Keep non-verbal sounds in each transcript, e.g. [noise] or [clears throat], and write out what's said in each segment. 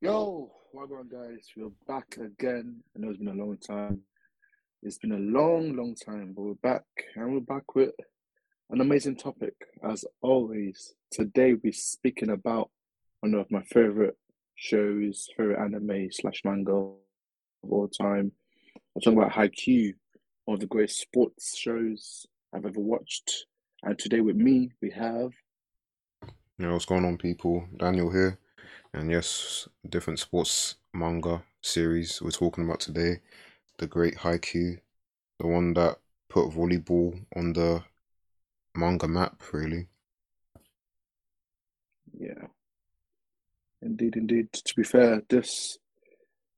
Yo, welcome guys. We're back again. I know it's been a long time. It's been a long, long time, but we're back and we're back with an amazing topic as always. Today we're speaking about one of my favorite shows, favorite anime slash manga of all time. I'm talking about Haikyuu, one of the greatest sports shows I've ever watched. And today with me we have Yeah, what's going on, people? Daniel here, and yes, different sports manga series we're talking about today. The Great Haikyuu, the one that put volleyball on the manga map, really. yeah, indeed, indeed. To be fair, this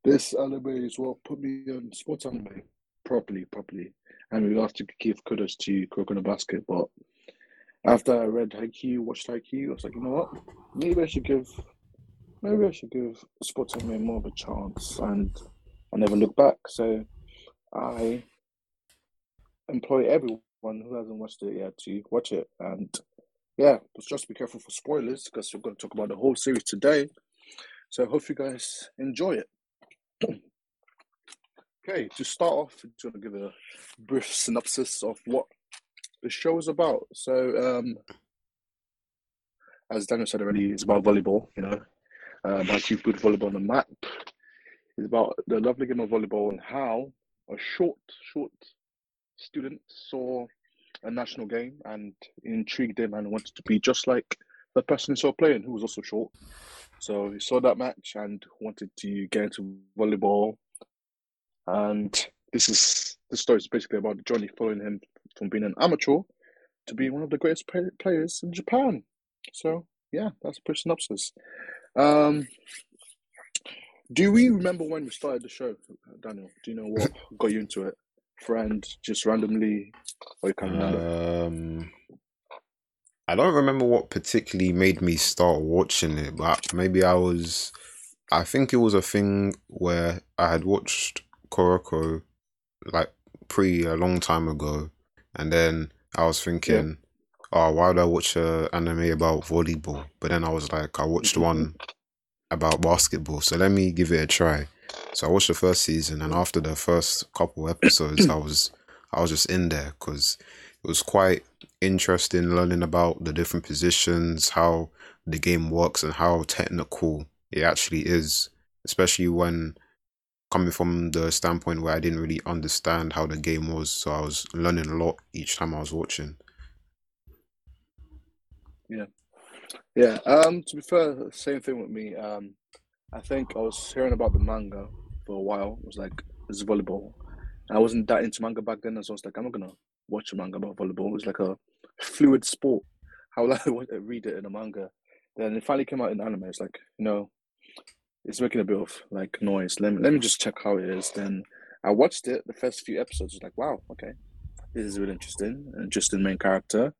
this anime is what put me on sports anime properly, properly. And we have to give kudos to no Basket, but after I read Haikyuu, watched Haikyuu, I was like, you know what? Maybe I should give maybe I should give sports anime more of a chance and I never look back. So I employ everyone who hasn't watched it yet to watch it. And yeah, just be careful for spoilers because we're going to talk about the whole series today. So I hope you guys enjoy it. [clears throat] okay, to start off, I'm just going to give a brief synopsis of what the show is about. So, um, as Daniel said already, it's about volleyball, you know, um, how to put volleyball on the map. It's about the lovely game of volleyball and how a short, short student saw a national game and intrigued him and wanted to be just like the person he saw playing, who was also short. So he saw that match and wanted to get into volleyball. And this is the story is basically about journey following him from being an amateur to being one of the greatest play- players in Japan. So yeah, that's a brief synopsis. Um, do we remember when we started the show, Daniel? Do you know what got you into it? Friend, just randomly, or you remember? Um, I don't remember what particularly made me start watching it, but maybe I was. I think it was a thing where I had watched Kuroko like pre a long time ago, and then I was thinking, oh, why would I watch an anime about volleyball? But then I was like, I watched one about basketball, so let me give it a try. So I watched the first season, and after the first couple episodes, I was I was just in there because it was quite interesting learning about the different positions, how the game works, and how technical it actually is. Especially when coming from the standpoint where I didn't really understand how the game was, so I was learning a lot each time I was watching. Yeah. Yeah. Um. To be fair, same thing with me. Um. I think I was hearing about the manga for a while. It was like it's volleyball. I wasn't that into manga back then, so I was like, I'm not gonna watch a manga about volleyball. It was like a fluid sport. How will I [laughs] to read it in a manga? Then it finally came out in anime. It's like, you know, it's making a bit of like noise. Let me let me just check how it is. Then I watched it. The first few episodes was like, wow, okay, this is really interesting. Interesting main character,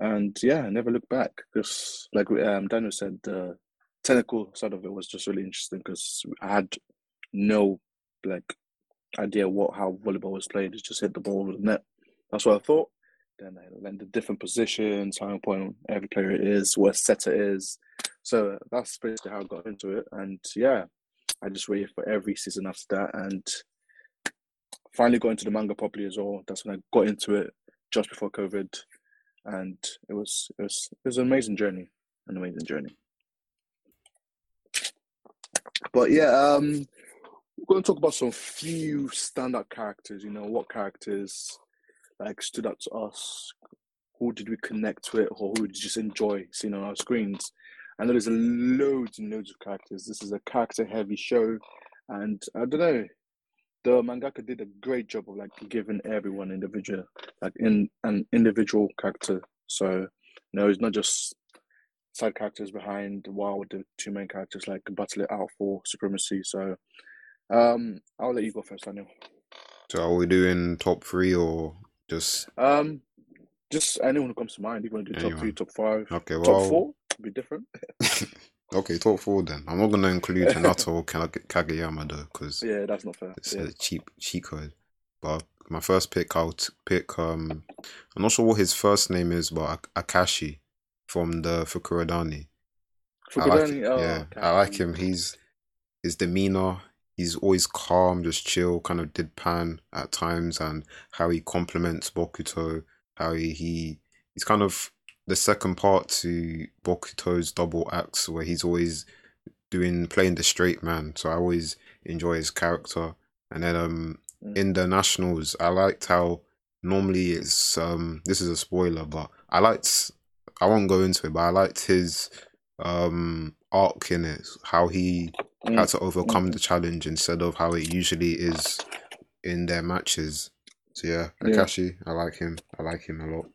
and yeah, I never looked back because, like um, Daniel said, the technical side of it was just really interesting because I had no like idea what how volleyball was played. It's just hit the ball with the net. That's what I thought. Then I learned the different positions, how important every player is, what setter is. So that's basically how I got into it. And yeah, I just waited for every season after that and finally got into the manga properly as well. That's when I got into it just before COVID. And it was it was it was an amazing journey. An amazing journey. But yeah, um we're going to talk about some few standout characters. You know, what characters like stood out to us? Who did we connect with, or who did we just enjoy seeing on our screens? Know there's loads and loads of characters. This is a character-heavy show, and I don't know. The mangaka did a great job of like giving everyone individual, like in an individual character. So, you know, it's not just side characters behind while with the two main characters like battle it out for supremacy. So, um, I'll let you go first, Daniel. So are we doing top three or just Um, just anyone who comes to mind. You want to do top three, top five, okay? well, top four? Be different. [laughs] okay, top four then. I'm not gonna include [laughs] Hinata or Kag- Kageyama though, because Yeah, that's not fair. it's Yeah. a cheap cheat code. But my first pick, I'll t- pick. Um, I'm not sure what his first name is, but Ak- Akashi from the Fukurodani. I like, Fukurodani, oh, yeah, okay. I like him. He's his demeanor. He's always calm, just chill, kind of deadpan at times, and how he complements Bokuto, how he, he he's kind of the second part to Bokuto's double acts where he's always doing playing the straight man. So I always enjoy his character. And then um Mm. in the nationals, I liked how normally it's um this is a spoiler, but I liked I won't go into it, but I liked his um arc in it, how he Mm. had to overcome the challenge instead of how it usually is in their matches. So yeah, Yeah. Akashi, I like him. I like him a lot.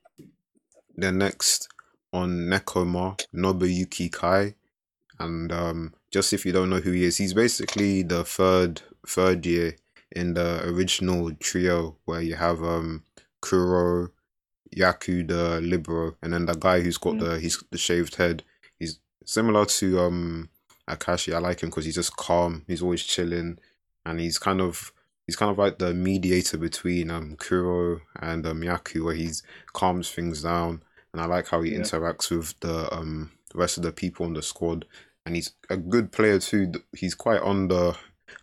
Then next on Nekoma, Nobuyuki Kai. And um just if you don't know who he is, he's basically the third third year in the original trio where you have um Kuro, Yaku the Libero, and then the guy who's got Mm. the he's the shaved head. He's similar to um Akashi. I like him because he's just calm. He's always chilling, and he's kind of he's kind of like the mediator between um Kuro and um Yaku, where he calms things down. And I like how he Yeah. interacts with the um rest of the people on the squad. And he's a good player too. He's quite under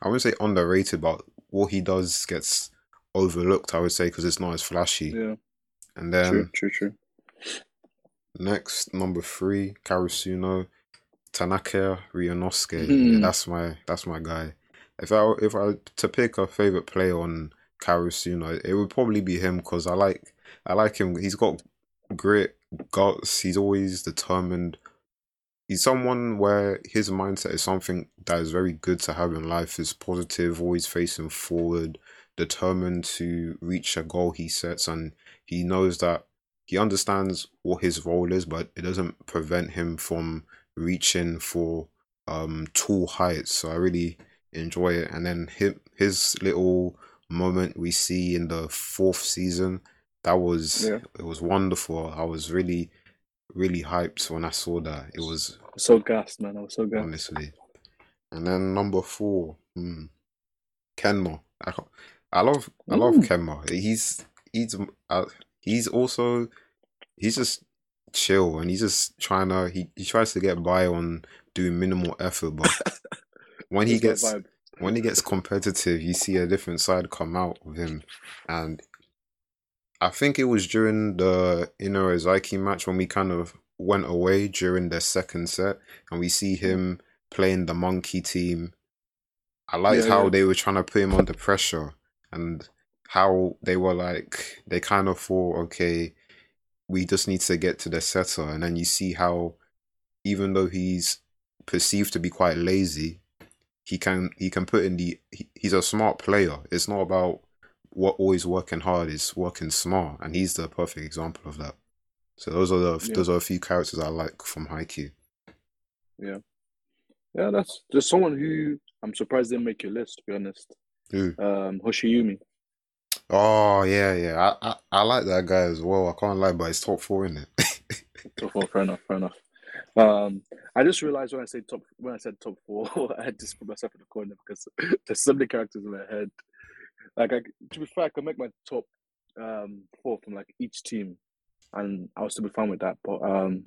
I wouldn't say underrated, but what he does gets overlooked. I would say because it's not as flashy. Yeah, And then true, true, true. Next, number three, Karasuno, Tanaka Ryunosuke. Mhm. Yeah, that's my that's my guy. If I if I to pick a favorite player on Karasuno, it would probably be him because I like I like him. He's got grit, guts. He's always determined. He's someone where his mindset is something that is very good to have in life. Is positive, always facing forward, determined to reach a goal he sets, and he knows that he understands what his role is, but it doesn't prevent him from reaching for um tall heights. So I really enjoy it. And then his, his little moment we see in the fourth season, that was Yeah. it was wonderful. I was really really hyped when I saw that. It was So gassed, man. I was so gassed. honestly. And then number four, hmm, Kenma. I, I love I love Mm. Kenma. He's he's uh, he's also he's just chill and he's just trying to he, he tries to get by on doing minimal effort, but [laughs] when he gets when he gets competitive, you see a different side come out of him. And I think it was during the Inarizaki match when we kind of went away during the second set and we see mm. him playing the monkey team. I liked Yeah, how yeah. they were trying to put him under pressure and how they were like they kind of thought, okay, we just need to get to the setter and then you see how even though he's perceived to be quite lazy, he can he can put in the he, he's a smart player. It's not about what always working hard, is working smart, and he's the perfect example of that. So those are the Yeah. those are a few characters I like from Haikyuu. Yeah, yeah, that's just someone who I'm surprised didn't make your list. To be honest, Who? um, Hoshiumi. Oh yeah, yeah. I, I I like that guy as well. I can't lie, but it's top four in it. [laughs] Top four, fair enough, fair enough. Um, I just realized when I say top, when I said top four, [laughs] I had just put myself in the corner because [laughs] there's so many characters in my head. Like, I, to be fair, I could make my top um four from like each team, and I'll still be fine with that. But um,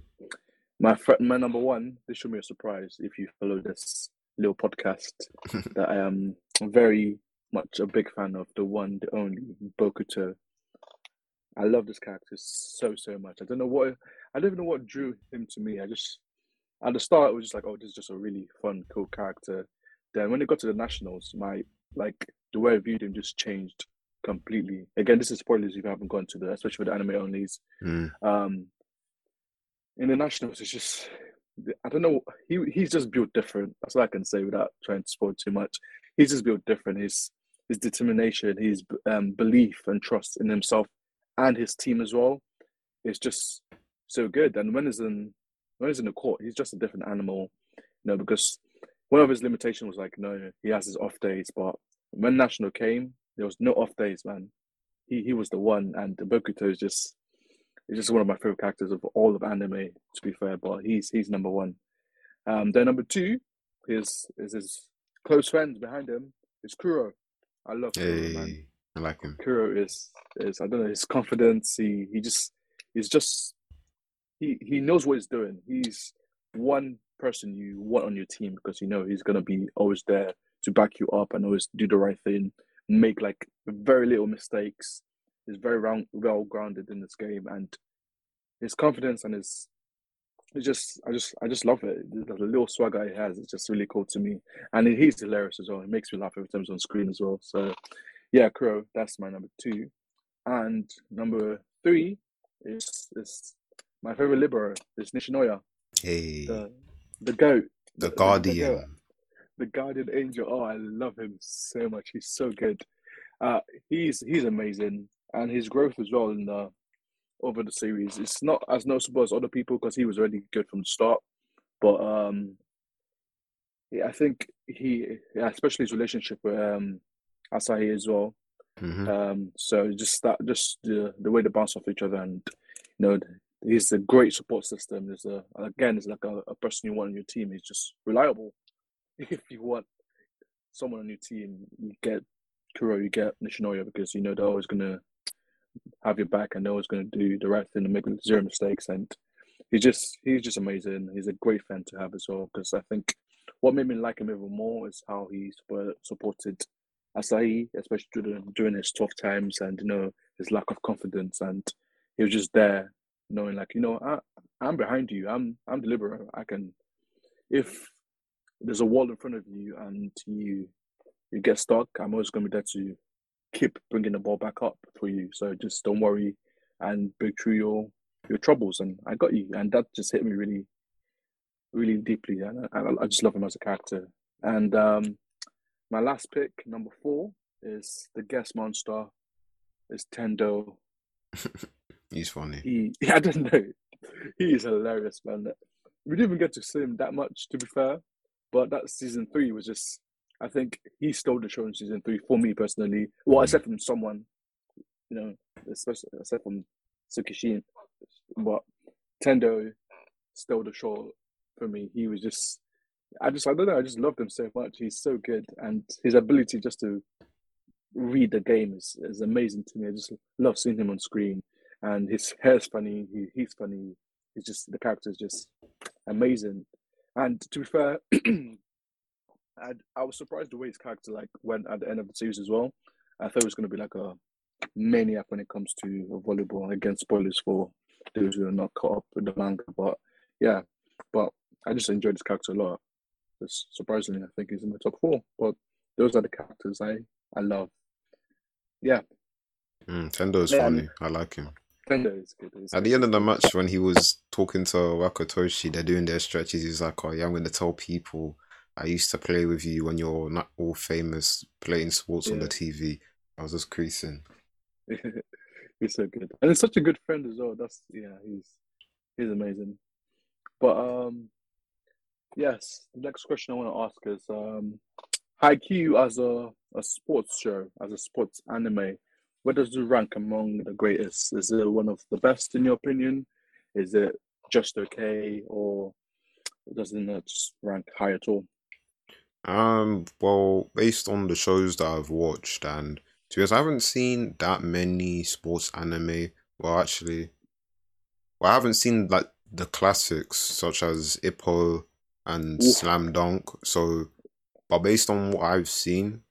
my fr- my number one, this should be a surprise if you follow this little podcast. [laughs] that I am very much a big fan of the one, the only Bokuto. I love this character so so much. I don't know what I don't even know what drew him to me. I just at the start it was just like, oh, this is just a really fun, cool character. Then when it got to the nationals, my like the way I viewed him just changed completely. Again, this is spoilers if you haven't gone to the, especially for the anime onlys. Mm. Um, in the nationals, it's just I don't know. He he's just built different. That's all I can say without trying to spoil too much. He's just built different. His his determination, his um, belief and trust in himself and his team as well is just so good. And when he's in when he's in the court, he's just a different animal. You know, because one of his limitations was like, no, he has his off days. But when national came, there was no off days, man. He he was the one, and Bokuto is just He's just one of my favorite characters of all of anime, to be fair. But he's he's number one. Um, then number two is is his close friend behind him is Kuro. I love Kuro, man. I like him. Kuro is is I don't know his confidence. He he just he's just he he knows what he's doing. He's one person you want on your team because you know he's gonna be always there to back you up and always do the right thing, make like very little mistakes. He's very round, well grounded in this game, and his confidence and his it's just I just I just love it. The little swagger he has, it's just really cool to me. And he's hilarious as well. He makes me laugh every time he's on screen as well. So yeah, Kuro, that's my number two. And number three is is my favorite libero, is Nishinoya. Hey. The the goat. The, the guardian. The, the, guardian angel. Oh, I love him so much. He's so good. Uh he's he's amazing. And his growth as well in the over the series. It's not as noticeable as other people because he was already good from the start. But um, yeah, I think he, yeah, especially his relationship with um, Asahi as well. Mm-hmm. Um, so just that, just the the way they bounce off each other, and you know, he's a great support system. There's a again, it's like a, a person you want on your team. He's just reliable. [laughs] If you want someone on your team, you get Kuro, you get Nishinoya because you know they're always gonna have your back and he's going to do the right thing and make zero mistakes. And he's just he's just amazing. He's a great fan to have as well because I think what made me like him even more is how he supported Asahi, especially during, during his tough times and you know his lack of confidence. And he was just there, knowing like you know I, I'm behind you. I'm I'm the libero. I can if there's a wall in front of you and you you get stuck, I'm always going to be there to keep bringing the ball back up for you. So just don't worry and break through your your troubles. And I got you. And that just hit me really, really deeply. And I, I just love him as a character. And um, my last pick, number four, is the Guess Monster. Is Tendo. [laughs] He's funny. He, [laughs] I don't know. He is hilarious, man. We didn't even get to see him that much, to be fair. But that season three was just I think he stole the show in season three for me personally. Well, mm. except from someone, you know, especially except from Tsukishima, but Tendo stole the show for me. He was just, I just, I don't know, I just loved him so much. He's so good, and his ability just to read the game is, is amazing to me. I just love seeing him on screen, and his hair's funny. He, he's funny. He's just the character is just amazing. And to be fair, [clears throat] And I was surprised the way his character like went at the end of the series as well. I thought it was going to be like a maniac when it comes to volleyball. Again, spoilers for those who are not caught up with the manga, but yeah. But I just enjoyed his character a lot. Just surprisingly, I think he's in the top four. But those are the characters I I love. Yeah. Mm, Tendo is funny. I like him. Tendo is good. At the end of the match, when he was talking to Wakatoshi, they're doing their stretches. He's like, "Oh yeah, I'm going to tell people I used to play with you when you're not all famous playing sports yeah. on the TV. I was just creasing. [laughs] he's so good, and he's such a good friend as well. That's yeah, he's he's amazing. But um, yes, the next question I want to ask is um, Haikyuu as a a sports show, as a sports anime, where does it rank among the greatest? Is it one of the best in your opinion? Is it just okay, or doesn't it rank high at all? Um, well, based on the shows that I've watched, and to be honest, I haven't seen that many sports anime. Well, actually, well, I haven't seen like the classics such as Ippo and Ooh. Slam Dunk. So, but based on what I've seen,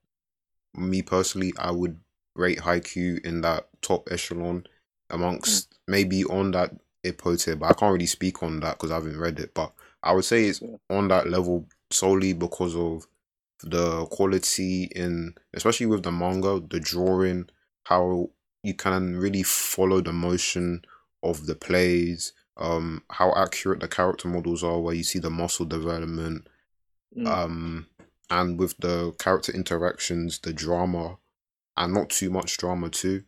me personally, I would rate Haikyuu in that top echelon amongst mm. maybe on that Ippo tier, but I can't really speak on that because I haven't read it. But I would say it's on that level solely because of the quality in, especially with the manga, the drawing, how you can really follow the motion of the plays, um, how accurate the character models are, where you see the muscle development, mm. um, and with the character interactions, the drama, and not too much drama too,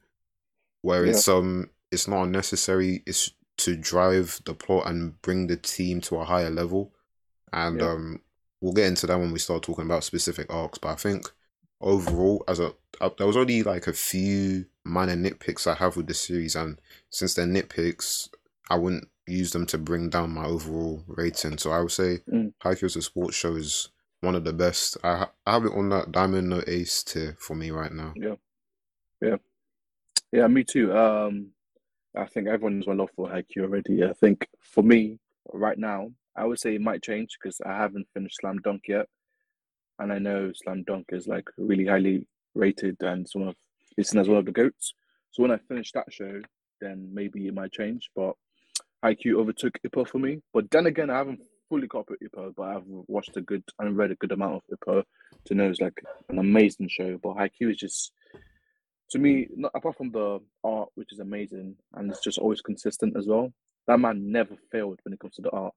where yeah. it's um, it's not unnecessary. It's to drive the plot and bring the team to a higher level, and yeah. um, we'll get into that when we start talking about specific arcs. But I think overall, as a uh, there was only like a few minor nitpicks I have with the series, and since they're nitpicks, I wouldn't use them to bring down my overall rating. So I would say mm. Haikyuu as a sports show is one of the best. I, I have it on that Diamond No Ace tier for me right now. Yeah, yeah, yeah. Me too. Um, I think everyone knows my love for Haikyuu already. I think for me right now, I would say it might change because I haven't finished Slam Dunk yet, and I know Slam Dunk is like really highly rated and one of it's as one of the goats. So when I finish that show, then maybe it might change. But Haikyuu overtook Ippo for me. But then again, I haven't fully caught up with but I've watched a good and read a good amount of Ippo to know it's like an amazing show. But Haikyuu is just to me, not apart from the art, which is amazing and it's just always consistent as well. That man never failed when it comes to the art,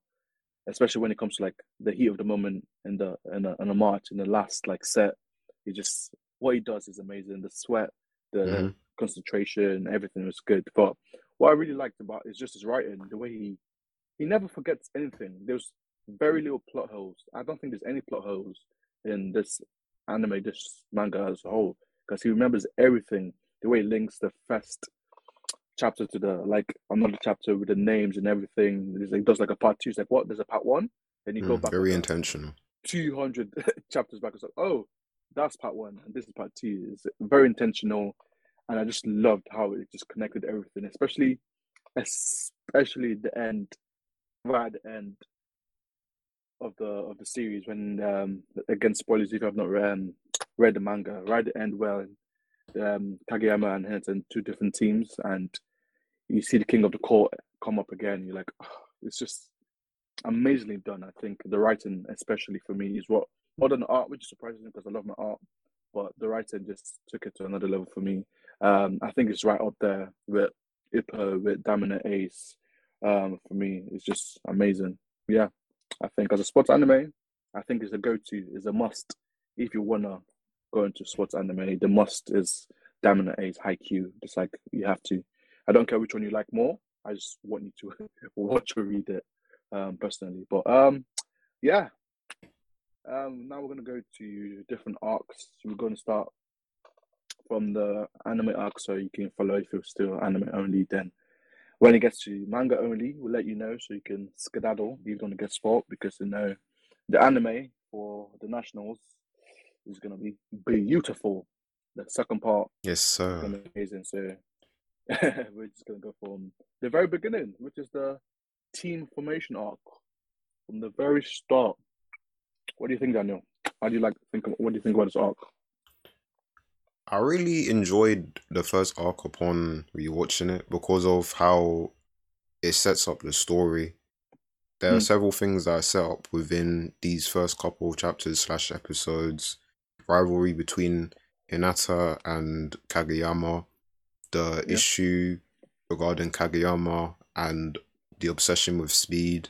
especially when it comes to like the heat of the moment in the in a, in a march in the last like set. He just what he does is amazing. The sweat, the mm-hmm. concentration, everything was good. But what I really liked about is just his writing, the way he he never forgets anything. There's very little plot holes. I don't think there's any plot holes in this anime, this manga as a whole because he remembers everything. The way he links the first chapter to the like another chapter with the names and everything. He like, does like a part two. It's like what? There's a part one. Then you mm, go back. Very intentional. Two hundred [laughs] chapters back. It's like oh, that's part one and this is part two. It's very intentional, and I just loved how it just connected everything, especially especially the end, right at the end of the of the series when um again spoilers if I've not um, read the manga right at the end well um Kageyama and Hinata two different teams and you see the king of the court come up again you're like oh, it's just amazingly done I think. The writing especially for me is what more than art which is surprising because I love my art but the writing just took it to another level for me. Um I think it's right up there with Ippo with Diamond Ace um for me it's just amazing yeah I think as a sports anime, I think is a go-to, is a must if you wanna go into sports anime. The must is Diamond Ace Haikyuu. Just like you have to. I don't care which one you like more. I just want you to [laughs] watch or read it um, personally. But um, yeah. Um, now we're gonna go to different arcs. We're gonna start from the anime arc, so you can follow if you're still anime only. Then when it gets to manga only, we'll let you know so you can skedaddle if you want to get sport because you know the anime for the nationals is gonna be beautiful. The second part, yes, sir, is amazing. So [laughs] we're just gonna go from the very beginning, which is the team formation arc from the very start. What do you think, Daniel? How do you like think? Of, what do you think about this arc? I really enjoyed the first arc upon rewatching it because of how it sets up the story. There mm. are hmm. several things that are set up within these first couple chapters slash episodes. Rivalry between Hinata and Kageyama, the issue regarding Kageyama and the obsession with speed,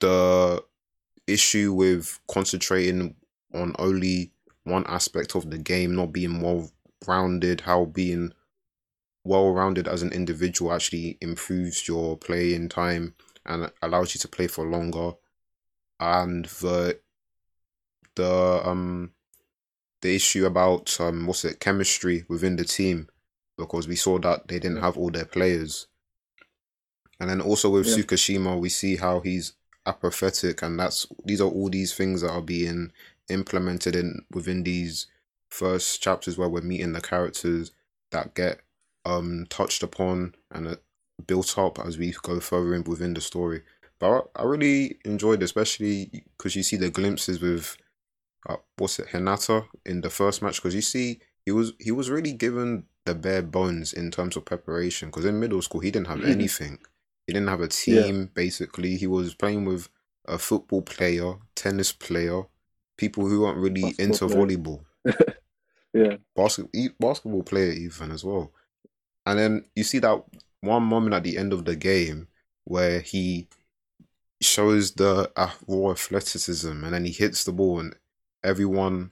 the issue with concentrating on only one aspect of the game not being well rounded, how being well rounded as an individual actually improves your playing time and allows you to play for longer. And the the um the issue about um what's it chemistry within the team because we saw that they didn't have all their players. And then also with yeah. Tsukishima, we see how he's apathetic, and that's these are all these things that are being implemented in within these first chapters where we're meeting the characters that get um touched upon and uh, built up as we go further in within the story. But I, I really enjoyed, it, especially because you see the glimpses with uh, what's it Hinata in the first match because you see he was he was really given the bare bones in terms of preparation because in middle school he didn't have mm-hmm. anything. He didn't have a team. Yeah. Basically, he was playing with a football player, tennis player, people who aren't really basketball into player. volleyball. [laughs] yeah. Basket, basketball player even as well. And then you see that one moment at the end of the game where he shows the uh, raw athleticism and then he hits the ball and everyone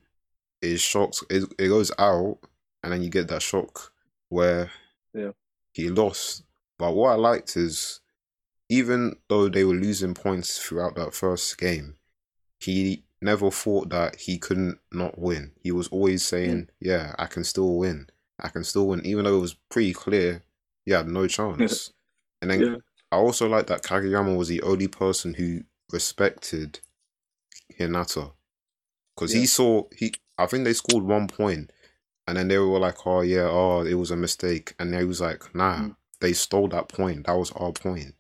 is shocked. It, it goes out and then you get that shock where yeah. he lost. But what I liked is even though they were losing points throughout that first game, he never thought that he couldn't not win. He was always saying, mm. "Yeah, I can still win. I can still win," even though it was pretty clear he had no chance. and then yeah. I also like that Kageyama was the only person who respected Hinata because yeah. he saw he. I think they scored one point, and then they were like, "Oh yeah, oh it was a mistake," and he was like, "Nah, mm. they stole that point. That was our point."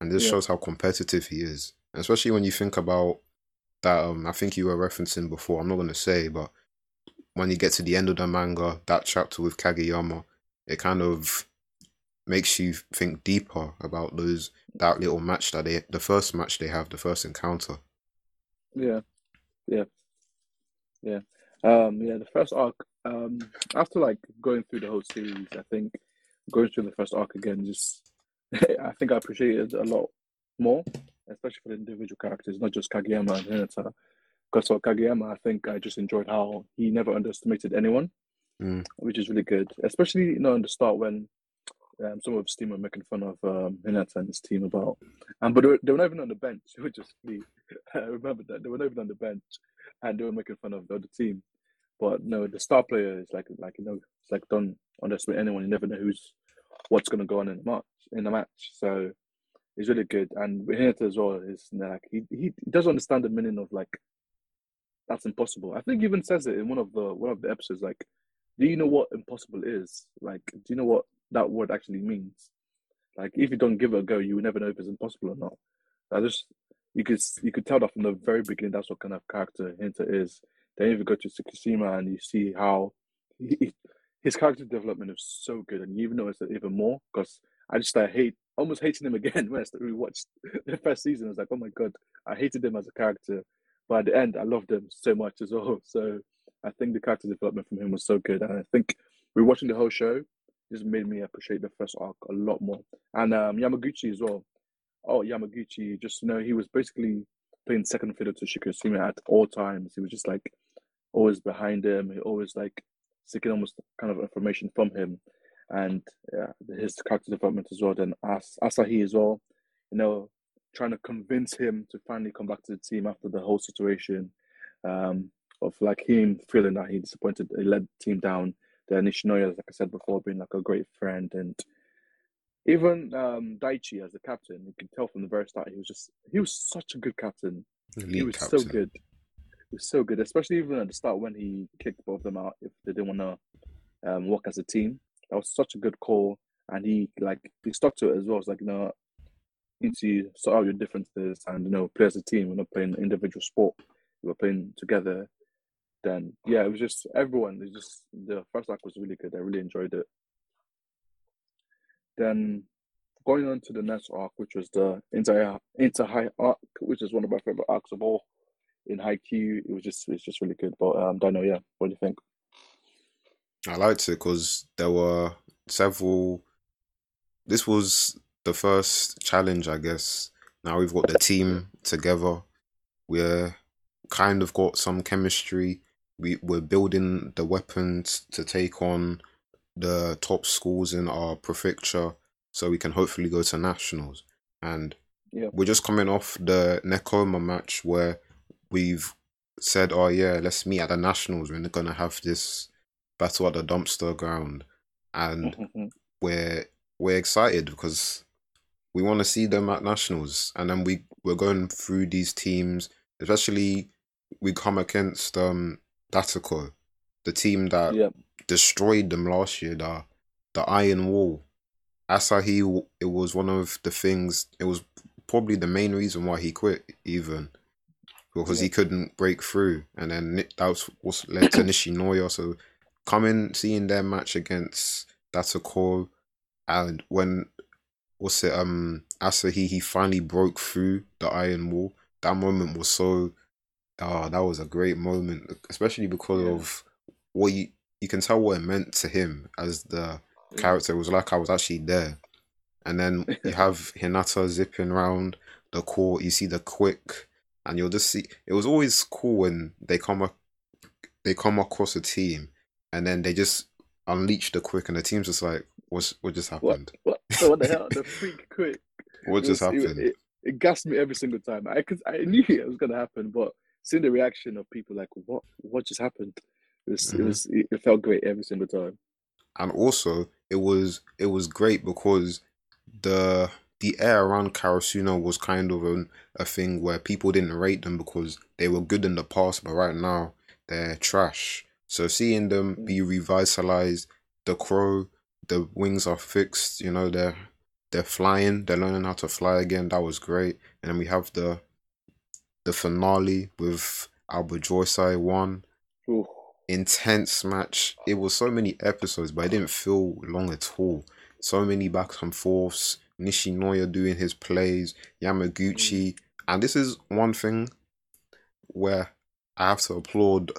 and this Yeah. shows how competitive he is. Especially when you think about that. Um, I think you were referencing before. I'm not gonna say, but when you get to the end of the manga, that chapter with Kageyama, it kind of makes you think deeper about those that little match that they, the first match they have, the first encounter. Yeah, yeah, yeah. Um, yeah, the first arc. Um, after like going through the whole series, I think going through the first arc again, just [laughs] I think I appreciated it a lot more, especially for the individual characters, not just Kageyama and Hinata. Because for Kageyama, I think I just enjoyed how he never underestimated anyone, Mm. which is really good. Especially you know in the start when um, some of his team were making fun of um, Hinata and his team about, um, but they were, they were not even on the bench, [laughs] which was funny. [laughs] I remember that they were not even on the bench, and they were making fun of the other team. But no, the star player is like like you know it's like don't underestimate anyone. You never know who's what's gonna go on in the match in the match. So it's really good. And Hinata as well is like he, he doesn't understand the meaning of like that's impossible. I think he even says it in one of the one of the episodes. Like, do you know what impossible is? Like, do you know what that word actually means? Like, if you don't give it a go, you will never know if it's impossible or not. I just you could you could tell that from the very beginning. That's what kind of character Hinata is. Then if you go to Tsukishima and you see how he, his character development is so good, and you even notice it even more because I just I hate almost hating him again [laughs] when I rewatched [laughs] the first season. I was like, oh my god, I hated him as a character, but at the end, I loved him so much as well. [laughs] So I think the character development from him was so good, and I think rewatching the whole show just made me appreciate the first arc a lot more. And um, Yamaguchi as well. Oh, Yamaguchi, just you know, he was basically playing second fiddle to Tsukishima at all times. He was just like always behind him. He always like seeking almost kind of information from him, and yeah, his character development as well. Then As Asahi as well, you know, trying to convince him to finally come back to the team after the whole situation um, of like him feeling that he disappointed, he let the team down. Then Nishinoya, like I said before, being like a great friend and even um, Daichi as the captain, you can tell from the very start he was just he was such a good captain. he was captain. so good. He was so good, especially even at the start when he kicked both of them out if they didn't want to um, work as a team. That was such a good call, and he like he stuck to it as well. It's like you know, you need to sort out your differences and you know play as a team. We're not playing individual sport. We're playing together. Then yeah, it was just everyone. It just the first act was really good. I really enjoyed it. Then going on to the next arc, which was the inter inter high arc, which is one of my favorite arcs of all in Haikyuu. It was just it's just really good. But um, Dino, yeah, what do you think? I liked it because there were several. This was the first challenge, I guess. Now we've got the team together. We're kind of got some chemistry. We we're building the weapons to take on the top schools in our prefecture, so we can hopefully go to nationals. And Yeah. we're just coming off the Nekoma match where we've said, "Oh yeah, let's meet at the nationals. We're gonna have this battle at the dumpster ground," and we're we're excited because we want to see them at nationals, and then we we're going through these teams, especially we come against um Dateko, the team that yeah, destroyed them last year. The the Iron Wall, Asahi. It was one of the things. It was probably the main reason why he quit, even because he couldn't break through, and then that was what led to [coughs] Nishinoya. So coming seeing their match against Dateko, and when what's it um Asahi he finally broke through the Iron Wall. That moment was so. Oh, that was a great moment, especially because Yeah. of what you you can tell what it meant to him as the character. It was like I was actually there. And then [laughs] you have Hinata zipping around the court. You see the quick, and you'll just see. It was always cool when they come up, they come across a team, and then they just unleashed the quick, and the team's just like, "What's what just happened? what what the hell? [laughs] The freak quick. What It just was- happened?" It, it, gassed me every single time. I cause I knew it was gonna happen, but seeing the reaction of people like, what what just happened? It was Mhm. it was it, it felt great every single time. and also it was it was great because the the air around Karasuno was kind of an, a thing where people didn't rate them because they were good in the past, but right now they're trash. So seeing them be revitalized, the crow, the wings are fixed, you know, they're they're flying, they're learning how to fly again. That was great. And then we have the the finale with Aoba Johsai won. Ooh. Intense match. It was so many episodes, but it didn't feel long at all. So many backs and forths. Nishinoya doing his plays, Yamaguchi. Mm. And this is one thing where I have to applaud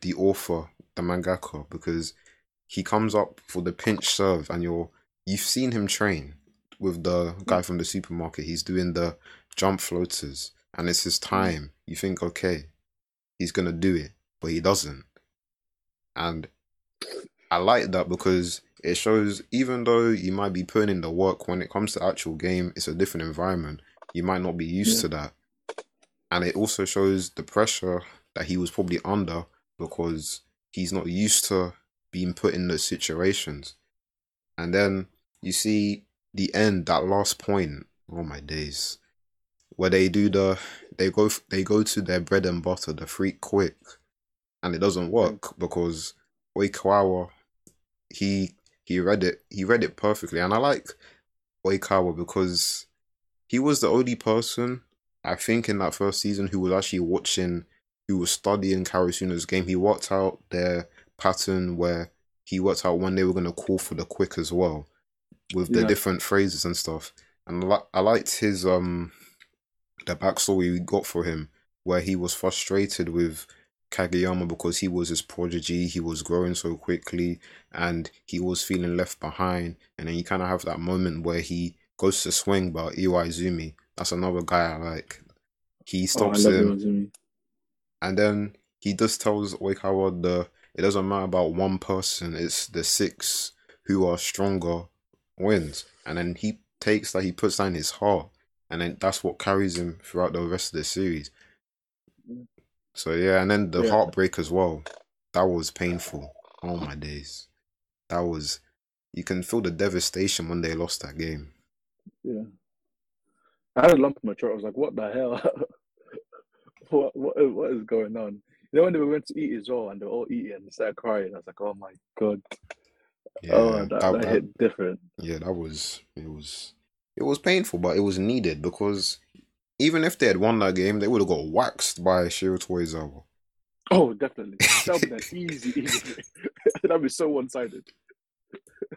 the author, the mangaka, because he comes up for the pinch serve and you're you've seen him train with the guy from the supermarket. He's doing the jump floaters and it's his mm-hmm. time. You think, okay, he's gonna do it, but he doesn't. And I like that because it shows even though you might be putting in the work when it comes to actual game, it's a different environment. You might not be used Yeah. to that. And it also shows the pressure that he was probably under because he's not used to being put in those situations. And then you see the end, that last point. Oh my days, where they do the they go they go to their bread and butter, the freak quick, and it doesn't work because Oikawa he he read it he read it perfectly, and I like Oikawa because he was the only person I think in that first season who was actually watching, who was studying Karasuno's game. He worked out their pattern where he worked out when they were going to call for the quick as well, with the Yeah. different phrases and stuff. And I, li- I liked his um the backstory we got for him, where he was frustrated with Kageyama because he was his prodigy, he was growing so quickly, and he was feeling left behind. And then you kind of have that moment where he goes to swing, but Iwaizumi, that's another guy I like. He Oh, stops love him. And then he just tells Oikawa the it doesn't matter about one person, it's the six who are stronger wins. And then he takes that, he puts that in his heart, and then that's what carries him throughout the rest of the series. So yeah, and then the Yeah. heartbreak as well. That was painful. Oh my days. That was you can feel the devastation when they lost that game. Yeah. I had a lump in my throat. I was like, what the hell? [laughs] what, what, what is going on? You know, when they went to eat as well and they were all eating and they started crying, I was like, oh my God. Oh, yeah, oh, that, that- that, hit different. yeah, that was it was it was painful, but it was needed because even if they had won that game, they would have got waxed by Shiratorizawa. Oh, definitely. That would be [laughs] easy, easy. [laughs] That'd be so one sided. [laughs]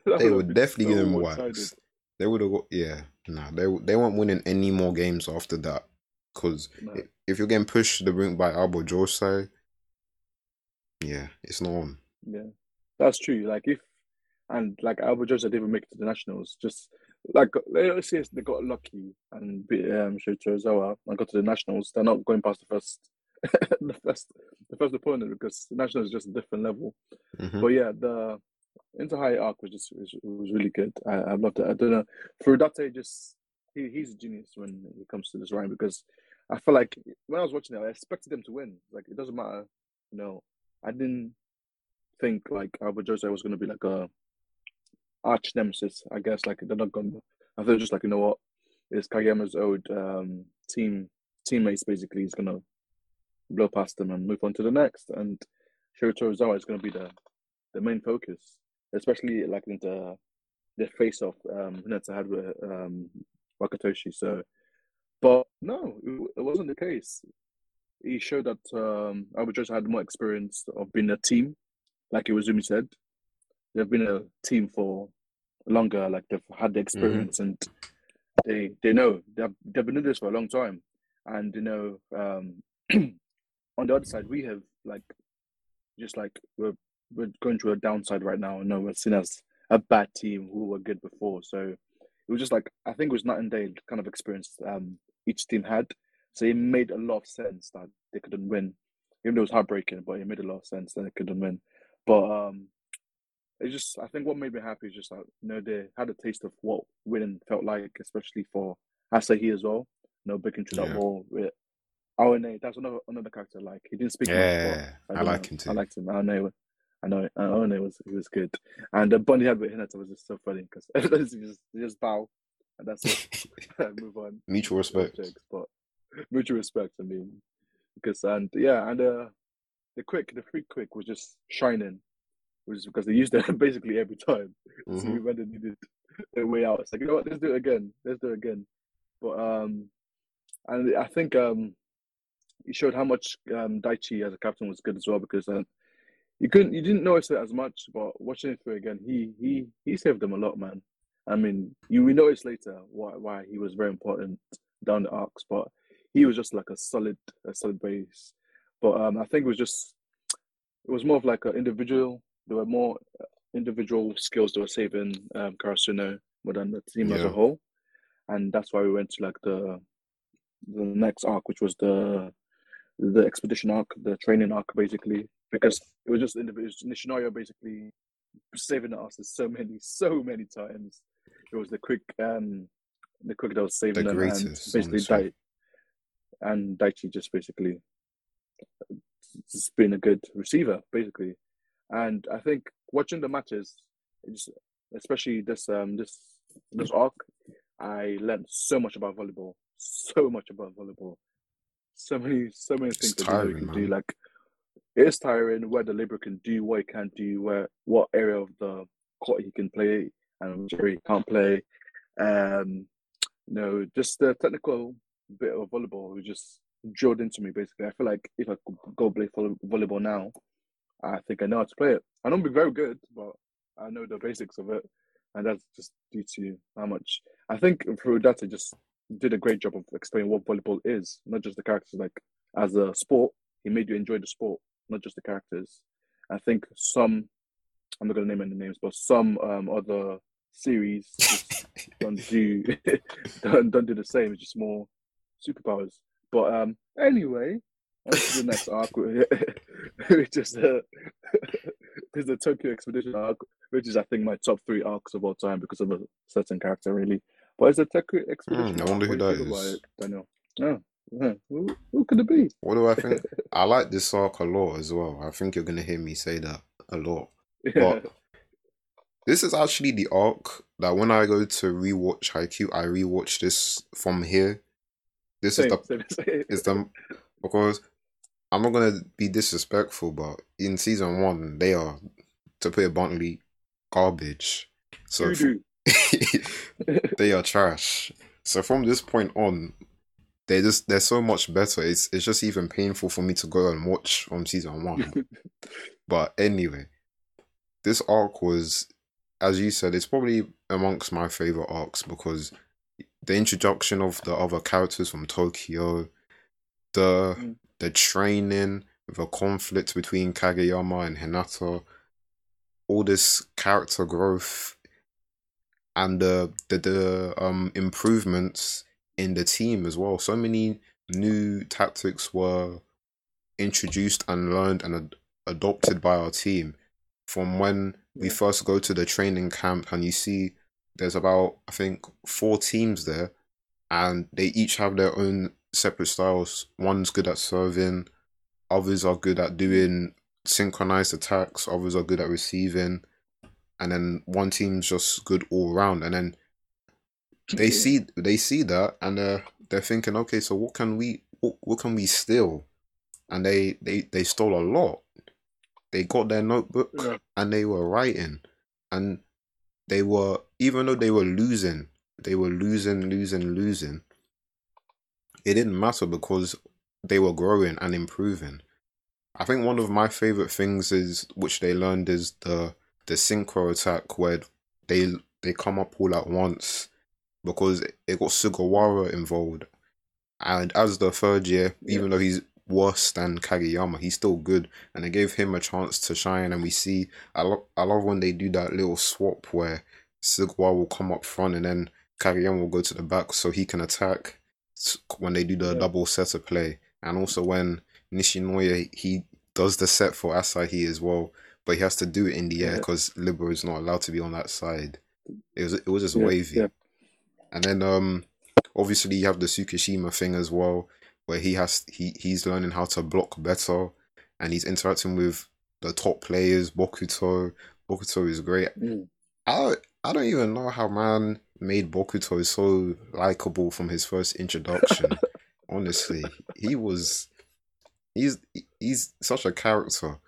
They would definitely get them waxed. They would have got yeah. Nah, they they weren't winning any more games after that because No. if you're getting pushed to the brink by Aoba Johsai, yeah, it's not on. Yeah, that's true. Like if and like Aoba Johsai didn't make it to the nationals, just like let's say they got lucky and beat um Shiratorizawa and got to the nationals, they're not going past the first [laughs] the first the first opponent because the nationals is just a different level. Mhm. But yeah, the Inter High arc was just was, was really good. I I loved it. I don't know. Furudate just he, he's a genius when it comes to this writing because I feel like when I was watching it, I expected them to win. Like it doesn't matter, you know. I didn't think like Aoba Johsai was going to be like a arch nemesis. I guess like they're not going. to I thought just like you know what, it's Kageyama's old um, team teammates basically. He's gonna blow past them and move on to the next. And Shiratorizawa is gonna be the the main focus, especially like in the the face off um, Hinata had with um, Wakatoshi. So, but no, it, wasn't the case. He showed that um, Aoba Johsai had more experience of being a team, like Iwaizumi said. They've been a team for longer, like they've had the experience and they they know they've they've been doing this for a long time, and you know um, [clears throat] on the other side we have like just like we're we're going through a downside right now. No, we're seen as a bad team who were good before, so it was just like I think it was night and day kind of experience um, each team had. So it made a lot of sense that they couldn't win, even though it was heartbreaking. But it made a lot of sense that they couldn't win. But um, it's just I think what made me happy is just that you know they had a taste of what winning felt like, especially for Asahi as well. You know, breaking through that wall with Aone. That's another another character. Like he didn't speak Yeah, much, but I like know. him too. I liked him. Aone, I know. it was he was good, and the bond he had with Hinata was just so funny because he [laughs] just just bow, and that's it. [laughs] Move on Mutual respect. jokes, but mutual respect. I mean, because and yeah, and uh, the quick, the freak quick was just shining, which is because they used it [laughs] basically every time. So Mhm. when they needed, the way out. It's like you know what, let's do it again. Let's do it again. But um, and I think um, he showed how much um Daichi as a captain was good as well because um, you couldn't you didn't notice it as much, but watching it through again, he he he saved them a lot, man. I mean, you we noticed later why why he was very important down the arcs, but he was just like a solid a solid base. But um, I think it was just it was more of like an individual. There were more uh, individual skills that were saving um, Karasuno more than the team as a whole, and that's why we went to like the the next arc, which was the the expedition arc, the training arc, basically, because it was just individual. Nishinoya basically saving us so many, so many times. It was the quick, um, the quick that was saving The them, and basically. Dai, and Daichi just basically just being a good receiver, basically. And I think watching the matches, it's, especially this um this this arc, I learned so much about volleyball, so much about volleyball, so many so many It's things that you tiring, can do. man. Like it's tiring where the libero can do, what he can do, where what area of the court he can play and which area he can't play. Um, you know, just the technical bit of volleyball was just drilled into me. Basically, I feel like if I could go play volley- volleyball now, I think I know how to play it. I don't be very good, but I know the basics of it, and that's just due to how much I think Furudate just did a great job of explaining what volleyball is, not just the characters. Like as a sport, he made you enjoy the sport, not just the characters. I think some, I'm not gonna name any names, but some um, other series [laughs] don't do [laughs] don't, don't do the same. It's just more superpowers. But um, anyway, on to the next arc, [laughs] which is the is the Tokyo Expedition arc, which is I think my top three arcs of all time because of a certain character, really. But it's the Tokyo Expedition. Hmm, I wonder who What do you that is. Daniel? Yeah. Who, who could it be? What do I think? [laughs] I like this arc a lot as well. I think you're gonna hear me say that a lot. [laughs] But this is actually the arc that when I go to rewatch Haikyuu, I rewatch this from here. This same, is the same, same. is the because I'm not gonna be disrespectful, but in season one they are, to put it bluntly, garbage. So Doo-doo. [laughs] they are trash. So from this point on, they just they're so much better. It's it's just even painful for me to go and watch from season one. [laughs] but anyway, this arc was, as you said, it's probably amongst my favorite arcs because the introduction of the other characters from Tokyo, the Mm. the training, the conflict between Kageyama and Hinata, all this character growth and the the, the um improvements in the team as well. So many new tactics were introduced and learned and ad- adopted by our team from when we first go to the training camp and you see there's about I think four teams there and they each have their own separate styles. One's good at serving, others are good at doing synchronized attacks, others are good at receiving, and then one team's just good all round. And then they see they see that and they're they're thinking, okay, so what can we what, what can we steal? And they, they they stole a lot. They got their notebook Yeah. and they were writing. And they were even though they were losing, they were losing, losing, losing. It didn't matter because they were growing and improving. I think one of my favorite things is which they learned is the the synchro attack where they they come up all at once because it got Sugawara involved. And as the third year, Yeah. even though he's worse than Kageyama, he's still good. And they gave him a chance to shine. And we see, I, lo- I love when they do that little swap where Sugawara will come up front and then Kageyama will go to the back so he can attack when they do the Yeah. double setter play. And also when Nishinoya, he does the set for Asahi as well, but he has to do it in the air Yeah. because Libero is not allowed to be on that side. It was it was just Yeah, wavy. yeah. And then um obviously you have the Tsukishima thing as well, where he has he he's learning how to block better and he's interacting with the top players, Bokuto. Bokuto is great. Mm. I don't, I don't even know how man made Bokuto so likable from his first introduction. [laughs] Honestly, he was he's he's such a character.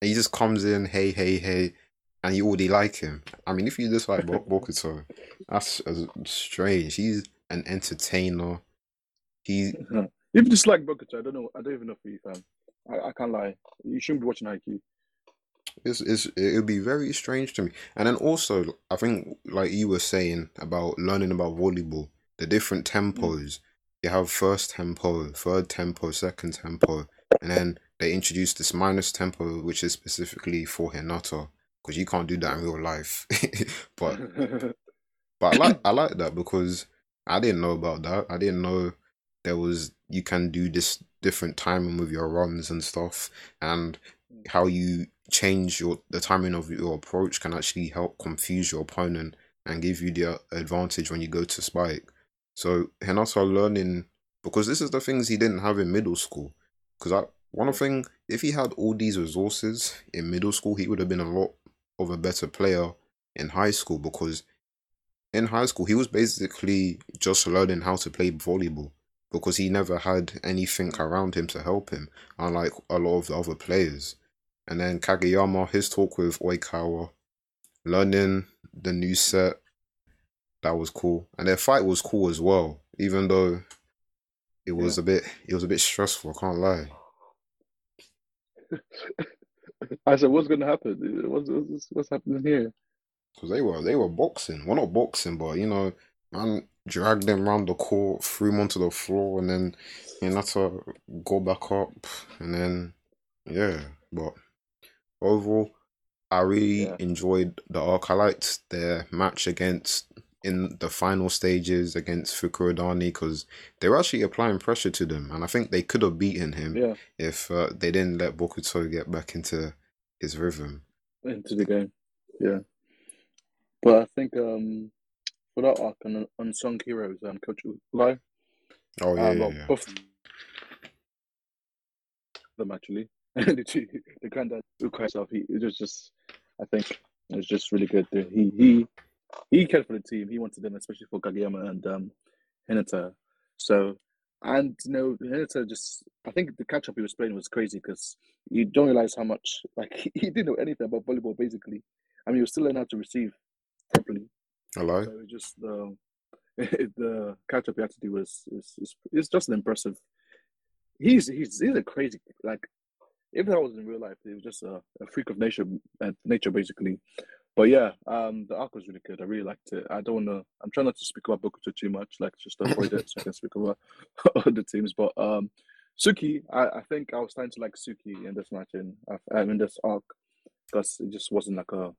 He just comes in, hey, hey, hey, and you already like him. I mean, if you dislike Bokuto, that's uh, strange. He's an entertainer. He if you dislike Bokuto, I don't know. I don't even know if you fan. I, I can't lie. You shouldn't be watching Haikyuu. It's, it's it would be very strange to me. And then also, I think like you were saying about learning about volleyball, the different tempos. You have first tempo, third tempo, second tempo, and then they introduced this minus tempo, which is specifically for Hinata, because you can't do that in real life. [laughs] but [laughs] but I like I like that because I didn't know about that. I didn't know there was you can do this different timing with your runs and stuff, and how you change your the timing of your approach can actually help confuse your opponent and give you the advantage when you go to spike. So Hinata learning because this is the things he didn't have in middle school. Because I one thing, if he had all these resources in middle school, he would have been a lot of a better player in high school. Because in high school, he was basically just learning how to play volleyball because he never had anything around him to help him, unlike a lot of the other players. And then Kageyama, his talk with Oikawa, learning the new set that was cool, and their fight was cool as well. Even though it was yeah. a bit, it was a bit stressful. I can't lie. [laughs] I said, "What's going to happen? What's, what's what's happening here?" Because they were they were boxing. Well, not boxing, but you know, man dragged them around the court, threw them onto the floor, and then you had to go back up, and then yeah. But overall, I really yeah. enjoyed the arc. I liked their match against in the final stages against Fukurodani because they were actually applying pressure to them, and I think they could have beaten him yeah. if uh, they didn't let Bokuto get back into his rhythm into the game. Yeah, but I think um, for that arc on unsung heroes, um, Coach Ukai. Oh yeah, um, yeah, yeah. Both them actually. [laughs] the, the granddad Ukai himself, he it was just, I think, it was just really good. He he he cared for the team. He wanted them, especially for Kageyama and um, Hinata. So, and you know, Hinata just, I think the catch up he was playing was crazy because you don't realize how much, [laughs] like, he, he didn't know anything about volleyball basically. I mean, he was still learning how to receive properly. Hello. So just the [laughs] the catch up he had to do was is is, is just an impressive. He's he's he's a crazy like. If that was in real life, it was just a, a freak of nature, uh, nature basically. But yeah, um, the arc was really good. I really liked it. I don't want to. I'm trying not to speak about Bokuto too much, like just avoid it, so I can speak about [laughs] other teams. But um, Tsukki, I, I think I was starting to like Tsukki in this match in in this arc because it just wasn't like a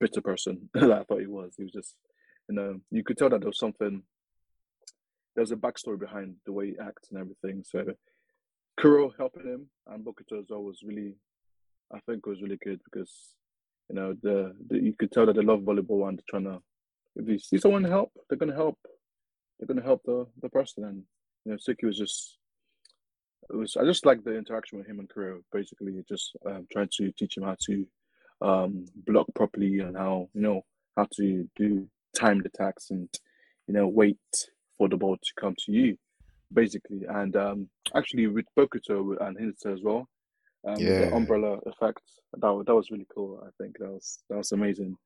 bitter person [laughs] that I thought he was. He was just, you know, you could tell that there was something. There was a backstory behind the way he acts and everything. So Kuro helping him and Bokuto as well was really, I think, was really good because you know, the, the you could tell that they love volleyball and trying to. If they see someone help, they're gonna help. They're gonna help the the person, and you know, Tsukki was just. It was. I just like the interaction with him and Kuro. Basically, just um, trying to teach him how to um, block properly and how you know how to do timed attacks and you know wait for the ball to come to you, basically. And um, actually, with Bokuto and Hinata as well, um, yeah. the umbrella effect. That that was really cool. I think that was that was amazing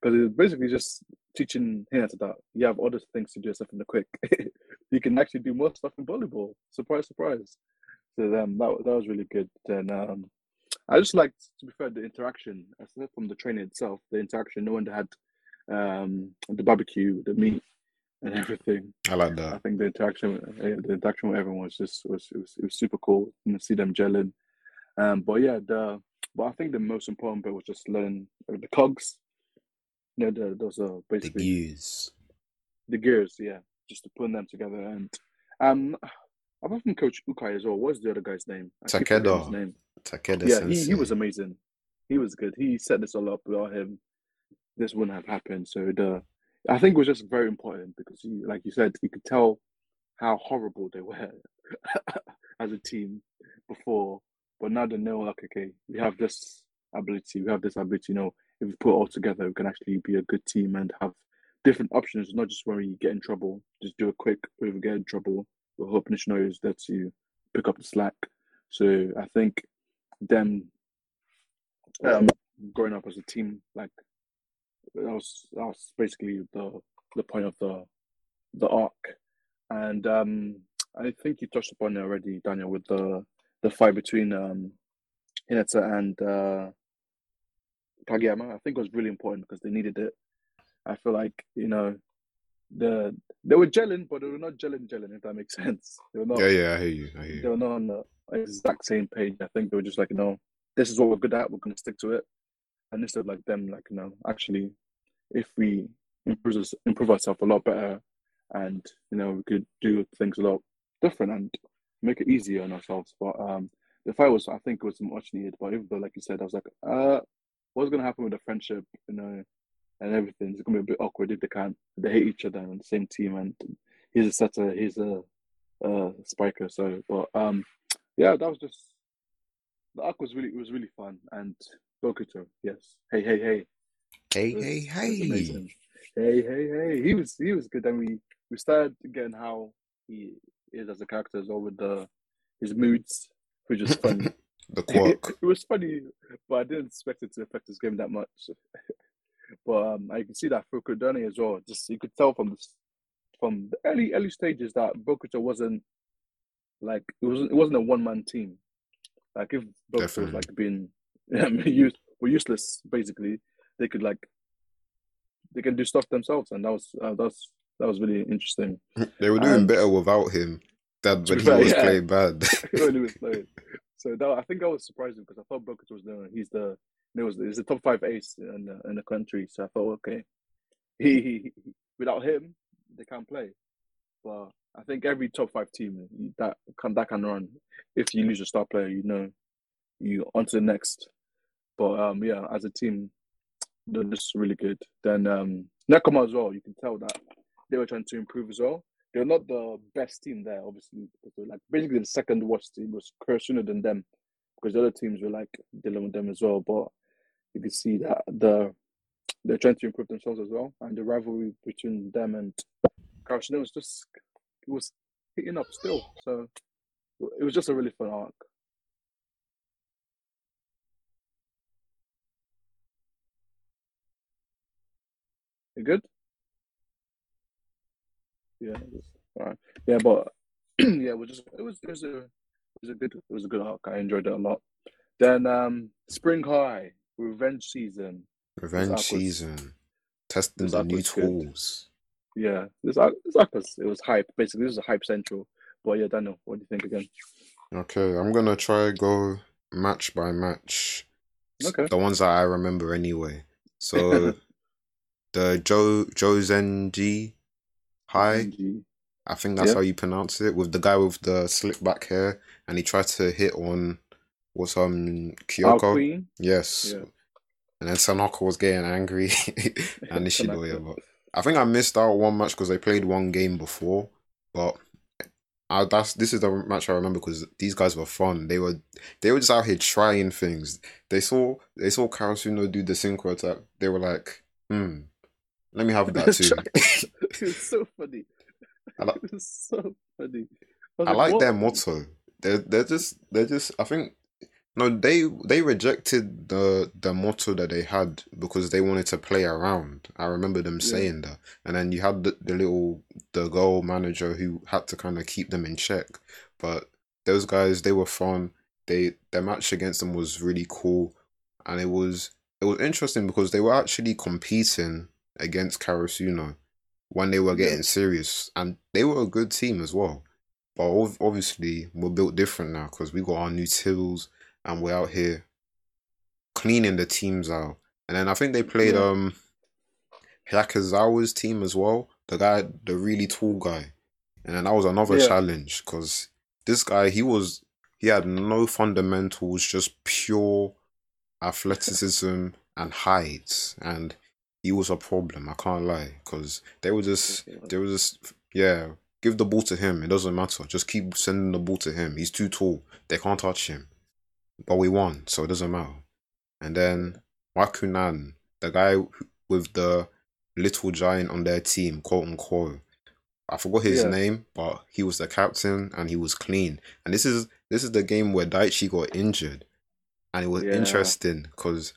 because it's basically just teaching him that you have other things to do stuff in the quick. [laughs] you can actually do more stuff in volleyball. Surprise, surprise. So um, that that was really good. And um, I just liked, to be fair, the interaction. Aside from the training itself, the interaction. No one had um, the barbecue, the meat, and everything. I like that. I think the interaction, the interaction with everyone was just was it was, it was super cool. You see them gelling um, but yeah, the but I think the most important bit was just learning the cogs. You know, the, those are basically the gears. The gears, yeah, just to put them together. And um, apart from Coach Ukai as well, what's the other guy's name? Takeda. His name. Takeda. Yeah, he, he was amazing. He was good. He set this all up without him. This wouldn't have happened. So the I think it was just very important because, he, like you said, you could tell how horrible they were [laughs] as a team before but now they know, like, okay, we have this ability, we have this ability. You know, if we put it all together, we can actually be a good team and have different options, not just when we get in trouble, just do a quick, if we get in trouble, we're hoping Nishino is there to pick up the slack. So I think them um, growing up as a team. Like that was that was basically the the point of the the arc, and um, I think you touched upon it already, Daniel, with the the fight between um, Hinata and uh, Kageyama. I think was really important because they needed it. I feel like you know the they were gelling, but they were not gelling, gelling. If that makes [laughs] sense, they were not. Yeah, yeah, I hear you. I hear you. They were not on the exact same page. I think they were just like, you know, this is what we're good at. We're going to stick to it. And instead of like them, like, you know, actually, if we improve improve ourselves a lot better, and you know, we could do things a lot different and make it easier on ourselves. But um, the fight was, I think, it was much needed. But even though, like you said, I was like, uh, what's going to happen with the friendship? You know and everything. It's gonna be a bit awkward if they can't. They hate each other on the same team, and he's a setter, he's a, a spiker. So, but um, yeah, that was just the arc was really it was really fun and Bokuto, yes. Hey, hey, hey. Hey, was, hey, hey. Hey, hey, hey. He was he was good. And we we started getting how he is as a character as well with the his moods, which is funny. [laughs] the quirk. It, it, was funny, but I didn't expect it to affect his game that much. [laughs] But um, I can see that Fukurodani as well. Just you could tell from the, from the early early stages that Bokuto wasn't like it wasn't it wasn't a one man team. Like if Bokuto was like being [laughs] um, used were useless basically, they could like they can do stuff themselves, and that was uh, that's that was really interesting. [laughs] They were doing and, better without him than when he fair, was yeah. playing bad. when [laughs] he was [laughs] playing. So that, I think that was surprising because I thought Bokuto was the he's the it was it's a top five ace in the, in the country. So I thought, okay, he, he without him they can't play. But I think every top five team that can that can run. If you lose a star player, you know, you on to the next. But um, yeah, as a team, they're just really good. Then um, Nekoma as well. You can tell that they were trying to improve as well. They're not the best team there, obviously, like basically the second worst team was sooner than them, because the other teams were like dealing with them as well. But you can see that the they're trying to improve themselves as well, and the rivalry between them and Karasuno was just it was hitting up still. So it was just a really fun arc. You good? Yeah. Right. Yeah, but [clears throat] yeah, it was just it was it was a it was a good it was a good arc. I enjoyed it a lot. Then um Spring High revenge season. Revenge season. Testing the new tools. Good. Yeah, this this was it was hype. Basically, this is a hype central. But yeah, Daniel, what do you think again? Okay, I'm gonna try go match by match. Okay. The ones that I remember anyway. So [laughs] the Joe Johzenji High. I think that's how you pronounce it. With the guy with the slick back hair, and he tried to hit on what's um Kiyoko. Yes. Yeah. And then Sanoko was getting angry [laughs] and Nishinoya. but I think I missed out one match because they played one game before. But I, that's this is the match I remember because these guys were fun. They were they were just out here trying things. They saw they saw Karasuno do the synchro attack. They were like, hmm, let me have that too. [laughs] it's so funny. I like, [laughs] it's so funny. I, I like, like their motto. They're they're just they're just I think no, they they rejected the the motto that they had because they wanted to play around. I remember them saying that, and then you had the, the little the goal manager who had to kind of keep them in check. But those guys, they were fun. They their match against them was really cool, and it was it was interesting because they were actually competing against Karasuno when they were getting serious, and they were a good team as well. But obviously, we're built different now because we got our new tills and we're out here cleaning the teams out. And then I think they played yeah. um Hyakuzawa's team as well. The guy, the really tall guy, and then that was another yeah. challenge because this guy he was he had no fundamentals, just pure athleticism and height, and he was a problem. I can't lie because they were just they were just yeah. Give the ball to him. It doesn't matter. Just keep sending the ball to him. He's too tall. They can't touch him but we won, so it doesn't matter. And then Wakunan, the guy with the little giant on their team, quote unquote. I forgot his yeah. name, but he was the captain and he was clean. And this is this is the game where Daichi got injured, and it was yeah. interesting because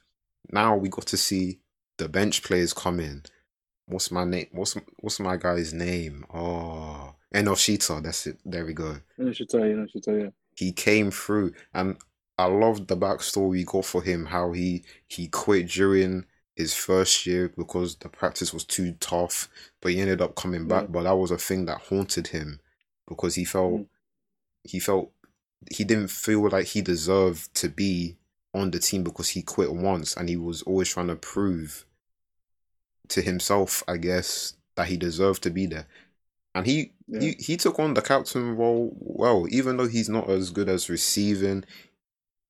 now we got to see the bench players come in. What's my name? What's what's my guy's name? Oh, Ennoshita. That's it. There we go. Ennoshita, Ennoshita, yeah. He came through, and I loved the backstory we got for him. How he he quit during his first year because the practice was too tough, but he ended up coming back. Yeah. But that was a thing that haunted him because he felt Mm. he felt he didn't feel like he deserved to be on the team because he quit once and he was always trying to prove to himself, I guess, that he deserved to be there. And he Yeah. he, he took on the captain role well, even though he's not as good as receiving.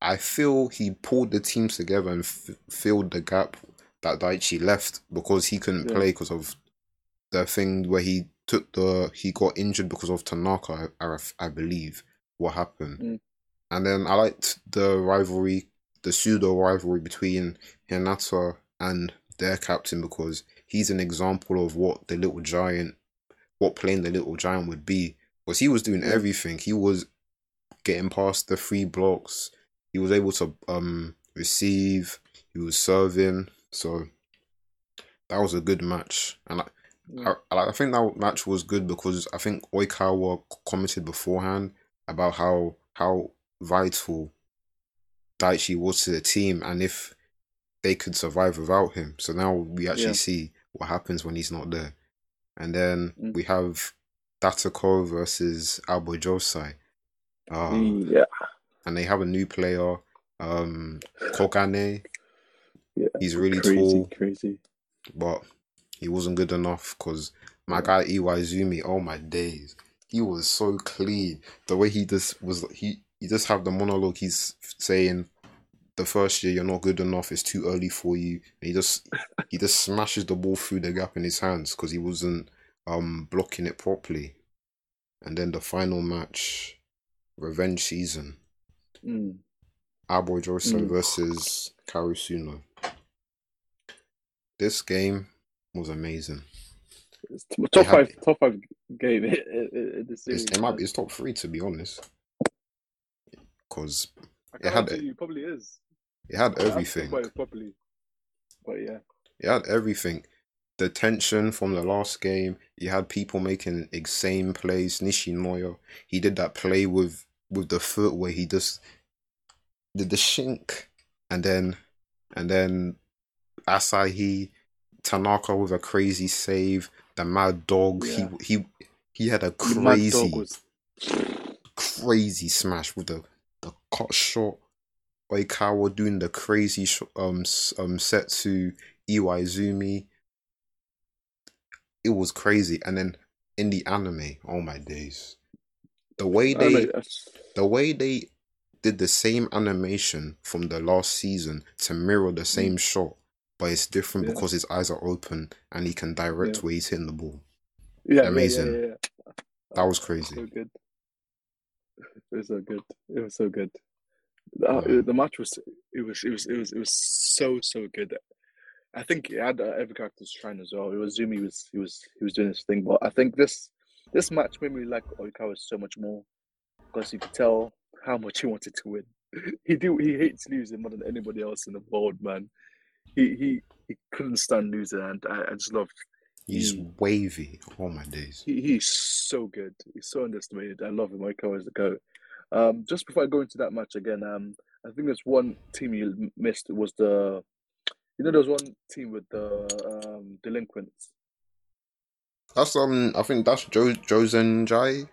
I feel he pulled the teams together and f- filled the gap that Daichi left because he couldn't Yeah. play because of the thing where he took the he got injured because of Tanaka, I, I believe what happened. Mm. And then I liked the rivalry, the pseudo rivalry between Hinata and their captain because he's an example of what the little giant, what playing the little giant would be. Because he was doing everything. He was getting past the three blocks. He was able to um receive. He was serving. So that was a good match, and I, Yeah. I, I think that match was good because I think Oikawa commented beforehand about how how vital Daichi was to the team and if they could survive without him. So now we actually Yeah. see what happens when he's not there. And then Mm. we have Dateko versus Aoba Johsai. Um, yeah. and they have a new player, um, Kogane. Yeah. He's really crazy, tall, crazy. but he wasn't good enough because my guy Iwaizumi, oh my days, he was so clean. The way he just was, he he just have the monologue. He's saying, "The first year you're not good enough. It's too early for you." And he just he just smashes the ball through the gap in his hands because he wasn't um blocking it properly. And then the final match, revenge season. Mm. Aoba Johsai Mm. versus Karasuno. This game was amazing. It's top had- five, top five game in It's, it might be it's top three to be honest, because it had- you, it probably is. it had everything. thought about it properly, but yeah, It had everything. The tension from the last game. You had people making insane plays. Nishinoya, he did that play with with the foot where he just did the shink, and then and then Asahi Tanaka with a crazy save. The Mad Dog, Yeah. he he he had a crazy crazy smash with the cut shot. Oikawa doing the crazy sh- um um set to Iwaizumi. It was crazy, and then in the anime, oh my days, the way they the way they did the same animation from the last season to mirror the same shot, but it's different. Yeah. because his eyes are open and he can direct Yeah. where he's hitting the ball. yeah, amazing. Yeah. That was So crazy. good. It was so good. It was so good. The, uh, Yeah. the match was it was it was it was it was so so good. I think it had uh, every character's shine as well. Iwaizumi was he was he was doing his thing, but I think this this match made me like Oikawa so much more because you could tell how much he wanted to win. [laughs] He do he hates losing more than anybody else in the world, man. He he he couldn't stand losing, and I, I just loved He's Mm. wavy. Oh my days. he, he's so good. He's so underestimated. I love him. Oikawa is the goat. Um, just before I go into that match again, um, I think there's one team you missed. It was the, you know, there was one team with the um, delinquents. That's um. I think that's Joe Johzenji.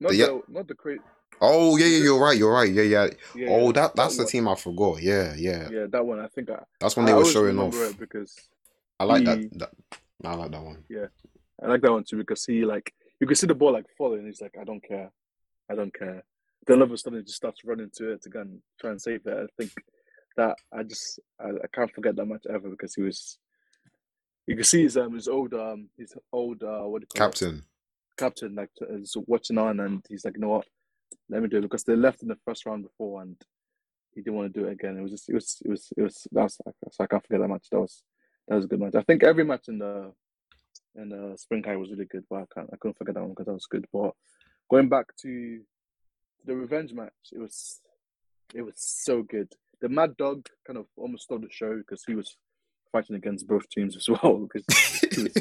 Not The- the, not the crazy. Oh yeah, yeah. You're right. You're right. Yeah, yeah. Yeah, oh, yeah, that that's the one. team I forgot. Yeah, yeah. Yeah, that one. I think I. That's when I they were showing off. because I like he- that, that. I like that one. Yeah, I like that one too because he like you can see the ball like falling. He's like, I don't care, I don't care. Then all of a sudden, just starts running to it to go and try and save it. I think that I just I, I can't forget that much ever because he was. You can see his um his old um his old uh what do you call it? Captain. captain like is watching on and he's like, you know what, let me do it because they left in the first round before and he didn't want to do it again. It was just it was it was it was that's so I can't forget that match. That was that was a good match. I think every match in the in the spring high was really good, but I can't I couldn't forget that one because that was good. But going back to the revenge match, it was it was so good the Mad Dog kind of almost stole the show because he was fighting against both teams as [laughs] well. Because he was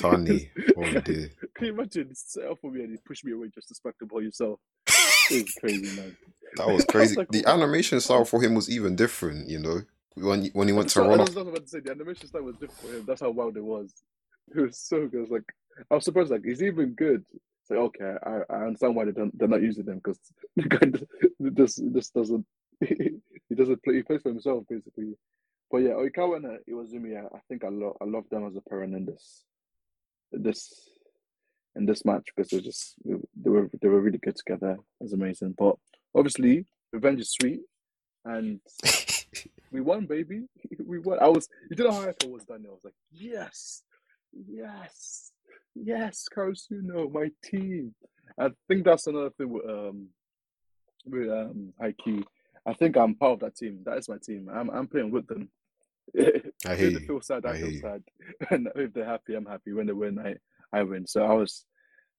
funny. [laughs] [laughs] Can you imagine set up for me and he pushed me away just to smack the ball yourself? It was crazy, man. That was crazy. the animation style for him was even different, you know. When when he went to run off. I was about to say the animation style was different for him. That's how wild it was. It was so good. I was like, I was surprised. Like, he's even good. It's like, okay, I, I understand why they don't, they're not using them because [laughs] the guy just just doesn't [laughs] he doesn't play. He plays for himself basically. But yeah, Oikawa and Iwaizumi, I, I think I love I love them as a pair in this this in this match because they just they were they were really good together. It was amazing. But obviously, revenge is sweet, and [laughs] we won, baby. We won. I was you did know how I was done. I was like, yes, yes, yes, Karasuno, my team. I think that's another thing with um with um Haikyuu. I think I'm part of that team. That is my team. I'm I'm playing with them. I [laughs] hear if they feel sad, I, I feel sad. [laughs] And if they're happy, I'm happy. When they win, I, I win. So I was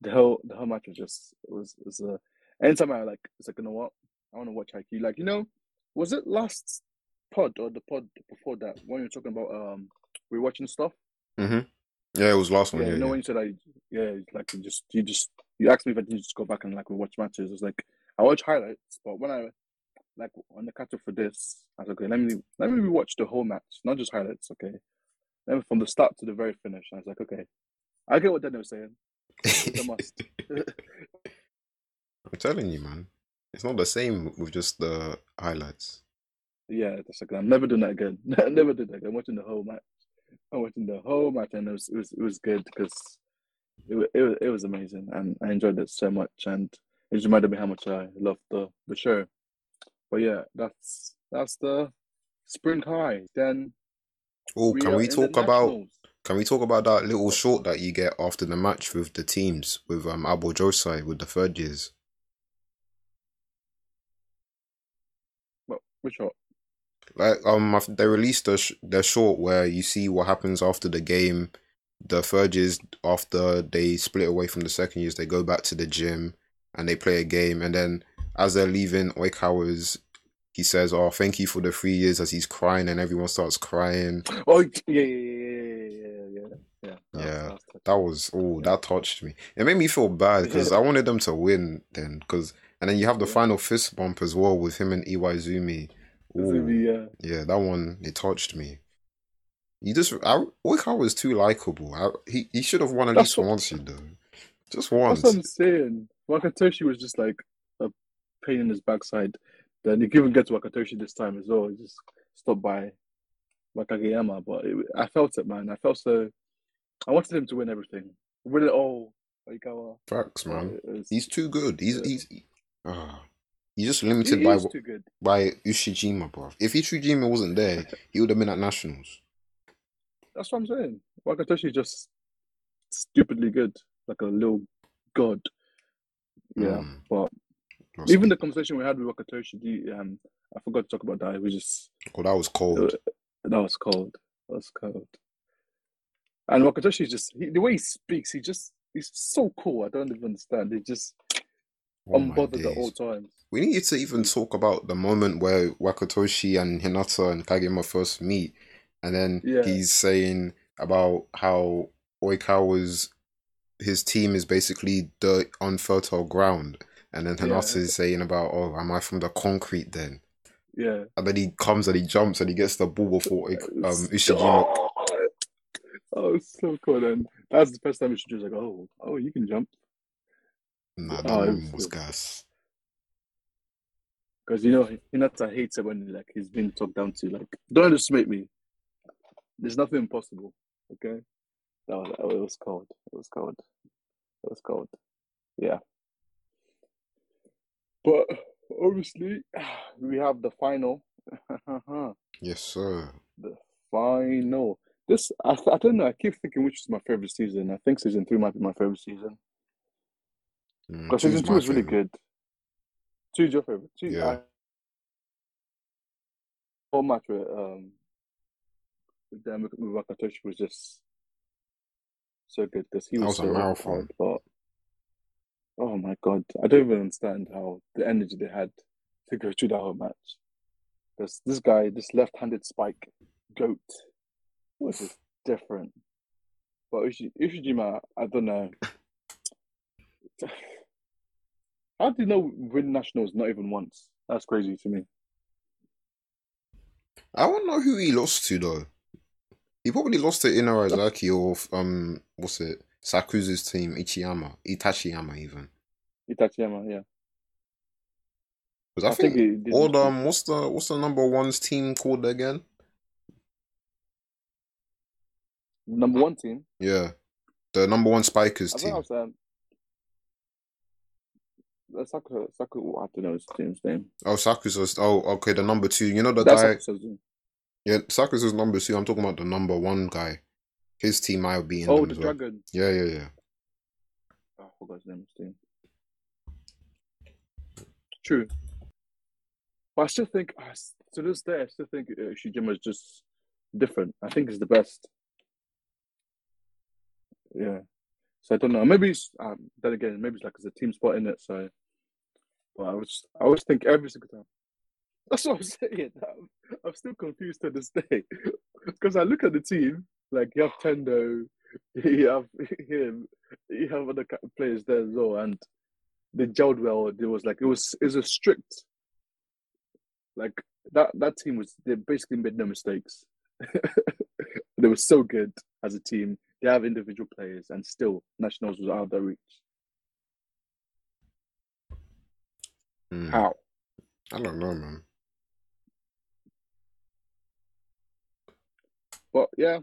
the whole the whole match was just was was uh anytime I like it's like you know what I want to watch Haikyuu. Like you know, was it last pod or the pod before that when you were talking about um we watching stuff? Mm-hmm. Yeah, it was last one. Yeah, yeah you know yeah. when you said I. yeah, it's like you just you just you asked me if I didn't just go back and like watch matches. It's like I watch highlights, but when I like on the catch up for this, I was like, okay, let me let me watch the whole match, not just highlights, okay. Then from the start to the very finish, I was like, okay, I get what Daniel was saying. It's a must. [laughs] [laughs] I'm telling you, man, it's not the same with just the highlights. yeah, that's like I'm never doing that again. [laughs] never do that again. I'm watching the whole match. I'm watching the whole match, and it was it was it was good because it it was, it was amazing, and I enjoyed it so much, and it just reminded me how much I loved the the show. But yeah, that's that's the spring high. Then Oh, can we talk about can we talk about that little short that you get after the match with the teams with um Aoba Johsai with the third years? What which one? Like um, they released a sh- their short where you see what happens after the game. The third years after they split away from the second years, they go back to the gym and they play a game. And then as they're leaving, Oikawa's he says, "Oh, thank you for the three years." As he's crying, and everyone starts crying. Oh yeah, yeah, yeah, yeah, yeah, yeah, yeah. That was- Yeah, that was. That was oh, that touched me. It made me feel bad because I wanted them to win then. Because and then you have the final fist bump as well with him and Iwaizumi. Is Ooh. yeah. That one it touched me. You just I Oikawa was too likable. I, he he should have won at That's least what- once, you know. Just once. That's what I'm saying. Wakatoshi was just like a pain in his backside. Then he couldn't get to Wakatoshi this time as well. He just stopped by Wakageyama. But it, I felt it, man. I felt so. I wanted him to win everything. Win it all. Oikawa. Facts, man. Was- He's too good. He's Yeah. he's ah. He's just limited he by is too good. by Ushijima, bro. If Ushijima wasn't there, [laughs] he would have been at nationals. That's what I'm saying. Wakatoshi just stupidly good, like a little god. Yeah, Mm. but even the conversation we had with Wakatoshi, the, um, I forgot to talk about that. It was just oh, that was cold. that was cold. That was cold. And Wakatoshi is just he, the way he speaks. He just he's so cool. I don't even understand. He just Oh unbothered at all times. We need to even talk about the moment where Wakatoshi and Hinata and Kageyama first meet, and then Yeah. he's saying about how Oikawa's his team is basically dirt on fertile ground, and then Hinata Yeah. is saying about, "Oh, am I from the concrete then?" Yeah. And then he comes and he jumps and he gets the ball before [laughs] um, Ushijima. Oh, oh, it's so cool. And that's the first time Ushijima was like, oh, oh, you can jump. Nah, that Oh, was gas. Because you know, [laughs] Hinata hates it when like he's being talked down to. Like, don't underestimate me. There's nothing impossible. Okay, that was it was cold. It was cold. It was cold. Yeah. But obviously, [sighs] we have the final. [laughs] Yes, sir. the final. This I, I don't know. I keep thinking which is my favorite season. I think season three might be my favorite season Mm, because two's season two my is really favorite. good. Is your favorite. Two. Yeah. I, whole match with um with them with Wakatoshi was just so good because he That was was a so marathon. But oh my god, I don't even understand how the energy they had to go through that whole match. This this guy, this left-handed spike goat, was just different. But Ushi, Ushijima, I don't know. [laughs] How do you know win nationals not even once? That's crazy to me. I don't know who he lost to though. He probably lost to Inarizaki or um what's it? Sakusa's team, Ichiyama, Itachiyama even. Itachiyama, yeah. Because I, think, think all um what's the what's the number one's team called again? Number one team. Yeah, the number one spikers I team. Was, um, Sakura, Sakura, I don't know his team's name. Oh, Sakusa's. Oh, okay. The number two. You know the That's guy. Yeah, Sakusa's number two. I'm talking about the number one guy. His team might be in. Oh, the as well. dragon. Yeah, yeah, yeah. Oh, I forgot his name. Team. True. But I still think, to this day, I still think uh, Shijima is just different. I think he's the best. Yeah. So I don't know. Maybe it's, um, then again, maybe it's like it's a team spot in it. So, but I was, I always think every single time. [laughs] That's what I'm saying. I'm, I'm still confused to this day [laughs] because I look at the team like you have Tendo, [laughs] you have him, you have other players there as well, and they gelled well. It was like it was it was a strict like that that team was they basically made no mistakes. they were so good as a team. They have individual players, and still nationals was out of their reach. Hmm. How? I don't know, man. But yeah,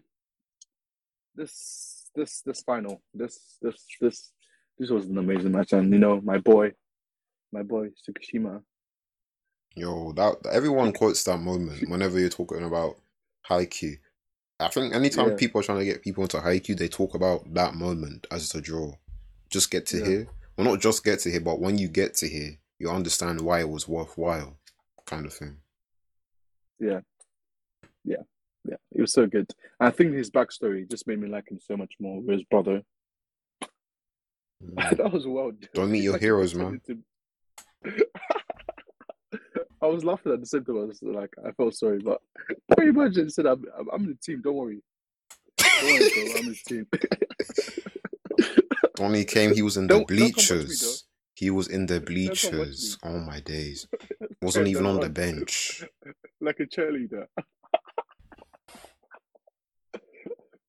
this this this final, this this this this was an amazing match, and you know my boy, my boy Tsukishima. Yo, that everyone quotes that moment whenever you're talking about Haikyuu. I think anytime Yeah. people are trying to get people into Haikyuu, they talk about that moment as a draw. Just get to Yeah. here. Well, not just get to here, but when you get to here, you understand why it was worthwhile, kind of thing. Yeah, yeah, yeah. it was so good. I think his backstory just made me like him so much more with his brother. [laughs] Mm. that was wild. Don't meet your heroes, man. [laughs] I was laughing at the same time. I was like, I felt sorry, but [laughs] pretty much? He said, "I'm, I'm, in the team. Don't worry. Don't worry, bro. I'm in the team." [laughs] When he came, he was in Don't- the don't me, bleachers. He was in the Don't come watch bleachers. me. Oh my days. [laughs] Wasn't even on the bench. like a cheerleader.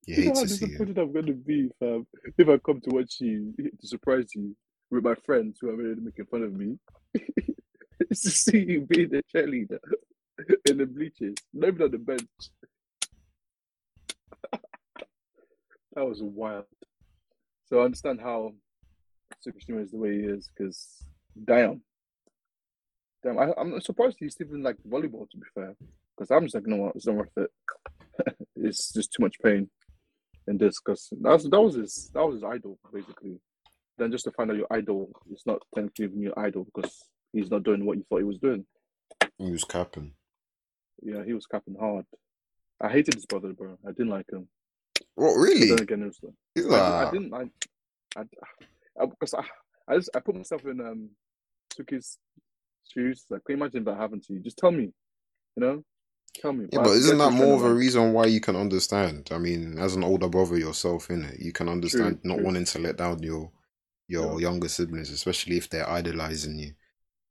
You You know hate how to see it. disappointed I'm going to be fam, um, if I come to watch you to surprise you with my friends who are already making fun of me. [laughs] it's to see you being the cheerleader [laughs] in the bleachers, not even on the bench. [laughs] that was wild. So I understand how Tsukishima is the way he is because damn. Damn, I, I'm surprised he's even like volleyball to be fair. Because I'm just like, no, it's not worth it. it's just too much pain in this because that was his that was his idol basically. Then just to find out your idol is not technically even your idol because he's not doing what you thought he was doing. He was capping. Yeah, he was capping hard. I hated his brother, bro. I didn't like him. What But really? then again, it was, I, I didn't. I, I, I because I, I just I put myself in um Tsukki's shoes. Like, can you imagine that happened to you? Just tell me, you know, tell me. Yeah, Why- but isn't that more of a reason why you can understand? I mean, as an older brother yourself, innit? You can understand not true. wanting to let down your your Yeah. younger siblings, especially if they're idolizing you.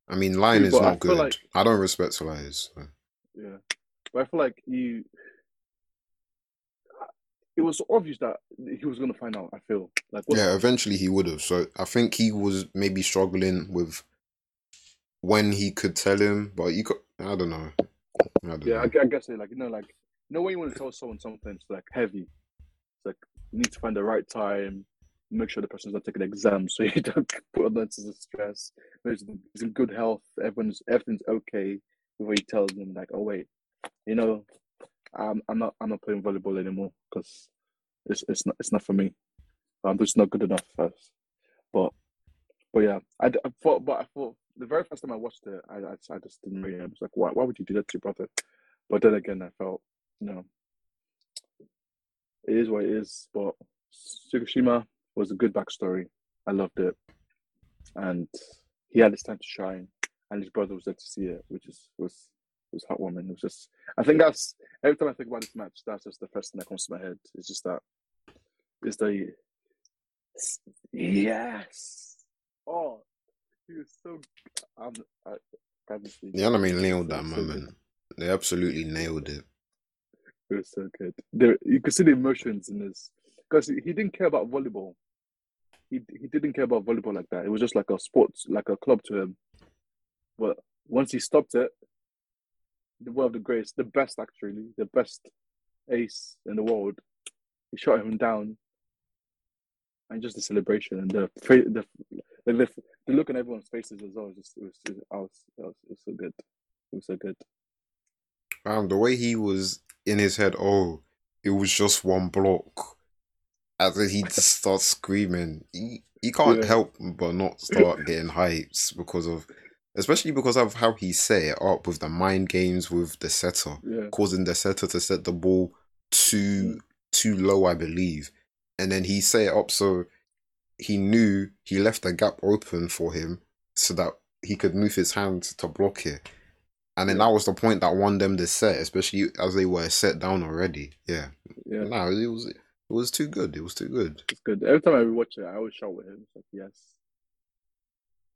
I mean, lying True, is but I not good. like- I don't respect liars. so. Uh, yeah, but I feel like you. It was obvious that he was gonna find out. I feel like what- Yeah, eventually he would have. So I think he was maybe struggling with when he could tell him, but you could. I don't know. I don't yeah. know. I, I guess it, like you know, like you know when you want to tell someone something, it's like heavy. It's like you need to find the right time, make sure the person's not taking exams, so [laughs] you don't put on to the stress. He's he's in good health. Everyone's everything's okay before you tell them like, oh wait, you know, I'm I'm not I'm not playing volleyball anymore because it's it's not it's not for me. I'm just not good enough first. But but yeah, i thought, but I thought the very first time I watched it, I I, I just didn't really. I was like, why why would you do that to your brother? But then again, I felt you know, it is what it is. But Tsukishima was a good backstory. I loved it, and he had his time to shine. and his brother was there to see it, which is was was heartwarming. It was just, I think that's every time I think about this match, that's just the first thing that comes to my head. It's just that, it's the yes, oh, he was so. Um, I, the anime nailed that so moment. Good. They absolutely nailed it. It was so good. There, you could see the emotions in this because he didn't care about volleyball. He he didn't care about volleyball like that. It was just like a sports, like a club to him. But once he stopped it, the world of the greatest, the best actually, the best ace in the world, he shot him down. And just the celebration and the the the, the, the look on everyone's faces as well. Just it was, it was, it was, it was so good. It was so good. Um, the way he was in his head, oh, it was just one block. As he just starts screaming, he, he can't yeah. help but not start getting hypes because of, especially because of how he set it up with the mind games with the setter, yeah. causing the setter to set the ball too too low, I believe, and then he set it up so he knew he left a gap open for him so that he could move his hand to block it. And then that was the point that won them the set, especially as they were set down already. Yeah. Yeah. No, it was it was too good. It was too good. It's good. Every time I watch it, I always shout with him. It's like, yes.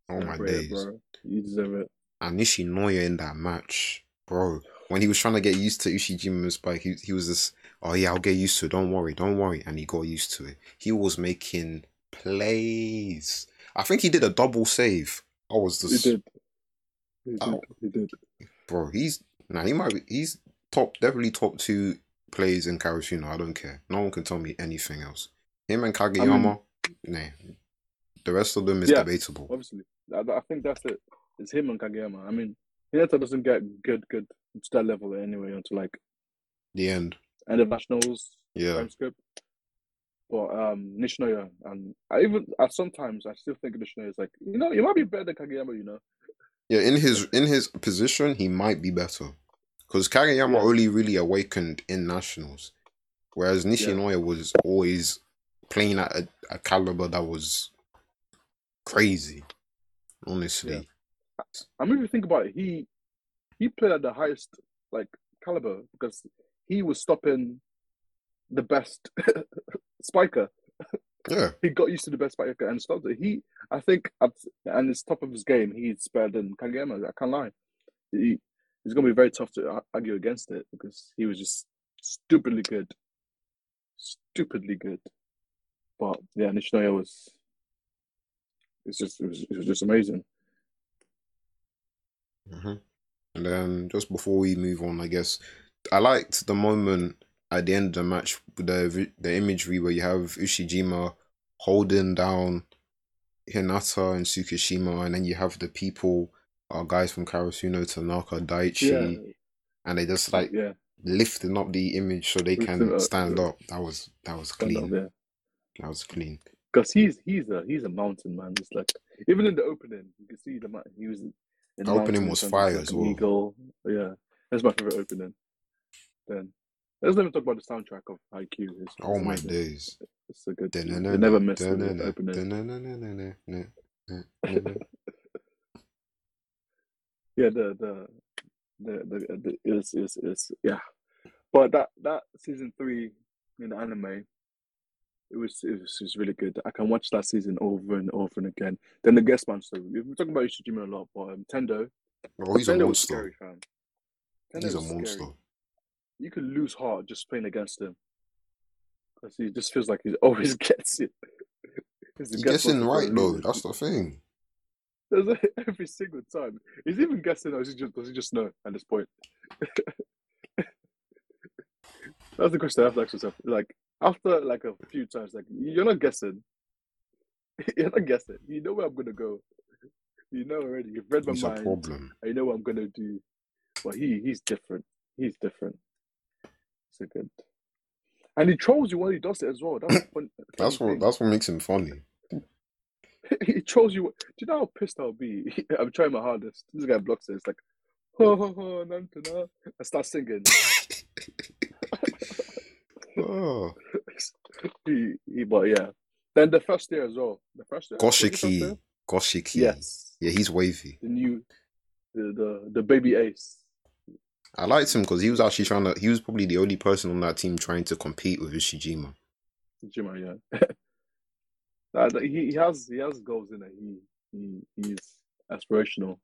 Oh my days. Bro. You deserve it. And Nishinoya in that match, bro. When he was trying to get used to Ushijima's spike, he, he was this, oh yeah, I'll get used to it. Don't worry, don't worry. And he got used to it. He was making plays. I think he did a double save. I was just. He did. He oh. did. Oh. He did bro, he's now nah, he might be he's top definitely top two plays in Karasuno. I don't care. No one can tell me anything else. Him and Kageyama, I mean, nah. The rest of them is yeah, debatable. Obviously, I, I, think that's it. It's him and Kageyama. I mean, Hinata doesn't get good, good to that level anyway until like the end, end of nationals. Yeah. Time script. But um, Nishinoya and I even at sometimes I still think Nishinoya is like you know you might be better than Kageyama. You know, yeah, in his [laughs] in his position, he might be better because Kageyama yeah. only really awakened in nationals, whereas Nishinoya yeah. was always playing at a, a, caliber that was crazy. Honestly, yeah. I mean, if you think about it, he he played at the highest like caliber because he was stopping the best [laughs] spiker. Yeah, [laughs] he got used to the best spiker and stopped it. He I think at and it's top of his game, he's better than Kageyama. I can't lie. He, it's gonna be very tough to argue against it because he was just stupidly good, stupidly good. But yeah, Nishinoya was. It's just it was, it was just amazing. Mm-hmm. And then just before we move on, I guess I liked the moment at the end of the match, the the imagery where you have Ushijima holding down Hinata and Tsukishima, and then you have the people, our guys from Karasuno, Tanaka, Daichi, yeah. and they just like yeah. lifting up the image so they can up, stand up. That was that was clean. Up, yeah. That was clean. Because he's he's a he's a mountain man. It's like even in the opening, you can see the he was. The, the opening was fire like as well. Eagle. Yeah, that's my favorite opening. Then let's never talk about the soundtrack of Haikyuu. It's, oh my days! It's a good. They never miss the opening. Yeah, the the the the, the is is is yeah, but that that season three in the anime, it was it was, it was really good. I can watch that season over and over and again. Then the Guess Monster. We've been talking about Ushijima a lot, but um, Tendo. Oh, he's Tendo a monster. Scary, fam. he's a monster. Scary. You could lose heart just playing against him because he just feels like he [laughs] always gets it. He's guessing right though. That's the thing. [laughs] every single time. He's even guessing, or does he just, does he just know at this point? [laughs] That's the question I have to ask myself. Like, after like a few times, like, you're not guessing. [laughs] You're not guessing. You know where I'm going to go. You know already. You've read my He's mind. problem. I know what I'm going to do. But he, he's different. He's different. So good. And he trolls you when he does it as well. That's, [coughs] that's what, that's what makes him funny. [laughs] he trolls you. Do you know how pissed I'll be? [laughs] I'm trying my hardest. This guy blocks it. It's like, ho ho ho, nantana. I start singing. [laughs] oh. he, he, but yeah. Then the first year as well. The first year. Goshiki. Goshiki. Yes. Yeah, he's wavy. The new, the the, the baby ace. I liked him because he was actually trying to. He was probably the only person on that team trying to compete with Ishijima. Ishijima, yeah. Uh, he, he has he has goals in it. He he he's aspirational.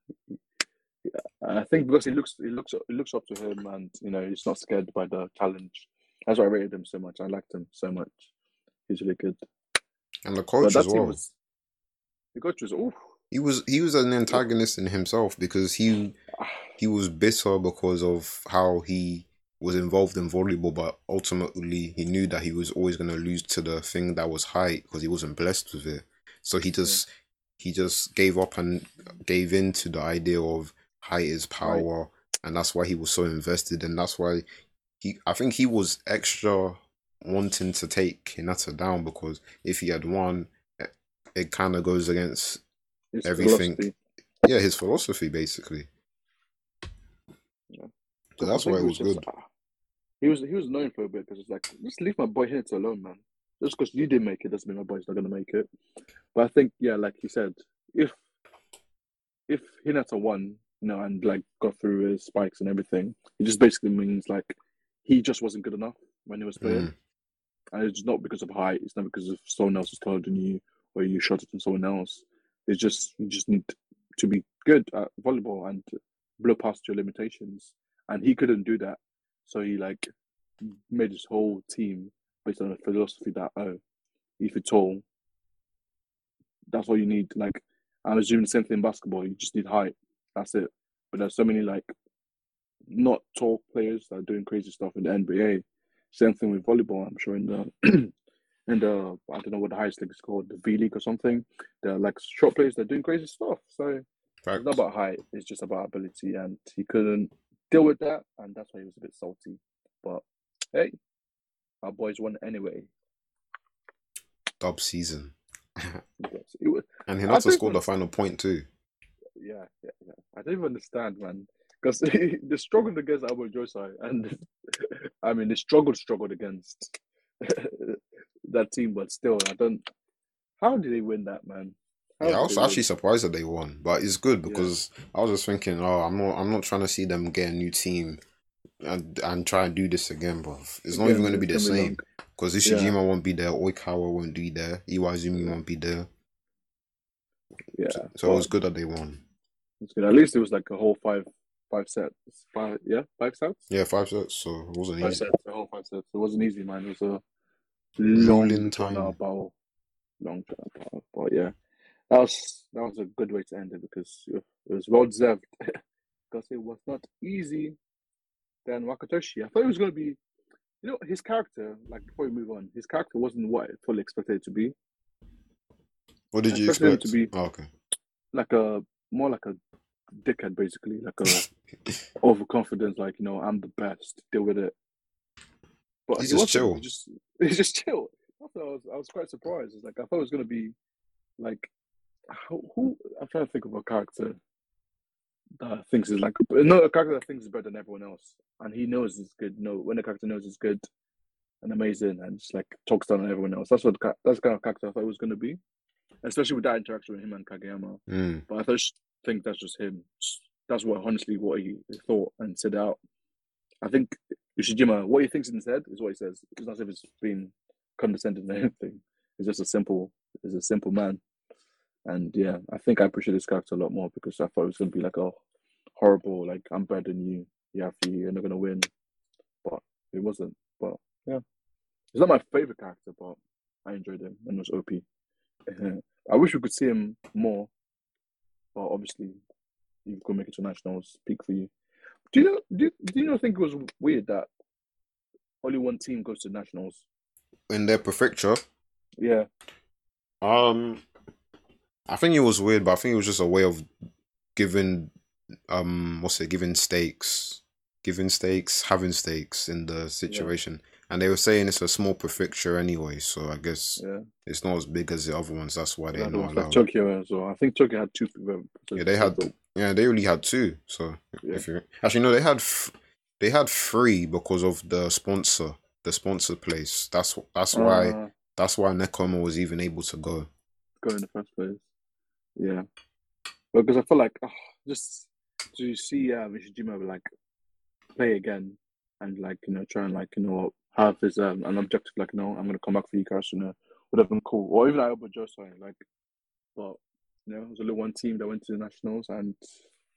And I think because he looks he looks he looks up to him, and you know he's not scared by the challenge. That's why I rated him so much. I liked him so much. He's really good. And the coach as well. Was, the coach was oh. He was he was an antagonist in himself because he he was bitter because of how he was involved in volleyball, but ultimately he knew that he was always going to lose to the thing that was height because he wasn't blessed with it. So he just yeah. he just gave up and gave in to the idea of height is power, right. and that's why he was so invested, and that's why he I think he was extra wanting to take Hinata down because if he had won, it, it kind of goes against his everything. Philosophy. Yeah, his philosophy basically. Yeah. So that's why it was, was good. uh, he was he was known for a bit because it's like just leave my boy Hinata alone, man. Just because you didn't make it doesn't mean my boy's not gonna make it. But I think yeah, like you said, if if Hinata won, you know, and like got through his spikes and everything, it just basically means like he just wasn't good enough when he was playing. Mm. And it's not because of height, it's not because of someone else is taller than you or you shot it than someone else. It's just you just need to be good at volleyball and blow past your limitations. And he couldn't do that. So he like made his whole team based on a philosophy that oh, if you're tall, that's all you need. Like I'm assuming the same thing in basketball, you just need height. That's it. But there's so many like not tall players that are doing crazy stuff in the NBA. Same thing with volleyball. I'm sure in the [clears throat] in the I don't know what the highest league is called, the V League or something. They're like short players. They're doing crazy stuff. So Facts. it's not about height. It's just about ability, and he couldn't deal with that, and that's why he was a bit salty. But hey, our boys won anyway. Dub season. was, and he also scored the final point too. Yeah, yeah, yeah. I don't even understand, man because [laughs] they struggled against Aoba Johsai, and [laughs] I mean they struggled, struggled against [laughs] that team, but still, I don't. How did they win that, man? Yeah, I was actually surprised that they won, but it's good because yeah. I was just thinking, oh, I'm not, I'm not trying to see them get a new team and and try and do this again, bro. It's not yeah, even going to be the same because Ishijima yeah. won't be there, Oikawa won't be there, Iwaizumi won't be there. Yeah, so, so well, it was good that they won. It's good. At least it was like a whole five five sets. Five, yeah, five sets. Yeah, five sets. So it wasn't five easy. Sets, the whole five sets. It wasn't easy, man. It was a long, long time. Battle. Long time battle. But yeah, that was that was a good way to end it because it was well deserved. [laughs] because it was not easy. Then Wakatoshi, I thought it was going to be, you know, his character. Like before we move on, his character wasn't what I fully expected it to be. What did I you expect? to be oh, okay. Like a more like a dickhead, basically, like a [laughs] overconfidence, like you know, I'm the best, deal with it. But he's he just chill. [laughs] Just he's just chill. I, I was I was quite surprised. It's like I thought it was gonna be like who, who I'm trying to think of a character that thinks is like no a character that thinks is better than everyone else, and he knows it's good. No, when a character knows it's good and amazing, and just like talks down on everyone else. That's what that's the kind of character I thought it was gonna be, especially with that interaction with him and Kageyama. Mm. But I just think that's just him. That's what honestly what he thought and said out. I think Ishijima, what he thinks instead is what he says. It's not as if it's been condescending or [laughs] anything. He's just a simple, he's a simple man. And yeah, I think I appreciate this character a lot more because I thought it was gonna be like a horrible, like I'm better than you. You have to, you're not gonna win. But it wasn't. But yeah, he's not my favorite character, but I enjoyed him and it was OP. [laughs] I wish we could see him more but obviously you could make it to nationals. Speak for you. Do you know? Do, do you not think it was weird that only one team goes to nationals in their prefecture? Yeah. Um, I think it was weird, but I think it was just a way of giving, um, what's it? Giving stakes, giving stakes, having stakes in the situation. Yeah. And they were saying it's a small prefecture anyway, so I guess yeah. it's not as big as the other ones. That's why they're yeah, not allowed. Like Tokyo as well. I think Tokyo had two. Yeah, they had. Yeah, they only had two. So if you actually no, they had f- they had three because of the sponsor, the sponsor place. That's that's why uh, that's why Nekoma was even able to go. Go in the first place. Yeah, because I feel like oh, just to see um Ishijima like play again and like you know try and like you know have his um an objective like no I'm gonna come back for you guys you know would have been cool or even Aoba Johsai like but you know it was only one team that went to the nationals and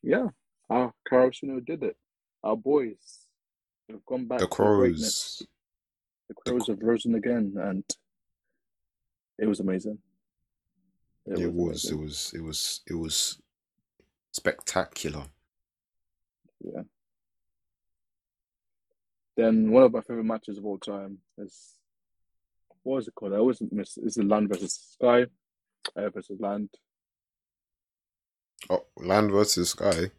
yeah our Karasuno did it our boys have gone back The. Crows. the crows have risen again and it was amazing It was. It was. It was. It was spectacular. Yeah. Then one of my favorite matches of all time is what was it called? I always miss. Is the Land versus Sky, Air versus Land. Oh, Land versus Sky.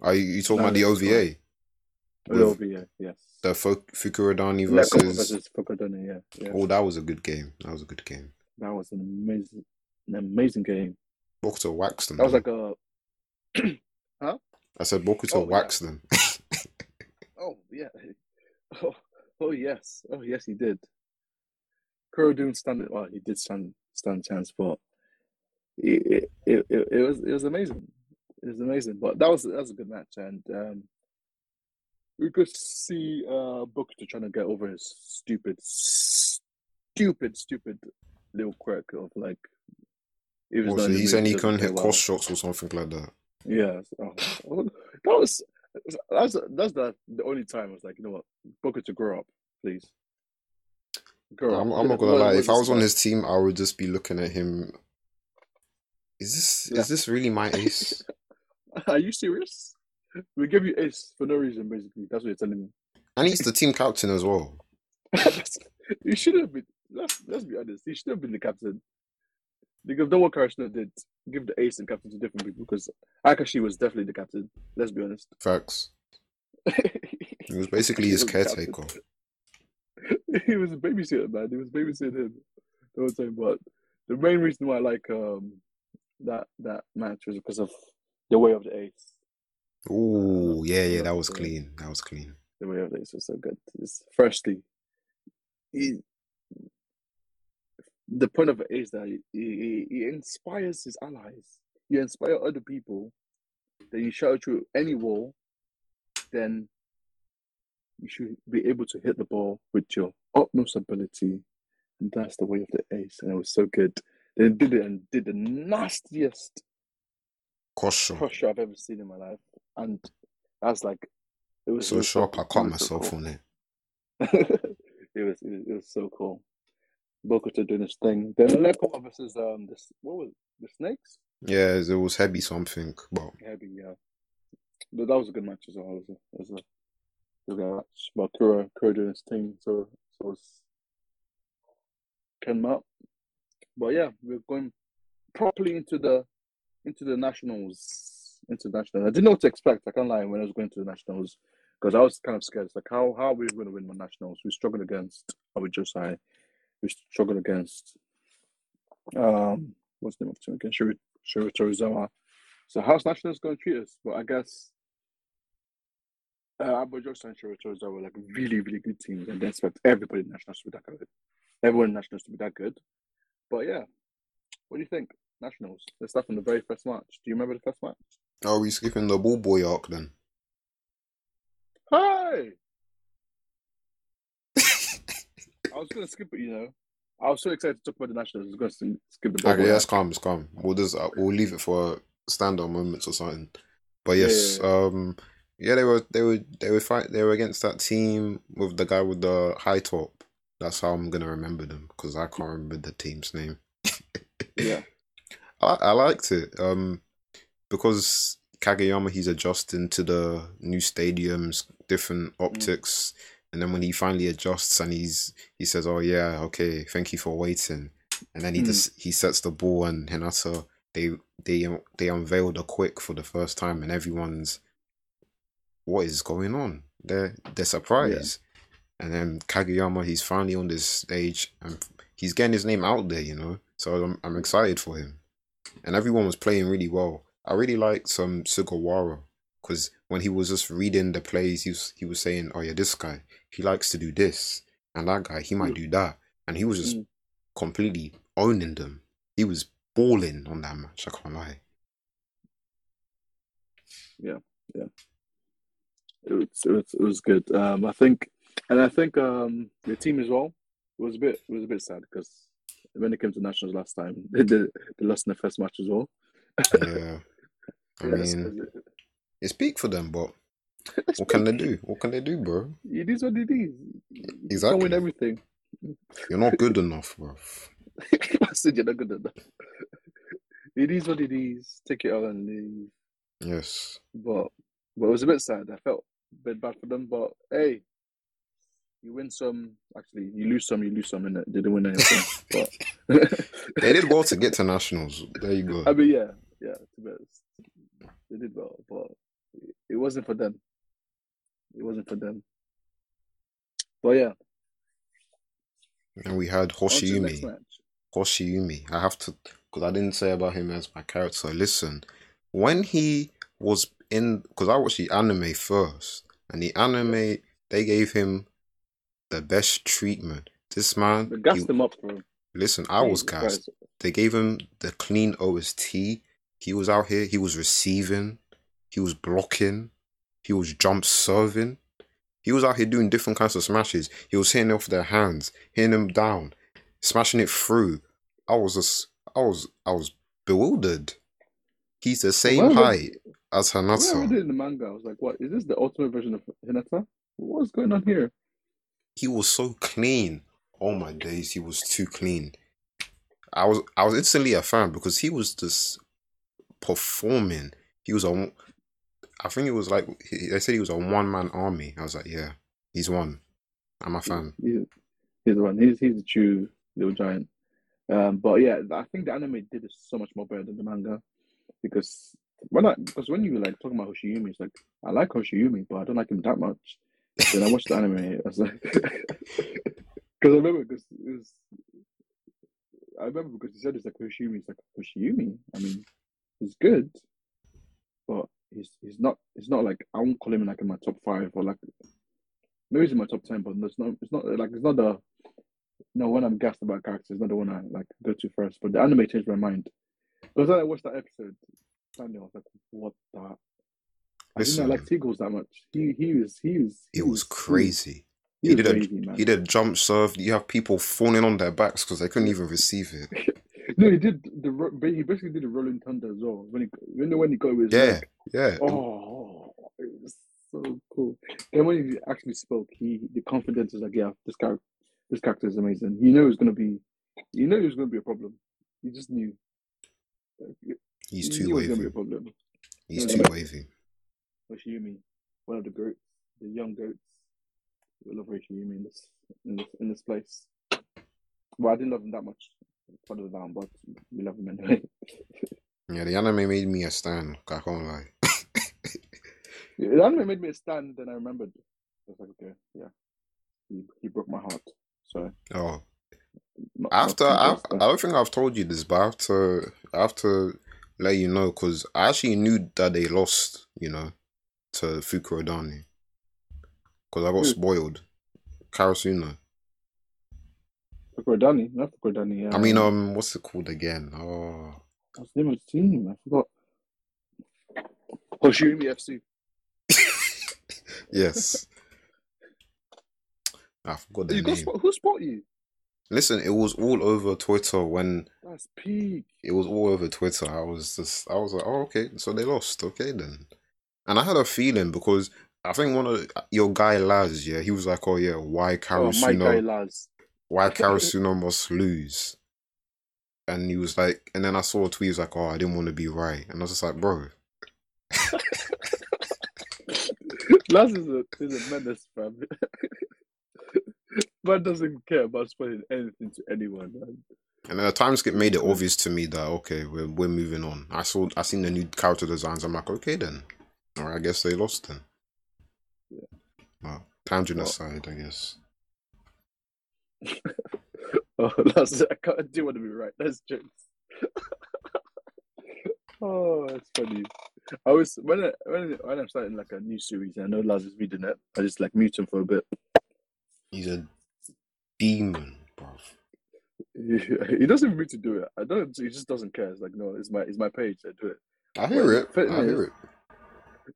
Are you, you talking about the OVA? With OVA, yes. the Fu- Fukurodani versus. versus Fukurodani, yeah, yeah. Oh, that was a good game. That was a good game. That was an amazing, an amazing game. Bokuto waxed them. That was like a. [clears throat] I said Bokuto Oh, yeah. waxed them. [laughs] Oh yeah. [laughs] Oh, oh yes. Oh yes, he did. Kuro didn't stand it. Well, he did stand stand chance, but it it, it it was it was amazing. It was amazing. But that was that was a good match, and um, we could see uh Bokuto trying to get over his stupid, stupid, stupid little quirk of like. He was What, not so in the he mood, said he couldn't hit cross shots or something like that. Yeah, oh, that was that's that's the the only time I was like, you know what, Bokuto grow up, please. Grow I'm, up. I'm not gonna lie. If I was on his team, I would just be looking at him. Is this Yeah. is this really my [laughs] ace? Are you serious? We give you ace for no reason, basically. That's what you're telling me. and he's the team captain as well. [laughs] you should have been. Let's let's be honest. He should have been the captain. Because no one Karasuno did give the ace and captain to different people. Because Akaashi was definitely the captain. Let's be honest. Facts. [laughs] He was basically his was caretaker. [laughs] he was a babysitter, man. He was babysitting him the whole time. But the main reason why I like um that that match was because of the way of the ace. Ooh, yeah, yeah, that was clean. That was clean. The way of the ace was so good. It's, firstly, he, the point of it is that he, inspires his allies. You inspire other people. Then you shout through any wall. Then you should be able to hit the ball with your utmost ability. And that's the way of the ace. And it was so good. They did it and did the nastiest Cross shot. I've ever seen in my life. And that's like, it was So was sharp, I caught was so myself cool. on it. [laughs] it was it was, it was so cool. Bokuto doing his thing. Then Nekoma versus um this what was it? the snakes? Yeah, it was heavy something, but Heavy, yeah. But that was a good match as well. It was a, it was a, it was a good match. But Kuro Kuro doing his thing, so so it came up. But yeah, we're going properly into the into the nationals. International. I didn't know what to expect. I can't lie when I was going to the nationals because I was kind of scared. It's like how how are we going to win the nationals? We struggled against Aoba Johsai. We struggled against um what's the name of the team again? Shuri Shiratorizawa. So how's nationals going to treat us? But I guess uh, Aoba and Shiratorizawa were like really really good teams, and they expect everybody in nationals to be that good. Everyone in nationals to be that good. But yeah, what do you think? Nationals. Let's start from the very first match. Do you remember the first match? are we skipping the ball boy arc then? Hey! I was gonna skip it, you know. I was so excited to talk about the nationals. I was gonna skip the ball. Okay, that's calm, it's calm. We'll just uh, we'll leave it for stand-up moments or something. But yes, yeah, um, yeah, they were they were they were fight they were against that team with the guy with the high top. That's how I'm gonna remember them because I can't remember the team's name. Yeah. [laughs] I I liked it. Um, because Kageyama he's adjusting to the new stadiums, different optics, and then when he finally adjusts and he's he says, "Oh yeah, okay, thank you for waiting," and then he Mm. just he sets the ball and Hinata they they they unveil the quick for the first time and everyone's what is going on? They're they're surprised. And then Kageyama, he's finally on this stage and he's getting his name out there, you know. So I'm I'm excited for him. And everyone was playing really well. I really liked some Sugawara because when he was just reading the plays, he was he was saying, "Oh yeah, this guy he likes to do this, and that guy he might do that," and he was just Mm. completely owning them. He was balling on that match. I can't lie. yeah, it was it was, it was good. Um, I think, and I think um the team as well was a bit was a bit sad because when it came to nationals last time, [laughs] they did they lost in the first match as well. Yeah. [laughs] I mean, it's peak for them, but [laughs] what can they do? What can they do, bro? it is what it is. Exactly. You win everything. You're not good enough, bro. [laughs] I said you're not good enough. It is what it is. Take it all and leave. Yes. But but it was a bit sad. I felt a bit bad for them. But hey, you win some. Actually, you lose some. You lose some. And they didn't win anything. [laughs] but They did well to get to nationals. There you go. I mean, yeah, yeah. To be honest, they did well, but it wasn't for them. It wasn't for them. But yeah, And we had on to the next Hoshiumi. Hoshiumi. I have to, because I didn't say about him as my character. Listen, when he was in, because I watched the anime first, and the anime, they gave him the best treatment. This man, They gassed he- them up, bro. listen, I was gassed. They gave him the clean OST. He was out here, he was receiving, he was blocking, he was jump serving. He was out here doing different kinds of smashes. He was hitting off their hands, hitting them down, smashing it through. I was just, I was, I was bewildered. He's the same would- height as When I read Hinata. it in the manga, I was like, "What is this? The ultimate version of Hinata? What's going on here?" He was so clean. Oh my days, he was too clean. I was, I was instantly a fan because he was just performing. He was on. I think it was like they said he was a one man army. I was like, yeah, he's one. I'm a fan. He's, he's the one. He's he's the true little giant. Um, but yeah, I think the anime did it so much more better than the manga because when I because when you were like talking about Hoshiumi, it's like I like Hoshiumi, but I don't like him that much. Then I watched the anime. I was like, [laughs] because I remember because it was. I remember because he said it's like Hoshiumi. It's like Hoshiumi. I mean, he's good, but he's he's not. He's not like I won't call him like in my top five or like maybe he's in my top ten, but it's not. It's not like it's not the. No, when I'm gassed about characters, it's not the one I like go to first. But the anime changed my mind because I watched that episode. Standing, I was like, "What the?" I didn't know like Seagulls that much. He he was he was he It was crazy. He, He was did a man. he did a jump serve. You have people falling on their backs because they couldn't even receive it. [laughs] No, he did the he basically did a rolling thunder as well. When he you know when he got with Yeah, yeah. Oh, it was so cool. Then when he actually spoke, he the confidence was like, yeah, this character, this character is amazing. You know, it was gonna be, you know, it was gonna be a problem. You just knew. He's knew too it was gonna be wavy. a problem. He's Yeah, too like- wavy. Hoshiumi, one of the goats, the young goats. We love Hoshiumi in this in this in this place. Well, I didn't love him that much further down, but we love him anyway. Yeah, the anime made me a stan. I can't lie. [laughs] The anime made me a stand, then I remembered. I was like, okay, yeah, he he broke my heart. So Oh, not, after not I, I don't think I've told you this, but I have to I have to let you know because I actually knew that they lost. You know, to Fukurodani because I got Who? spoiled. Karasuno. Fukurodani, not Fukurodani. Yeah. I mean, um, what's it called again? Oh, what's the name of the team? I forgot. Hoshiumi FC. [laughs] yes. I forgot the You name. spot, who spot you? Listen, it was all over Twitter when That's peak. it was all over Twitter. I was just, I was like, oh, okay, so they lost. Okay, then. And I had a feeling because I think one of your guy Laz, yeah, he was like, oh, yeah, why Oh, my guy Karasuno, Laz. Why Karasuno must lose. And he was like, and then I saw a tweet, he was like, oh, I didn't want to be right. And I was just like, bro, [laughs] Laz is a is a menace, fam. [laughs] Man doesn't care about spoiling anything to anyone. Man. And then the time skip made it obvious to me that okay, we're we're moving on. I saw I seen the new character designs. I'm like, okay then. Right, I guess they lost then. Yeah. Well, tangent Well- aside, I guess. [laughs] Oh, Laz, I, can't, I do want to be right. That's jokes. [laughs] oh, that's funny. I was when I, when when I'm starting like a new series and I know Laz is reading it. I just like mute him for a bit. He's a demon, bro. He, [laughs] he doesn't even mean to do it. I don't. He just doesn't care. It's like no, it's my it's my page. I do it. I hear Well, it. I hear is- it.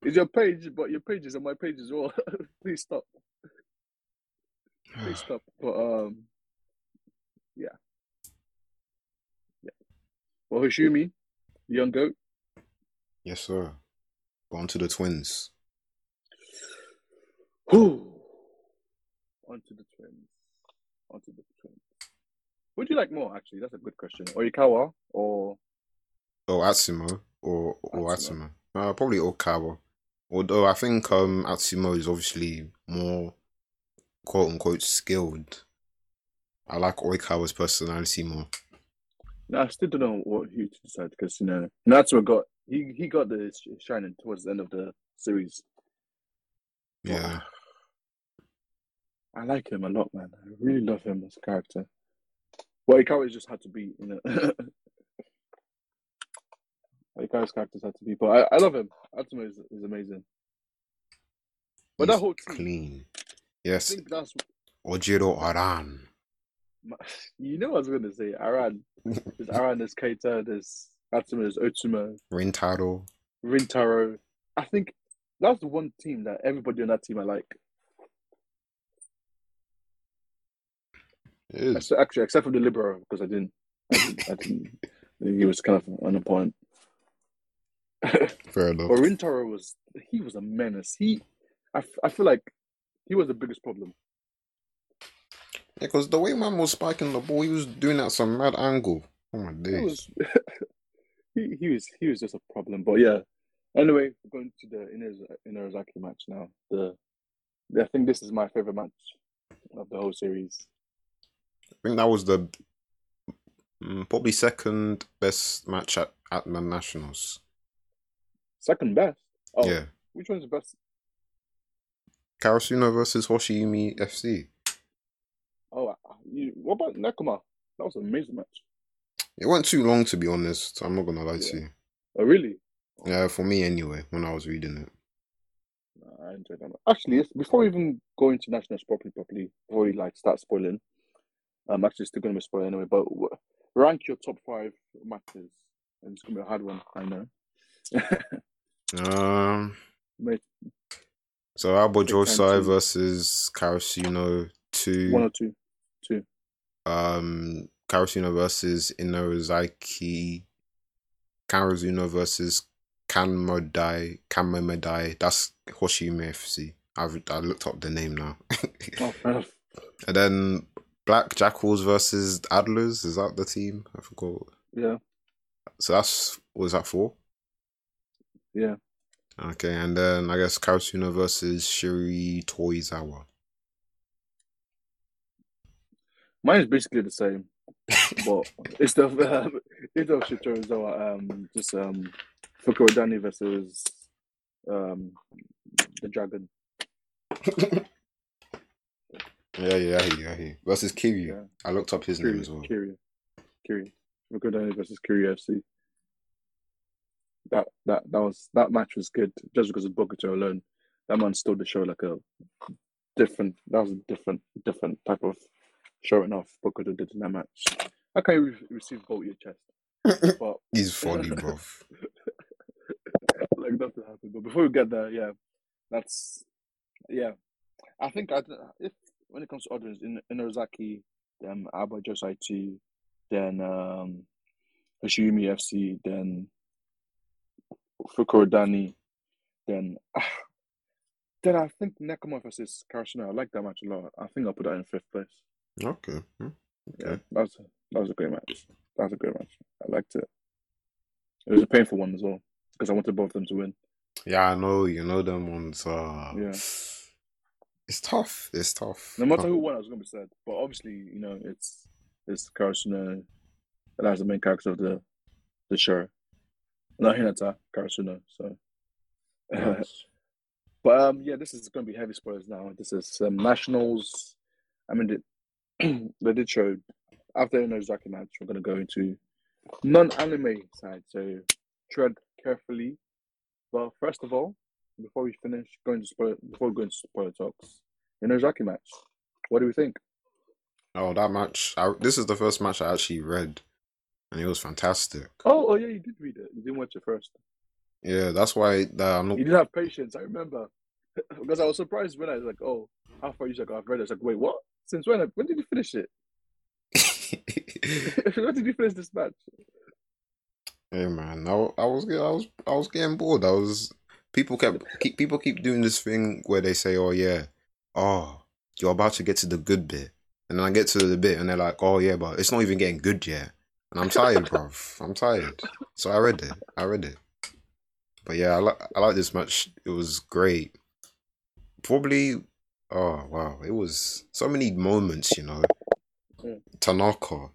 it's your page, but your page is on my page as well. Please stop. Stop. But um, yeah, yeah. Well, Hashumi, young goat. Yes, sir. On to the twins. Whew. Onto the twins. Onto the twins. Who do you like more? Actually, that's a good question. Oikawa or Oh, Atsumu or or Atsumu. Atsumu. Uh, probably Oikawa. Although I think um Atsumu is obviously more quote unquote skilled. I like Oikawa's personality more. No, I still don't know what he to decide because you know Natsuo got he he got the shining towards the end of the series. Yeah. I like him a lot, man. I really love him as a character. Well, Oikawa just had to be, you know. [laughs] Oikawa's characters had to be, but I, I love him. Atsumu is, is amazing. But that whole team, clean. I Yes. think that's Ojiro Aran. [laughs] you know what I was gonna say. Aran, [laughs] there's Aran, there's Kita, there's Atsumu, there's Otsuma, Rintaro. Rintaro. I think that's the one team that everybody on that team I like. It is. Actually, except for the Libero, because I didn't, I didn't, I didn't he was kind of an point. [laughs] Fair enough. But Rintaro was he was a menace. He, I, I feel like he was the biggest problem. Yeah, because the way man was spiking the ball, he was doing that some mad angle. Oh my He days. was, [laughs] he, he was he was just a problem. But yeah. Anyway, going to the Inez- Inarizaki match now. The, I think this is my favorite match of the whole series. I think that was the mm, probably second best match at, at the Nationals. Second best. Oh, Yeah. which one's the best? Karasuno versus Hoshiumi FC. Oh, uh, you, what about Nekoma? That was an amazing match. It went too long to be honest. I'm not gonna lie to you. Oh, really? Yeah, for me anyway, when I was reading it. I enjoyed that. Actually, before we even go into nationals properly, properly, before we like start spoiling, I'm actually still going to be spoiling anyway. But rank your top five matches, and it's going to be a hard one. I know. [laughs] Um Mate, so Aoba Johsai versus Karasuno two. one or two, two. um Karasuno versus Inarizaki, Karasuno versus Kanmodai, Kamomedai. That's Hoshiumi FC. I've I looked up the name now. [laughs] Oh, and then Black Jackals versus Adlers. Is that the team? I forgot. Yeah, So that's was that four? yeah. Okay, and then I guess Karasuno versus Shiratorizawa. Mine is basically the same, [laughs] but it's the um, it's of Shiratorizawa, um, just um, Fukurodani versus um, the Dragon. [laughs] Yeah, yeah, I hear you, I hear you. Versus Kiryu. Yeah. I looked up his name as well. Kiri, Kiri. Fukurodani versus Kiri FC. That that that was that match was good just because of Bokuto alone. That man stole the show like a different. That was a different different type of showing off Bokuto did in that match. How can you re- receive bolt your chest? [laughs] But He's funny, bruv. [laughs] like nothing happened. But before we get there, yeah, that's yeah. I think I if when it comes to others in in Ozaki, then Aoba Johsai T, then um Hashimi FC, then Fukurodani, then then I think Nekoma versus Karasuno. I like that match a lot. I think I'll put that in fifth place. Okay. hmm. Yeah, Okay. that was that was a great match. That was a great match. I liked it. It was a painful one as well because I wanted both of them to win. Yeah, I know. You know them ones. Uh, Yeah. It's tough. It's tough. No matter who won, I was going to be sad. But obviously, you know, it's it's Karasuno that is the main character of the the show. Not Hinata, Karasuno. So, [laughs] but um, yeah, this is going to be heavy spoilers now. This is um, nationals. I mean, they, [clears throat] they did show after the Nozaki match. We're going to go into non-anime side. So tread carefully. But first of all, before we finish going to spoil, before going to into spoiler talks, the Nozaki match. What do we think? Oh, that match. I, this is the first match I actually read, and it was fantastic. Oh, oh yeah, you did read it. You didn't watch it first. Yeah, that's why that I'm not. He didn't have patience. I remember [laughs] because I was surprised when I was like, "Oh, how far you like I've read it." I was like, "Wait, what? Since when? When did you finish it? [laughs] when did you finish this match?" Hey man, I, I was I was I was getting bored. I was people kept keep people keep doing this thing where they say, "Oh yeah, oh you're about to get to the good bit," and then I get to the bit and they're like, "Oh yeah, but it's not even getting good yet," and I'm tired, bruv. I'm tired. So I read it. I read it. But yeah, I like I like this match. It was great. Probably, oh wow, it was so many moments. You know, Mm. Tanaka,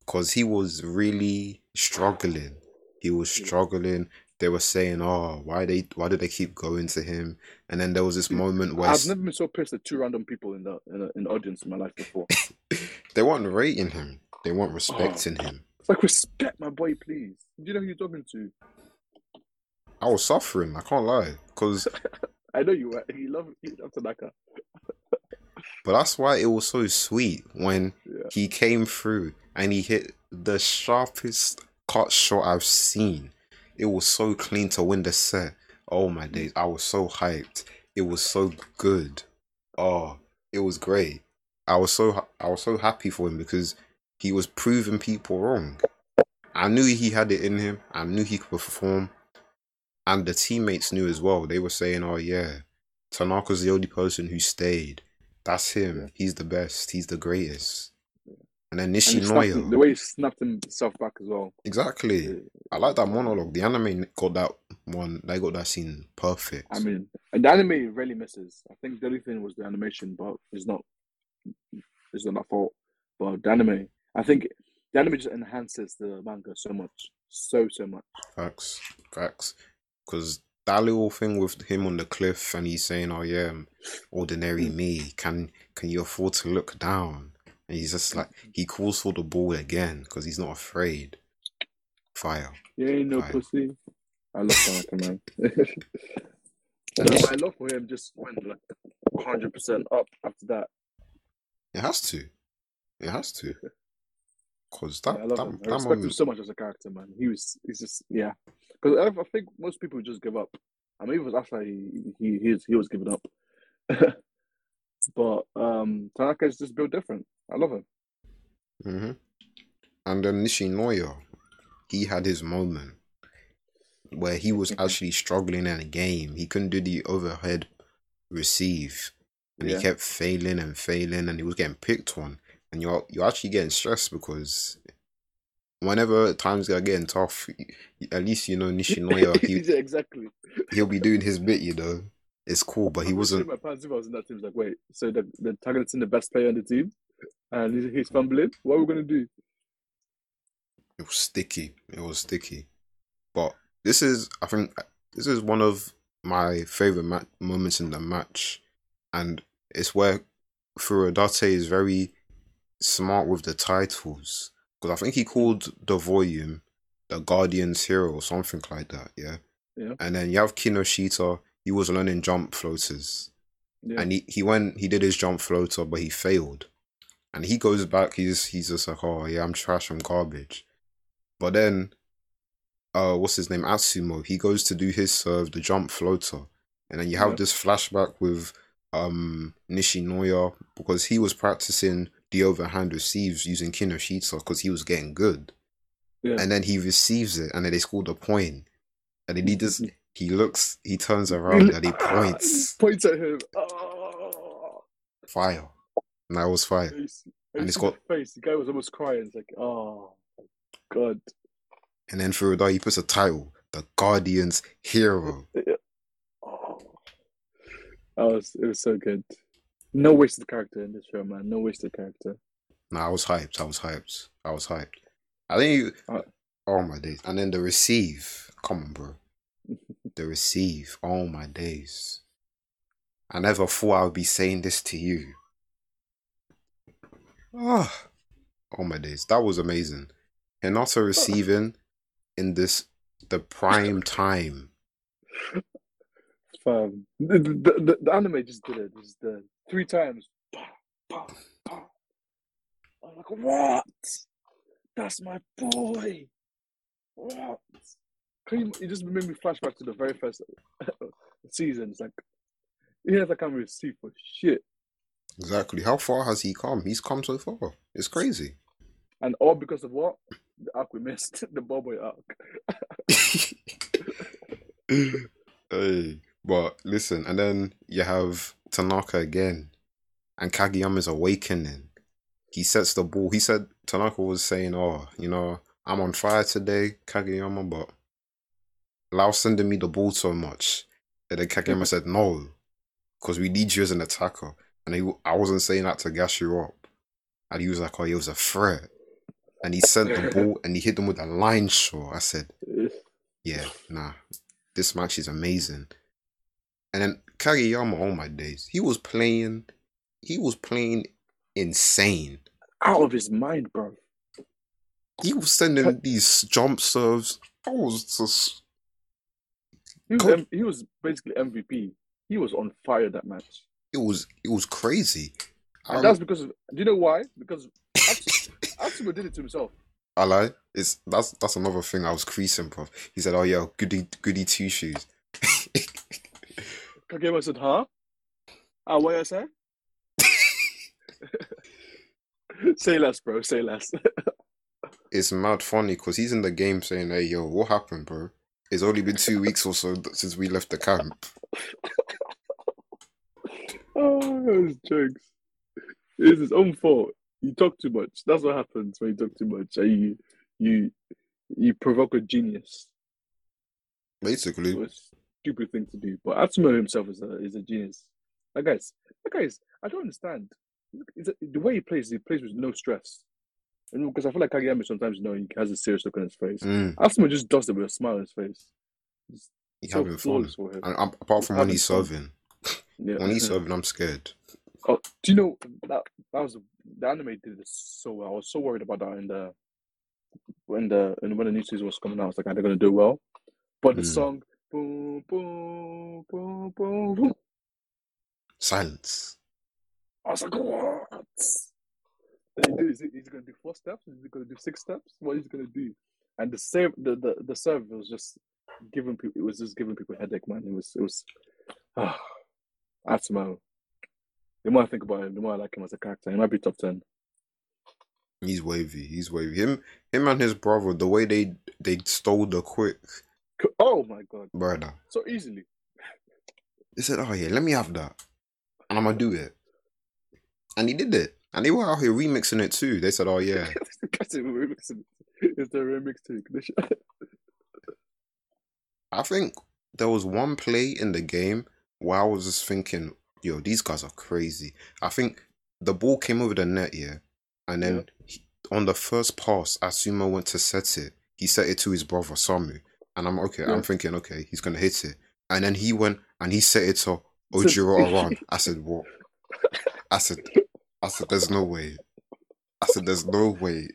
because he was really struggling. He was struggling. They were saying, "Oh, why they? Why did they keep going to him?" And then there was this moment where I've never been so pissed at two random people in the in the, in the audience in my life before. [laughs] they weren't rating him. They weren't respecting him. It's like respect my boy, please. Do you know who you're talking to? I was suffering. I can't lie, because [laughs] I know you were. He loved he loved Tanaka. but that's why it was so sweet when Yeah. he came through and he hit the sharpest cut shot I've seen. It was so clean to win the set. Oh my days, I was so hyped. It was so good. Oh, it was great. I was so I was so happy for him because he was proving people wrong. I knew he had it in him. I knew he could perform, and the teammates knew as well. They were saying, "Oh yeah, Tanaka's the only person who stayed. That's him. He's the best. He's the greatest." And then And Nishinoya, the way he um, snapped himself back as well. exactly. I like that monologue. The anime got that one. They got that scene perfect. I mean, and the anime really misses. I think the only thing was the animation, but it's not. It's not that fault. But the anime, I think the anime just enhances the manga so much, so so much. Facts, facts. Because that little thing with him on the cliff and he's saying, "Oh yeah, um, ordinary Mm. me, can can you afford to look down?" And he's just like he calls for the ball again because he's not afraid. Fire. Ain't no Fine. pussy. I love Tanaka, man. [laughs] my love for him just went like 100 percent up after that. It has to. It has to. Cause that Yeah, I love that, him. I respect him so much as a character, man. He was, he's just, yeah. Because I, I think most people just give up. I mean, it was after he he he, was- he was giving up. [laughs] but um, Tanaka is just built different. I love him. hmm and then Nishinoya, he had his moment where he was actually struggling in a game. He couldn't do the overhead receive, and Yeah. he kept failing and failing, and he was getting picked on. And you're you're actually getting stressed because whenever times are getting tough, at least you know Nishinoya, [laughs] he yeah, exactly. he'll be doing his bit. You know, it's cool, but he I would shit wasn't. My pants if I was in that team. Like, wait, so the the target's in the best player on the team, and he's, he's fumbling. What are we gonna do? it was sticky. It was sticky. But this is, I think, this is one of my favorite ma- moments in the match, and it's where Furudate is very smart with the titles because I think he called the volume the Guardian's Hero or something like that. Yeah. Yeah. And then you have Kinoshita. He was learning jump floaters Yeah, and he, he went he did his jump floater but he failed and he goes back he's he's just like oh yeah i'm trash i'm garbage but then uh what's his name atsumu he goes to do his serve the jump floater and then you have Yeah. this flashback with um nishinoya because he was practicing the overhand receives using kinoshita because he was getting good yeah. and then he receives it and then they scored a point and then he just mm-hmm. he looks he turns around and he points [laughs] points at him. Oh, fire and that was fire and you see- And you it's got- the face. The guy was almost crying. It's like, oh, God. And then Furudate, he puts a title, The Guardian's Hero. [laughs] Oh, that was it was so good. No wasted character in this show, man. No wasted character. Nah, I was hyped. I was hyped. I was hyped. I think, you, Uh, oh my days. And then the receive. Come on, bro. The receive. Oh my days. I never thought I would be saying this to you. Oh, oh my days. That was amazing. And also receiving in this, the prime time. [laughs] Fam. The, the, the, the anime just did it. Just the three times. I'm like, what? That's my boy. What? Can you, it just made me flashback to the very first [laughs] season. It's like he has like can't receive for shit, Exactly. How far has he come? He's come so far. It's crazy. and all because of what the arc we missed, [laughs] the Boboy arc. [laughs] hey, but listen, and then you have Tanaka again, and Kageyama's awakening. He sets the ball. He said Tanaka was saying, "Oh, you know, I'm on fire today, Kageyama, but Lao sending me the ball so much." And then Kageyama said, "No, because we need you as an attacker." And he, I wasn't saying that to gas you up. And he was like, "Oh, he was a threat." And he sent the ball [laughs] and he hit them with a line shot. I said, yeah, nah, this match is amazing. And then Kageyama, oh my days, he was playing, he was playing insane. Out of his mind, bro. He was sending these jump serves. I was just, He was, M- he was basically MVP. He was on fire that match. it was, it was crazy. And um, that's because of, do you know why? Because Ats- [laughs] Atsumu did it to himself. I lie. It's that's that's another thing I was creasing, bro. He said, "Oh yeah, goody goody two shoes." Kageyama said, huh? Ah, what you say? [laughs] say less, bro. Say less. [laughs] it's mad funny because he's in the game saying, "Hey yo, what happened, bro? It's only been two weeks or so since we left the camp." [laughs] oh, those jokes. It's his own fault. You talk too much. That's what happens when you talk too much. You, you, you provoke a genius. Basically, stupid thing to do. But Atsumu himself is a is a genius. That guy's that guy's I don't understand. It's the way he plays, he plays with no stress. And because I feel like Kageyama sometimes, you know, he has a serious look on his face. mm, just does it with a smile on his face. It's he's so having fun. for him. And, um, apart from when he's serving, Yeah. when he's [laughs] serving, I'm scared. Oh, do you know that that was the anime did this so well. I was so worried about that in the when the and when the new season was coming out. I was like, are they gonna do well? But the Mm. song boom boom boom boom boom. Silence. I was like, what? And he did- Is he, is he gonna do four steps? Is he gonna do six steps? What is he gonna do? And the save the, the the serve was just giving people it was just giving people headache, man. It was it was ah Atsumu. The more I think about him, the more I like him as a character. He might be top ten. He's wavy. He's wavy. Him, him, and his brother. The way they they stole the quick Oh my god, brother. so easily. They said, "Oh yeah, let me have that, and I'm gonna do it." And he did it. And they were out here remixing it too. They said, "Oh [laughs] yeah, Guys, we're remixing it. It's the remix to Ignition. I think there was one play in the game where I was just thinking, yo, these guys are crazy. I think the ball came over the net, yeah, and then he, on the first pass, Atsumu went to set it. He set it to his brother Samu, and I'm okay. Yeah. I'm thinking, okay, he's gonna hit it, and then he went and he set it to [laughs] Ojiro [laughs] around. I said, what? I said, I said, there's no way. I said, there's no way.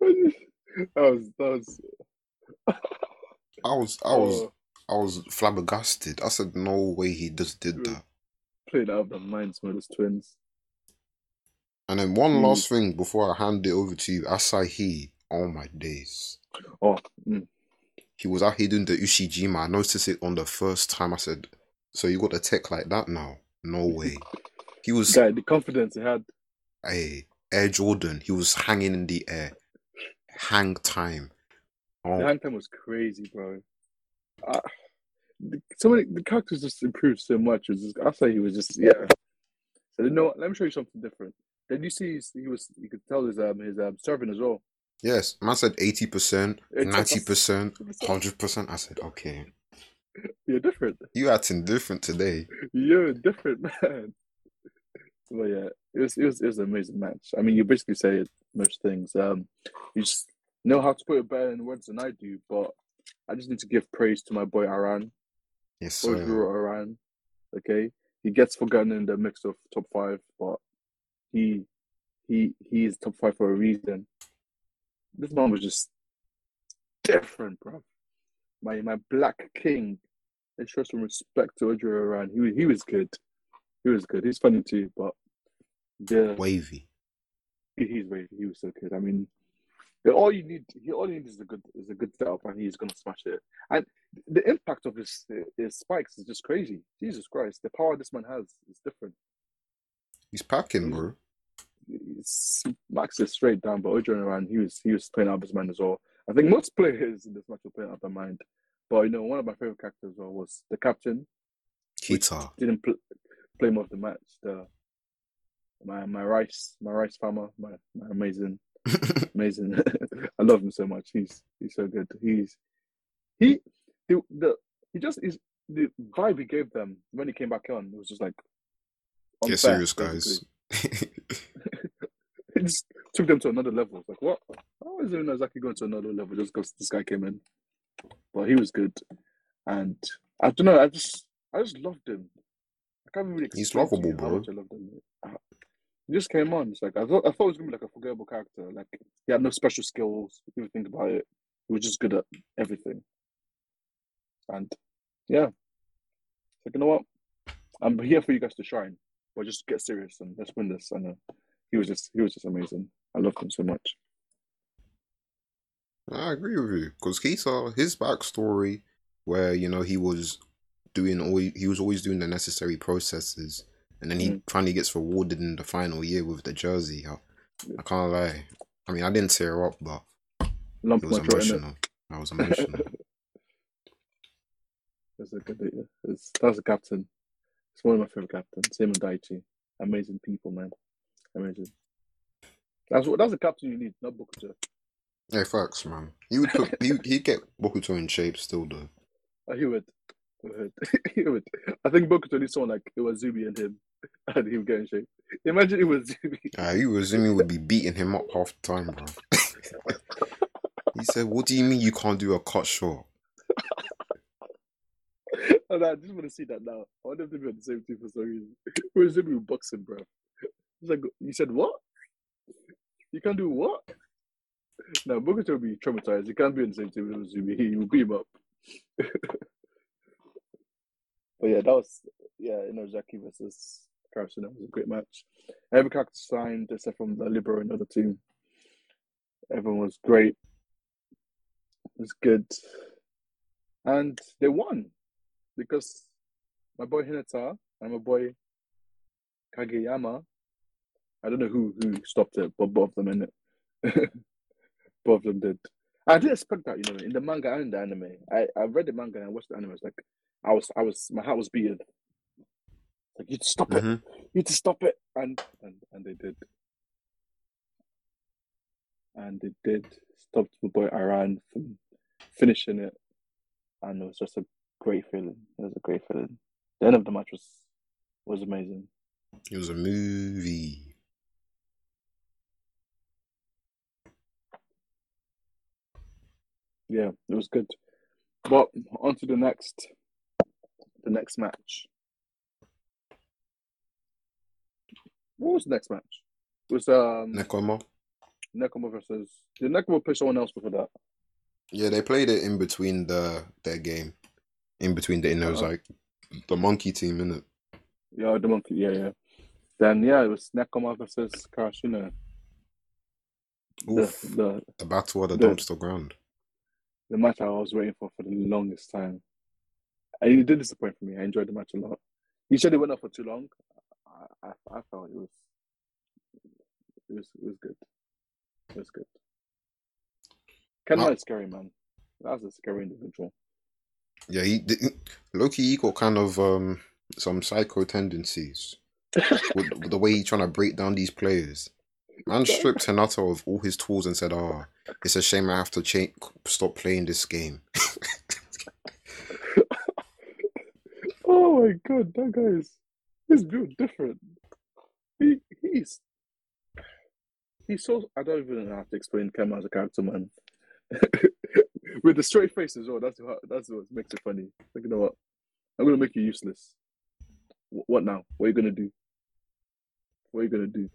[laughs] that was that was. I was, I was, oh, I was flabbergasted. I said, no way he just did that. played out of the minds, man. Those twins. And then one Mm. last thing before I hand it over to you, Asahi. Oh my days. Oh, mm. He was out here doing the Ushijima. I noticed it on the first time. I said, So you got a tech like that now? No way. He was guy, the confidence he had. a Air Jordan. He was hanging in the air. Hang time. The Oh hang time was crazy, bro. Uh, the, so many the characters just improved so much. It was just, I say he was just yeah. So you know? Let me show you something different. Then you see he was you could tell his um his um serving as well. Yes. Man said 80%, 90%, 100%. I said, okay. You're different. You acting different today. You're different, man. But yeah, it was it was it was an amazing match. I mean, you basically say most things. Um, you just know how to put it better in words than I do. But I just need to give praise to my boy Aran, Yes, Ojiro sir. Aran. Okay, he gets forgotten in the mix of top five, but he he he is top five for a reason. This man was just different, bro. My my black king. Let's show some respect to Ojiro Aran. He was- he was good. He was good. He's funny too, but yeah, Wavy. he, he's very he was so good. I mean, all you need, he all you need is a good is a good setup, and he's gonna smash it. And the impact of his his spikes is just crazy. Jesus Christ, the power this man has is different. He's packing, bro. He's, Max is straight down, but Ojiro Aran, he was he was playing out of his mind as well. I think most players in this match were playing out of their mind. But you know, one of my favorite characters was the captain. Kita didn't pl- play most of the match. The my my rice my rice farmer my, my amazing [laughs] amazing. [laughs] I love him so much. He's he's so good. He's he the, the he just is the vibe he gave them when he came back on. It was just like get serious, guys. [laughs] just took them to another level. Like what? How is it exactly going to another level just because this guy came in? But he was good, and I don't know. I just I just loved him. I can't really. He's lovable, bro. I loved him. He just came on. It's like I thought. I thought it was gonna be like a forgettable character. Like he had no special skills. If you think about it, he was just good at everything. And yeah, like you know what, I'm here for you guys to shine, but just get serious and let's win this. And uh, he was just he was just amazing. I loved him so much. I agree with you because Kita, his backstory, where you know he was doing all he was always doing the necessary processes and then he mm. finally gets rewarded in the final year with the jersey. I, I can't lie. I mean, I didn't tear up, but Lump it was emotional. I was emotional. [laughs] That's a good. It's, that's a captain. It's one of my favorite captains. Same with Daichi. Amazing people, man. Amazing. That's what. That's the captain you need, not Bokuto. Yeah, facts, man. He would put. he he'd get Bokuto in shape still, though. [laughs] He would. He [laughs] would. he would. I think Bokuto needs someone like Iwaizumi and him [laughs] and he would get in shape. Imagine it was Jimmy. Uh, Iwaizumi would be beating him up half the time, bro. he said, "What do you mean you can't do a cut short?" and I just want to see that now. I want them to be on the same team for some reason. Where's with boxing, bro? He's like, you said what? You can't do what? No, Bokuto will be traumatized. He can't be on the same team with Zumi. He will beat him up. [laughs] but yeah, that was yeah, you know, Zaki versus Karasuno. It was a great match. Every character signed except from the Libero and other team. Everyone was great. It was good. And they won because my boy Hinata and my boy Kageyama, I don't know who who stopped it, but both of them in it. [laughs] both of them did. I didn't expect that, you know, in the manga and the anime. I, I read the manga and I watched the anime. It's like I was I was my heart was beating. Like you to stop mm-hmm. it. You to stop it. And and and they did. And they did. stop the boy Aran from finishing it. And it was just a great feeling. It was a great feeling. The end of the match was was amazing. It was a movie. Yeah, it was good. But on to the next the next match. What was the next match? It was um Nekoma. Nekoma versus did Nekoma play someone else before that? Yeah, they played it in between the their game. In between the, it was like the monkey team, in it. Yeah, the monkey, yeah, yeah. Then yeah, it was Nekoma versus Karasuno. Oof, the, the, the battle of the, the dumpster ground. The match I was waiting for for the longest time. And it did disappoint for me. I enjoyed the match a lot. You said it went on for too long. I, I, felt it was it was it was good. It was good. Kenma is scary, man. That's a scary individual. Yeah, he Loki. He got kind of um some psycho tendencies with, [laughs] with the way he's trying to break down these players. Man stripped Hinata of all his tools and said, "Oh, it's a shame I have to change, stop playing this game." [laughs] oh my god, that guy is He's built different. He he's he's so I don't even have to explain Kem as a character, man. [laughs] With the straight face as well. That's what that's what makes it funny. Like you know what? I'm gonna make you useless. what now? What are you gonna do? What are you gonna do?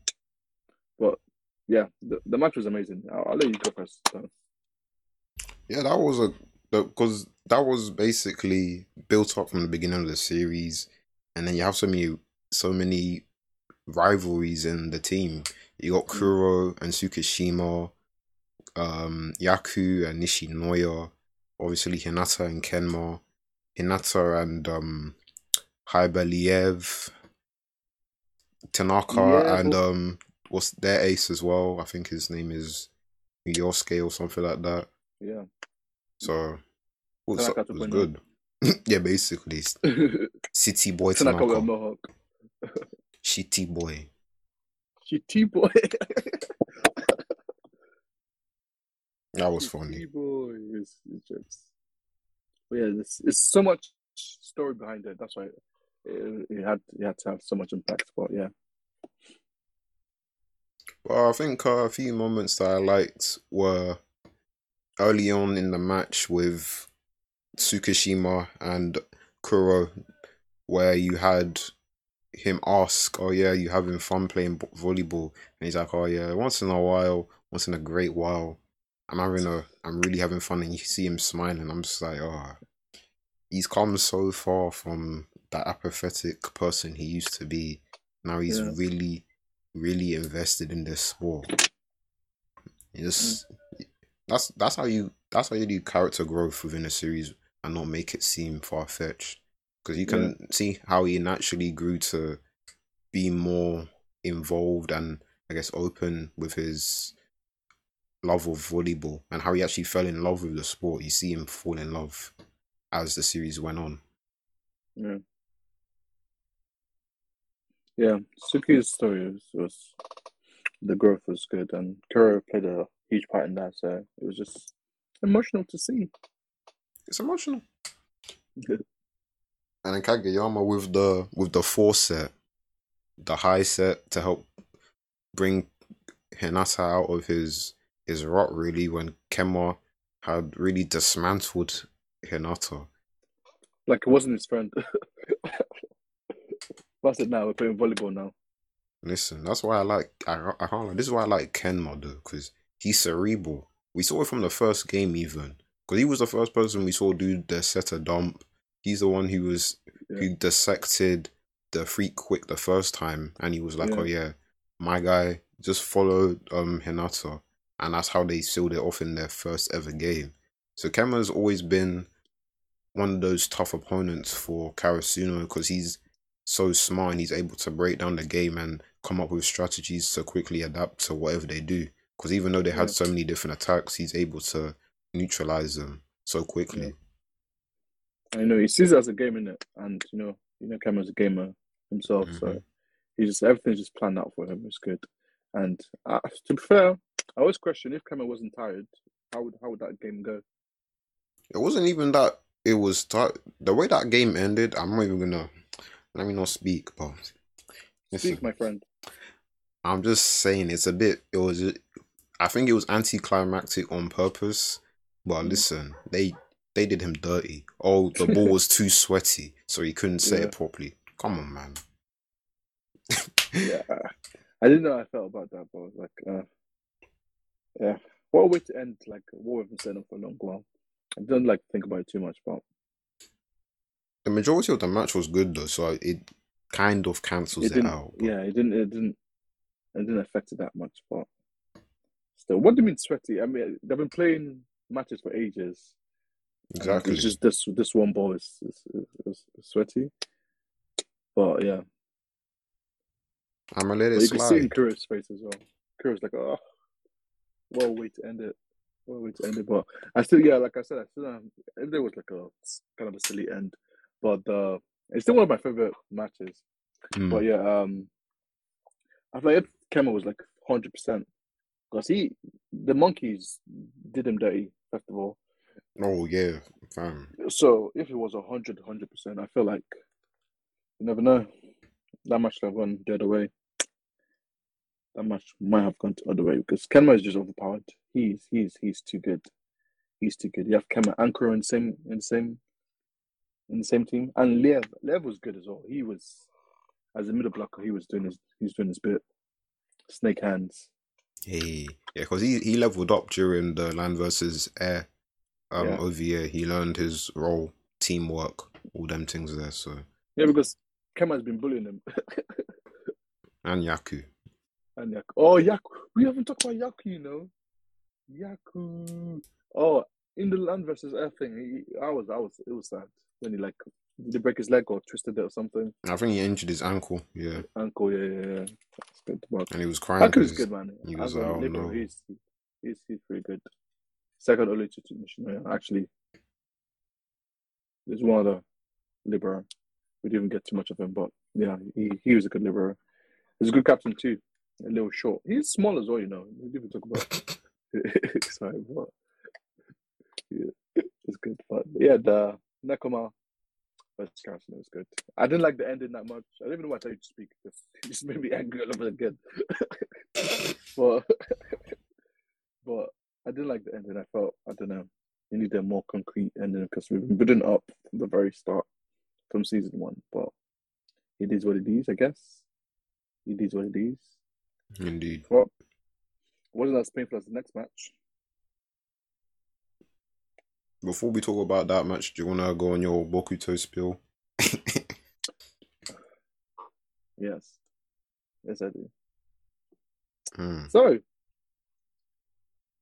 But yeah, the, the match was amazing. I'll, I'll let you go first. So. Yeah, that was a because that was basically built up from the beginning of the series and then you have so many so many rivalries in the team. You got mm. Kuro and Tsukishima, um, Yaku and Nishinoya, obviously Hinata and Kenma, Hinata and um, Haiba Lev, Tanaka Yeah, and um, what's their ace as well? I think his name is Yosuke or something like that. Yeah. So, Tanaka up? It was good. [laughs] yeah, basically, [laughs] City boy Tanaka Tanaka, mohawk. shitty boy. Shitty boy. [laughs] That was funny. boy. It's, it's just. But yeah, it's, it's so much story behind it. That's why it, it had it had to have so much impact. But yeah, Well, I think uh, a few moments that I liked were early on in the match with Tsukishima and Kuro, where you had him ask, "Oh yeah, you having fun playing volleyball?" And he's like, "Oh yeah, once in a while, once in a great while, I'm having a, I'm really having fun." And you see him smiling. I'm just like, "Oh, he's come so far from that apathetic person he used to be. Now he's Yeah. really, really invested in this sport." It's mm. that's that's how you that's how you do character growth within a series and not make it seem far fetched. Because you can see how he naturally grew to be more involved and I guess open with his love of volleyball and how he actually fell in love with the sport. You see him fall in love as the series went on. yeah, yeah. Tsukki's story was, was the growth was good, and Kuro played a huge part in that. So it was just emotional to see. It's emotional. Good. And then Kageyama with the with the four set, the high set to help bring Hinata out of his his rot really when Kenma had really dismantled Hinata. Like it wasn't his friend. [laughs] That's it now. We're playing volleyball now. Listen, that's why I like I, I can't lie. This is why I like Kenma though, because he's cerebral. We saw it from the first game even, because he was the first person we saw do the setter dump. He's the one who was Yeah. who dissected the freak quick the first time, and he was like, Yeah. "Oh yeah, my guy just followed um Hinata," and that's how they sealed it off in their first ever game. So Kenma's always been one of those tough opponents for Karasuno because he's so smart and he's able to break down the game and come up with strategies to quickly adapt to whatever they do. Because even though they had Yeah. so many different attacks, he's able to neutralize them so quickly. And, you know, he sees it as a game in it, and you know, you know, Kenma's a gamer himself, so Mhm. he just everything's just planned out for him. It's good. And uh, to be fair, I always question if Cameron wasn't tired, how would how would that game go? It wasn't even that it was start the way that game ended. I'm not even gonna let me not speak, but Speak, my friend. I'm just saying it's a bit. It was. I think it was anticlimactic on purpose. But Mhm. listen, they they did him dirty. Oh, the ball was too sweaty, so he couldn't set Yeah. it properly. Come on, man. Yeah, I didn't know how I felt about that, but I was like, uh, yeah, what a way to end like what we've been saying for a long while. I don't like think about it too much, but The majority of the match was good though, so it kind of cancels it it, out. but- Yeah, it didn't. It didn't. It didn't affect it that much, but still, what do you mean sweaty? I mean, they've been playing matches for ages. exactly. It's just this this one ball is is, is, is sweaty, but yeah. I'm a little. it you can see in. Kuro's face as well. Kuro's like, oh, what a way to end it. What a way to end it. But I still, yeah, like I said, I still, um, there was like a kind of a silly end, but uh, it's still one of my favorite matches. Mm. But yeah, um, I feel like if Kenma was like hundred percent, because he, the monkeys did him dirty first of all. Oh yeah, fam. So if it was 100, 100 percent, I feel like you never know. That match could have gone the other way. That match might have gone the other way because Kenma is just overpowered. He's he's he's too good. He's too good. You have Kenma and Kuro in same in the same in the same team, and Lev Lev was good as well. He was as a middle blocker. He was doing his he's doing his bit. Snake hands. Hey, yeah, because he he leveled up during the land versus air um Yeah. OVA. He learned his role, teamwork, all them things there. So Yeah, because Kenma has been bullying him. [laughs] and Yaku. And Yak, oh Yaku. we haven't talked about Yaku, you know. Yaku. Oh, in the land versus air thing, he, I was, I was, it was sad when he like did he break his leg or twisted it or something? I think he injured his ankle. Yeah, Ankle, yeah, yeah, yeah. That's good. But and he was crying. Yaku is good, man. he was out, oh, libero, no. he's, he's, he's pretty good. Second only to Nishinoya, actually. There's one other libero. We didn't get too much of him, but yeah, he, he was a good libero. He's a good captain too. A little short. He's small as well, you know. We didn't even talk about. [laughs] [laughs] Sorry, but yeah, it's good. But yeah, the Nekoma Karasuno was good. I didn't like the ending that much. I don't even know why I tell you to speak it [laughs] just made me angry all over again. but [laughs] but I didn't like the ending. I felt I don't know. You need a more concrete ending because we've been building up from the very start from season one. But it is what it is, I guess. It is what it is. Indeed. Well, wasn't as painful as the next match. Before we talk about that match, do you wanna go on your Bokuto spill? [laughs] Yes. Yes, I do. Hmm. So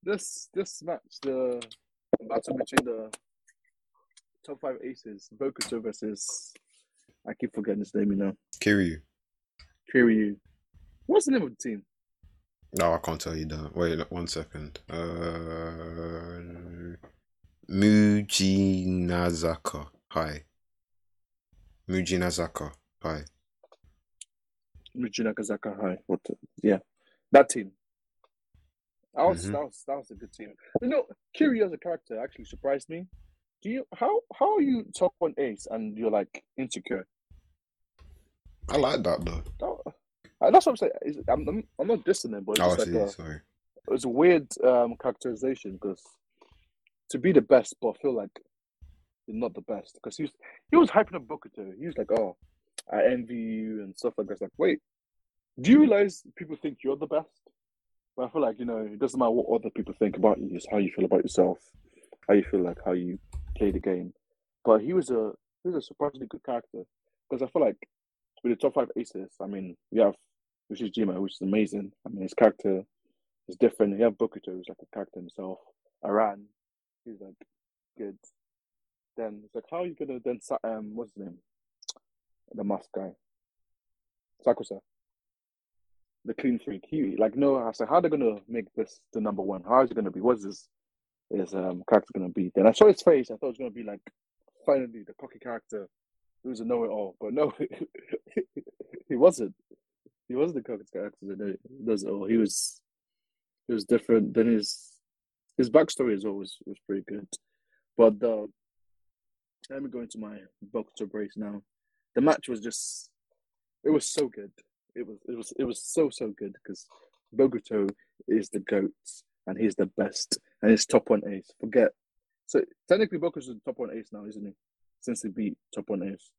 this this match, the battle between the top five aces, Bokuto versus I keep forgetting his name, you know. Kiryu. Kiryu. What's the name of the team? No, I can't tell you that. Wait, one second. Uh, Mujinazaka. Hi. Mujinazaka. Hi. Michi Nakazaka High. What the- yeah. That team. That was, Mhm. that was that was a good team. You know, Kiryu as a character actually surprised me. Do you how how are you top one ace and you're like insecure? I like that though. That- uh, that's what I'm saying. I'm, I'm, not dissing him, but it's Oh, just see. like a, Sorry. it was a weird um, characterization because to be the best, but I feel like you're not the best because he was he was hyping up Bokuto. He was like, "Oh, I envy you" and stuff like that. It's like, wait, do you realize people think you're the best? But I feel like you know it doesn't matter what other people think about you. It's how you feel about yourself, how you feel like how you play the game. But he was a he was a surprisingly good character because I feel like with the top five aces, I mean, you have Ushijima, which is amazing. I mean, his character is different. You have Bokuto, who's like a character himself. Aran, he's like good. Then it's like, how are you gonna then um what's his name? The mask guy, Sakusa, the clean freak. He like no, I said, how are they gonna make this the number one? How is it gonna be? What's his his um character gonna be? Then I saw his face. I thought it was gonna be like finally the cocky character who's a know-it-all, but no, [laughs] he wasn't. He wasn't the cocky character that does it all. He was he was different. Then his his backstory is always was, pretty good. But the let me go into my Bokuto brace now. The match was just it was so good. It was it was it was so so good because Bokuto is the goat and he's the best and he's top one ace. Forget so technically Bokuto's the top one ace now, isn't he? Since he beat top one ace.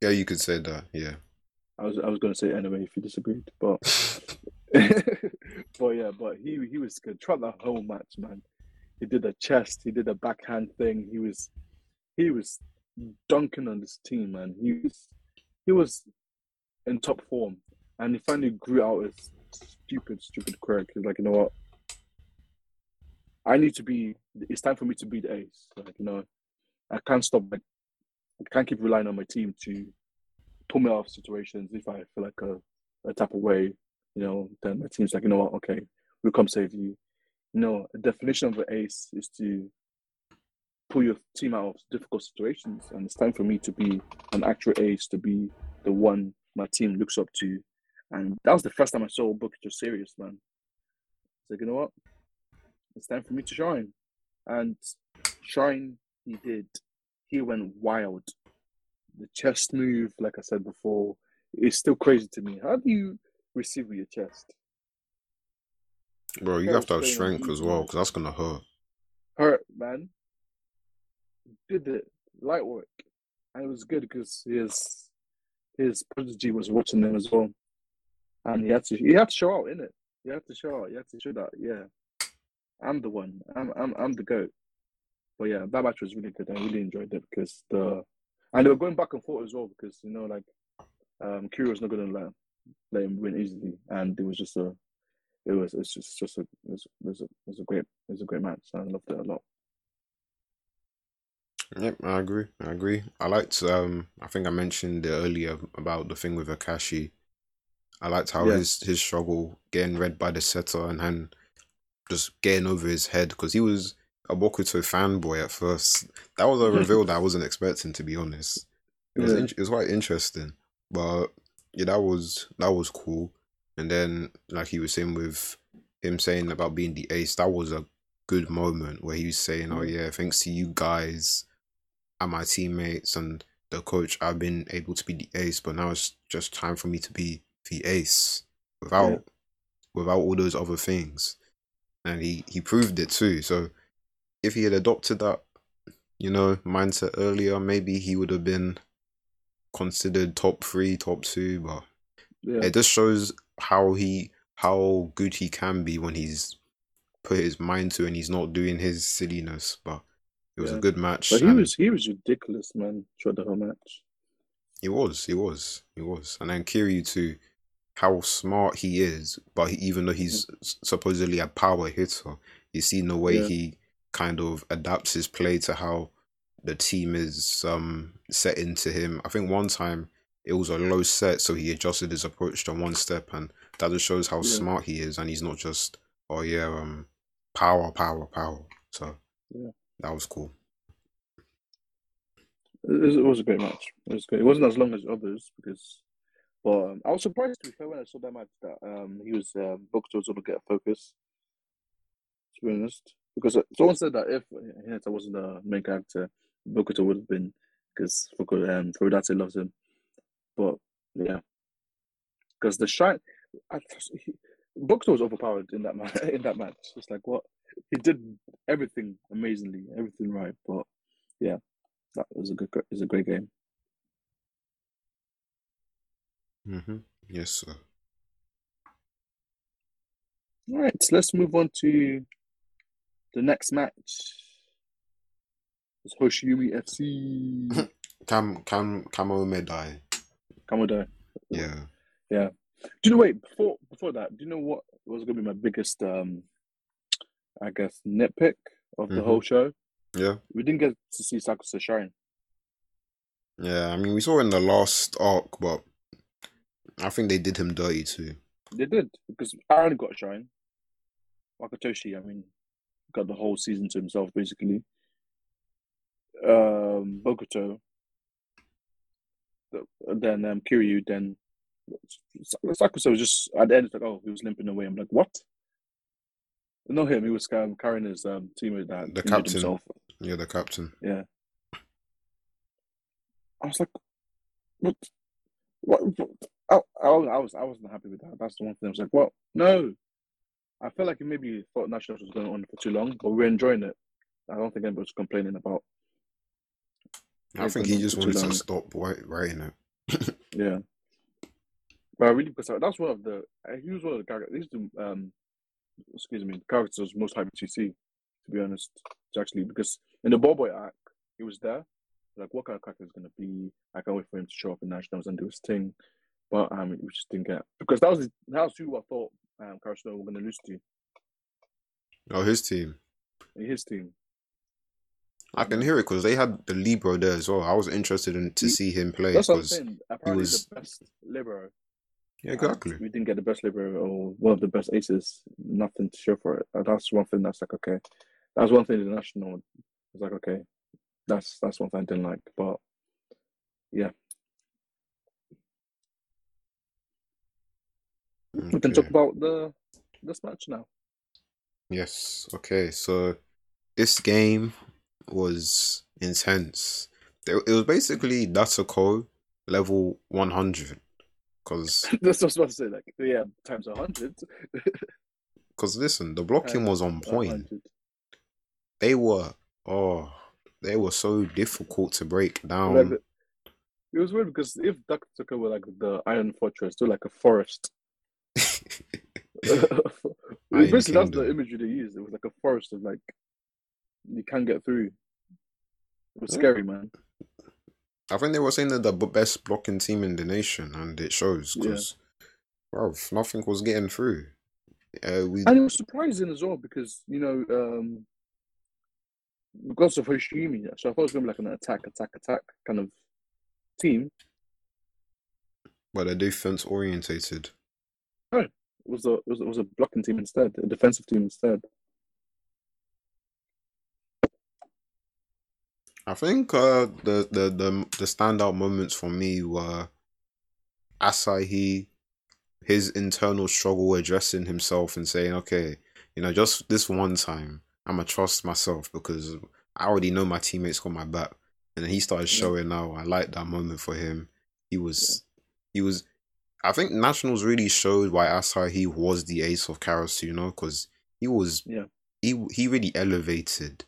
Yeah, you could say that. Yeah. I was I was gonna say it anyway if you disagreed, but [laughs] [laughs] but yeah, but he he was good throughout the whole match, man. He did a chest, he did a backhand thing. He was he was dunking on this team, man. He was he was in top form, and he finally grew out his stupid, stupid quirk. He's like, you know what? I need to be. It's time for me to be the ace. Like, you know, I can't stop. Like, I can't keep relying on my team to pull me out of situations if I feel like a, a type of way, you know, then my team's like, you know what, okay, we'll come save you. You know, the definition of an ace is to pull your team out of difficult situations. And it's time for me to be an actual ace, to be the one my team looks up to. And that was the first time I saw Booker serious, man. It's like, you know what? It's time for me to shine. And shine he did. He went wild the chest move, like I said before, is still crazy to me. How do you receive with your chest? Bro, you have to have strength as well because that's gonna hurt. Hurt, man. Did it light work, and it was good because his his prodigy was watching them as well, and he had to he had to show out in it. He had to show out. He had to show that. Yeah, I'm the one. I'm I'm I'm the goat. But yeah, that match was really good. I really enjoyed it because the and they were going back and forth as well because you know like um Kiryu's not gonna let let him win easily, and it was just a it was it's just just a it was, it was a it was a great it was a great match. I loved it a lot. Yep, I agree. I agree. I liked. Um, I think I mentioned it earlier about the thing with Akaashi. I liked how Yeah. his his struggle getting read by the setter and then just getting over his head because he was a Bokuto fanboy at first. That was a [laughs] reveal that I wasn't expecting, to be honest. It was Yeah. in- it was quite interesting, but yeah, that was that was cool. And then, like he was saying with him saying about being the ace, that was a good moment where he was saying, "Oh mm. yeah, thanks to you guys and my teammates and the coach, I've been able to be the ace. But now it's just time for me to be the ace without Yeah. without all those other things." And he he proved it too. So if he had adopted that, you know, mindset earlier, maybe he would have been considered top three, top two. But Yeah, it just shows how he how good he can be when he's put his mind to and he's not doing his silliness. But it was a good match. but he was he was ridiculous, man. Throughout the whole match. he was, he was, he was. And then Kiryu too, how smart he is, but he, even though he's mm. s- supposedly a power hitter, you see the way Yeah. he kind of adapts his play to how the team is um set into him. I think one time it was a low set, so he adjusted his approach to one step, and that just shows how Yeah. smart he is, and he's not just oh yeah, um, power, power, power. So Yeah. that was cool. It was, a great match. It was good. It wasn't as long as others because, but um, I was surprised to be fair when I saw that match that um he was um, Bokuto was going to get a focus. To be honest, because someone said that if Hinata wasn't the main character, Bokuto would have been because um Furudate loves him. But yeah, because the shine, Bokuto was overpowered in that match. [laughs] In that match, it's like what he did everything amazingly, everything right. But yeah, that was a good, was a great game. hmm Yes, sir. All right, so let's move on to the next match. It's Hoshiumi FC [laughs] Cam Cam Kamomedai. Kamado. Yeah. Yeah. Do you know? Wait, before before that, do you know what was going to be my biggest, um, I guess, nitpick of the Mhm. whole show? Yeah. We didn't get to see Sakusa shine. Yeah. I mean, we saw in the last arc, but I think they did him dirty too. They did because Aran got a shine. Wakatoshi, I mean, got the whole season to himself basically. Um, Bokuto. The- then um, Kiryu. Then Sakusa was just at the end. It's like, oh, he was limping away. I'm like, what? Not him. He was um, carrying his um, teammate that The captain. himself. Yeah, the captain. Yeah. I was like, what? What? what? I, I, I was I wasn't happy with that. That's the one thing. I was like, well, no. I felt like maybe thought Nationals was going on for too long, but we're enjoying it. I don't think anybody's complaining about. I think he just wanted to stop wri- writing it. [laughs] Yeah. But I really because that's one of the uh, he was one of the characters. He's the um, excuse me, characters most happy to see. To be honest, actually because in the Ball Boy act, he was there. Like, what kind of character is going to be? I can't wait for him to show up in nationals and do his thing. But um, we just didn't get because that was his, that was who I thought um, Karasuno were going to lose to Oh, his team. his team. I can hear it because they had the libero there as well. I was interested in to He- see him play That's what I'm because. Apparently, was- the best libero. yeah, exactly. We didn't get the best libero or one of the best aces. Nothing to show for it. Uh, That's one thing that's like okay. That's one thing the national was like okay. That's that's one thing I didn't like. But yeah, we can talk about the this match now. Yes. Okay. So this game was intense. It, it was basically Dateko level 100 because [laughs] that's what I was about to say. Like yeah, times a hundred. [laughs] because listen, the blocking was on point. hundred. They were oh, they were so difficult to break Like, down. it was weird because if Dakotaka were like the Iron Fortress, they're like a forest. [laughs] Basically, that's the imagery they used. It was like a forest of like you can't get through. It was Yeah. scary, man. I think they were saying they're the best blocking team in the nation, and it shows Yeah. because, bro, nothing was getting through. Uh, we And it was surprising as well because you know um, because of Hoshiumi, so I thought it was gonna be like an attack, attack, attack kind of team. but they're defense orientated. It was a it was, it was a blocking team instead, a defensive team instead. I think uh, the, the the the standout moments for me were Asahi, his internal struggle addressing himself and saying, "Okay, you know, just this one time, I'm gonna trust myself because I already know my teammates got my back." And then he started Yeah. showing out. I like that moment for him. He was, he was. I think Nationals really showed why Asahi was the ace of Karasu, you know, because he was, Yeah. he he really elevated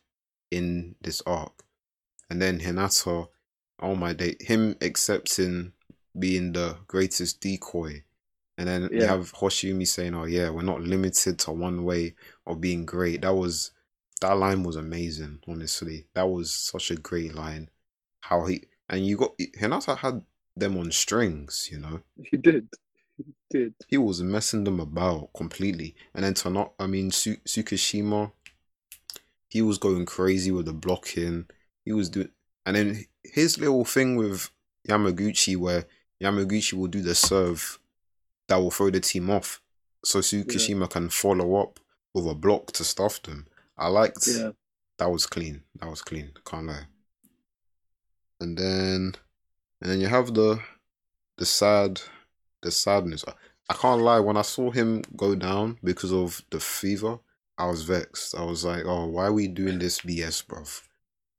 in this arc. And then Hinata, oh my day, him accepting being the greatest decoy. And then you have Hoshiumi saying, Oh yeah, we're not limited to one way of being great. That was that line was amazing, honestly. That was such a great line. How he and you got Hinata had them on strings, you know. He did, he did. He was messing them about completely. And then Tano, I mean Su- Tsukishima, he was going crazy with the blocking. He was doing, and then his little thing with Yamaguchi, where Yamaguchi will do the serve that will throw the team off, so Tsukishima can follow up with a block to stuff them. I liked Yeah, that was clean. That was clean. Can't lie. And then, and then you have the, the sad, the sadness. I, I can't lie. When I saw him go down because of the fever, I was vexed. I was like, oh, why are we doing this BS, bruv?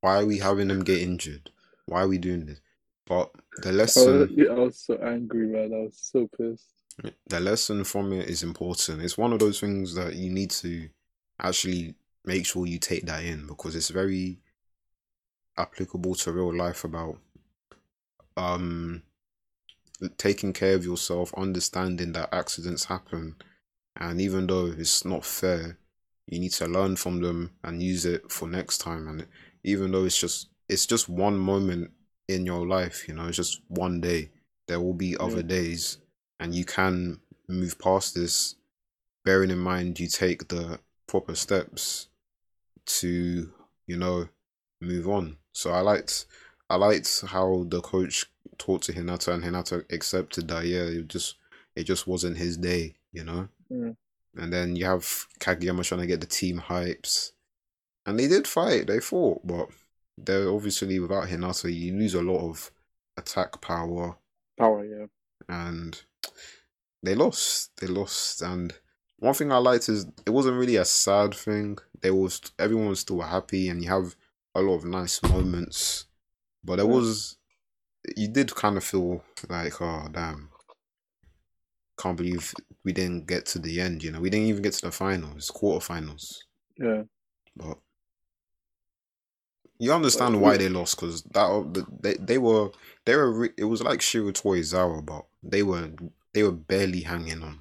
Why are we having them get injured? Why are we doing this? But the I lesson, was, I was so angry, man. I was so pissed. the lesson from it is important. It's one of those things that you need to actually make sure you take that in because it's very applicable to real life about um taking care of yourself, understanding that accidents happen, and even though it's not fair, you need to learn from them and use it for next time. And even though it's just it's just one moment in your life, you know, it's just one day. There will be other Yeah. days, and you can move past this, bearing in mind you take the proper steps to, you know, move on. So I liked I liked how the coach talked to Hinata and Hinata accepted that yeah, it just it just wasn't his day, you know? Mm. And then you have Kageyama trying to get the team hypes. And they did fight, they fought, but they're obviously without Hinata you lose a lot of attack power Power, yeah. and they lost. They lost, and one thing I liked is it wasn't really a sad thing. They was everyone was still happy, and you have a lot of nice moments. But there was, you did kind of feel like, oh damn, can't believe we didn't get to the end. You know, we didn't even get to the finals, quarterfinals. Yeah, But you understand why they lost because that they they were they were it was like Shiratorizawa, but they were they were barely hanging on.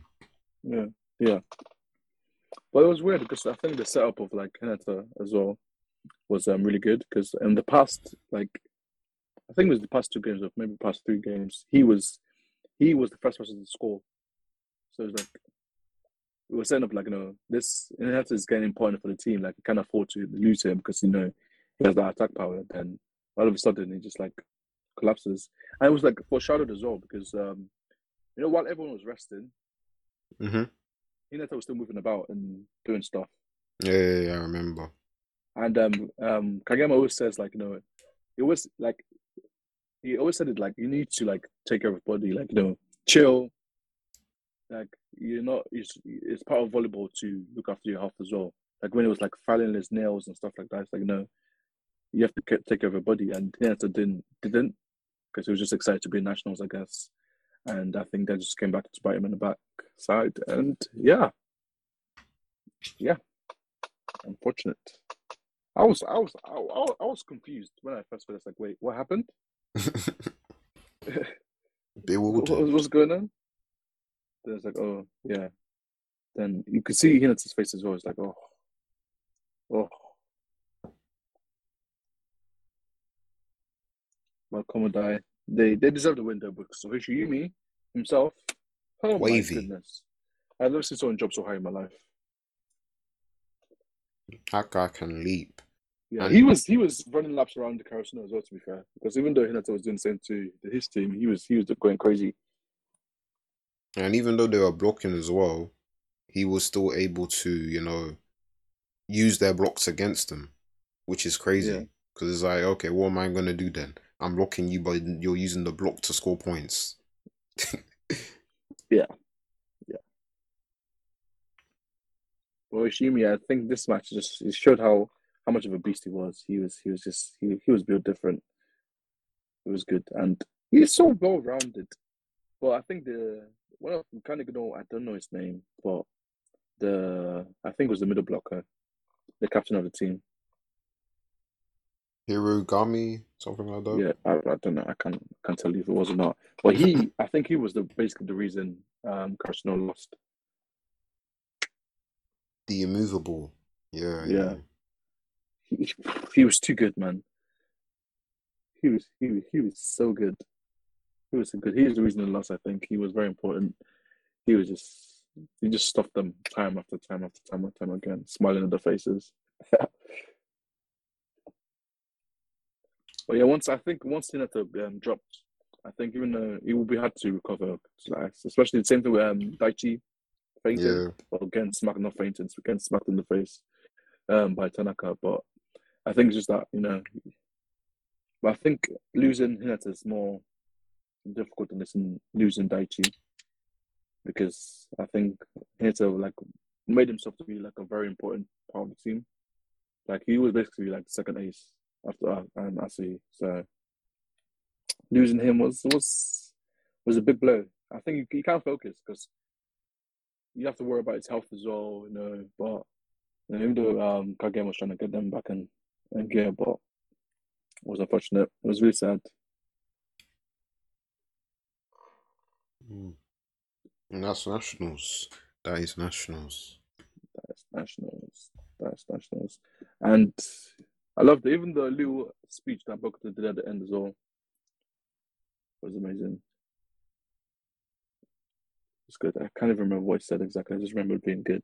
yeah, yeah. But it was weird because I think the setup of like Hinata as well was um really good because in the past, like I think it was the past two games or maybe past three games, he was he was the first person to score. So it was like it was setting up like you know this Hinata is getting important for the team. Like you can't afford to lose him because you know he has that attack power. Then all of a sudden he just like collapses, and it was like foreshadowed as well because um you know while everyone was resting. Mm-hmm. Hinata was still moving about and doing stuff. Yeah, yeah, yeah, I remember. And um um Kageyama always says like you know it was like he always said it like you need to like take care of your body, like you know, chill. Like you're not it's it's part of volleyball to look after your health as well. Like when it was like filing his nails and stuff like that, it's like no, you have to take care of your body and Hinata didn't didn't because he was just excited to be nationals, I guess. And I think that just came back to bite him in the back side. And yeah. Yeah. Unfortunate. I was I was I, I, was confused when I first heard. It's like, wait, what happened? [laughs] [laughs] What, what- what's going on? Then it's like, oh yeah. Then you could see Hinata's face as well. It's like, oh, oh. Kamomedai, they they deserve the win though because Hoshiumi himself, oh Wavy. my goodness, I've never seen someone jump so high in my life. That guy can leap. Yeah, And- he was he was running laps around the carousel as well. To be fair, because even though Hinata was doing the same to his team, he was he was going crazy. And even though they were blocking as well, he was still able to, you know, use their blocks against them, which is crazy. Because it's like, okay, what am I going to do then? I'm blocking you, but you're using the block to score points. [laughs] Yeah. Yeah. Well, Ishimi, I think this match just it showed how how much of a beast he was. He was he was just he, he was built different. It was good, and he's so well rounded. But I think the well, I'm kind of know I don't know his name, but the I think it was the middle blocker, the captain of the team. Hirogami, something like that. Yeah, I, I don't know. I can't can't tell you if it was or not. But he, [laughs] I think he was the basically the reason um Karasuno lost. The immovable. Yeah, Yeah. He, he was too good, man. He was he was he was so good. He was so good. He was the reason they lost. I think he was very important. He was just he just stopped them time after time after time after time again, smiling at their faces. [laughs] but yeah, once I think once Hinata um, dropped, I think even though it will be hard to recover, especially the same thing with um, Daichi fainted. Yeah. Well, again, smacked not fainted, again smacked in the face um, by Tanaka. But I think it's just that you know, but I think losing Hinata is more difficult than losing losing Daichi because I think Hinata like made himself to be like a very important part of the team. Like he was basically like the second ace after uh, um, Asahi. So losing him was was was a big blow. I think you, you can't focus because you have to worry about his health as well, you know. But you know, even though um, Kageyama was trying to get them back in, in gear, but it was unfortunate. It was really sad. Mm. And that's nationals. That is nationals. That's nationals. That's nationals. And I loved it. Even the little speech that Bokuto did at the end as well It was amazing. It's good. I can't even remember what he said exactly. I just remember it being good.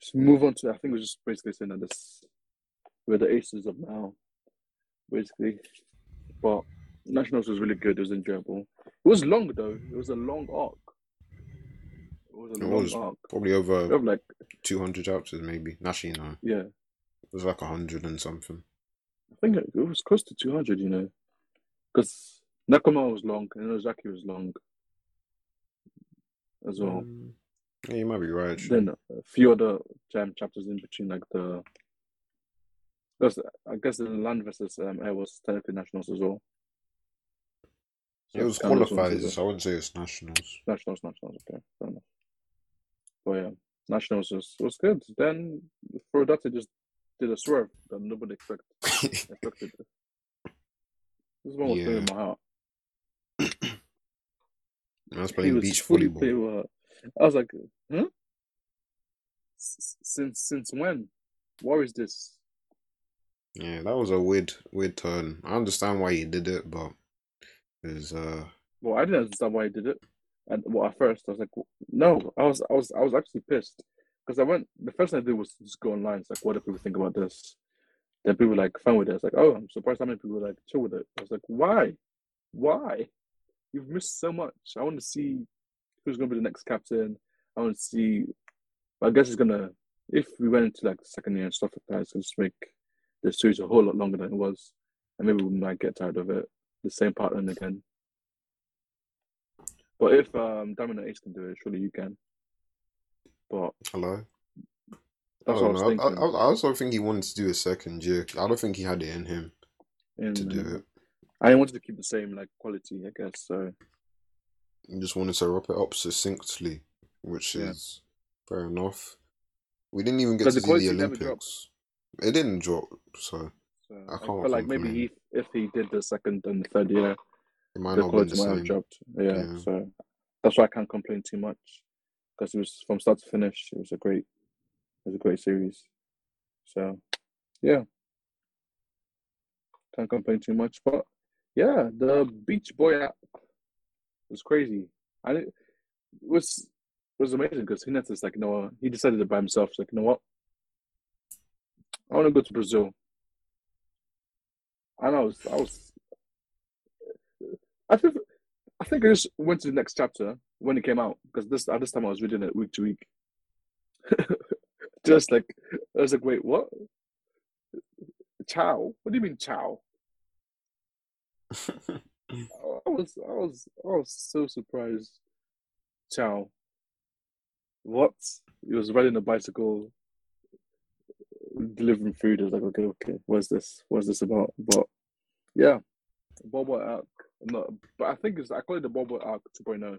Just move on to. I think it was just basically saying that this we're the aces of now, basically. But nationals was really good. It was enjoyable. It was long though. It was a long arc. It was a It long was. arc. Probably over like 200 chapters, maybe. Actually, no. yeah. It was like a 100 and something. I think it, it was close to 200, you know, because Nekoma was long and Ozaki was long as well. Mm. Yeah, you might be right. actually. Then a few other jam chapters in between, like the. Because I guess the land versus um, air was technically nationals as well. So It was qualifiers. I wouldn't say it's nationals. Nationals, nationals, okay, fair enough. But yeah, nationals was was good. Then for that, it just did a swerve that nobody expect, [laughs] expected. This one was Yeah. playing in my heart. Man's He playing was beach fully volleyball. well. I was like, huh? Since since when? What is this? Yeah, that was a weird, weird turn. I understand why he did it, but it's uh, Well, I didn't understand why he did it. And well, at first I was like, no. I was I was I was actually pissed because I went. The first thing I did was just go online. It's like, what do people think about this? Then people like fun with it. It's like, oh, I'm surprised how many people like chill with it. I was like, why? Why? You've missed so much. I want to see who's going to be the next captain. I want to see. I guess it's gonna. If we went into like second year and stuff like that, it's gonna just make the series a whole lot longer than it was, and maybe we might get tired of it. The same pattern again. But if um, Diamond and Ace can do it, surely you can. But hello. that's oh, I I don't was know. I. I, I also think he wanted to do a second year. I don't think he had it in him and, to do it. I wanted to keep the same like quality, I guess. So He just wanted to wrap it up succinctly, which Yeah. is fair enough. We didn't even get to the see the Olympics. It didn't drop, so So I I, can't feel like maybe he, if he did the second and the third year, it might the not quality might have dropped. Yeah, Yeah. so that's why I can't complain too much because it was from start to finish. It was a great, it was a great series. So yeah, can't complain too much. But yeah, the Beach Boy app was crazy. I it was it was amazing because Hinata's like, you know? He decided it by himself. He's like, you know what? I want to go to Brazil. And I was, I was, I think, I think I just went to the next chapter when it came out because this at this time I was reading it week to week. [laughs] just like I was like, wait, what? Chow? What do you mean chow? [laughs] I was, I was, I was so surprised. Chow. What? He was riding a bicycle, delivering food. I was like, okay, okay, what's this? What's this about? But yeah, Bobo arc. Not, but I think it's I call it the Bobo arc 2.0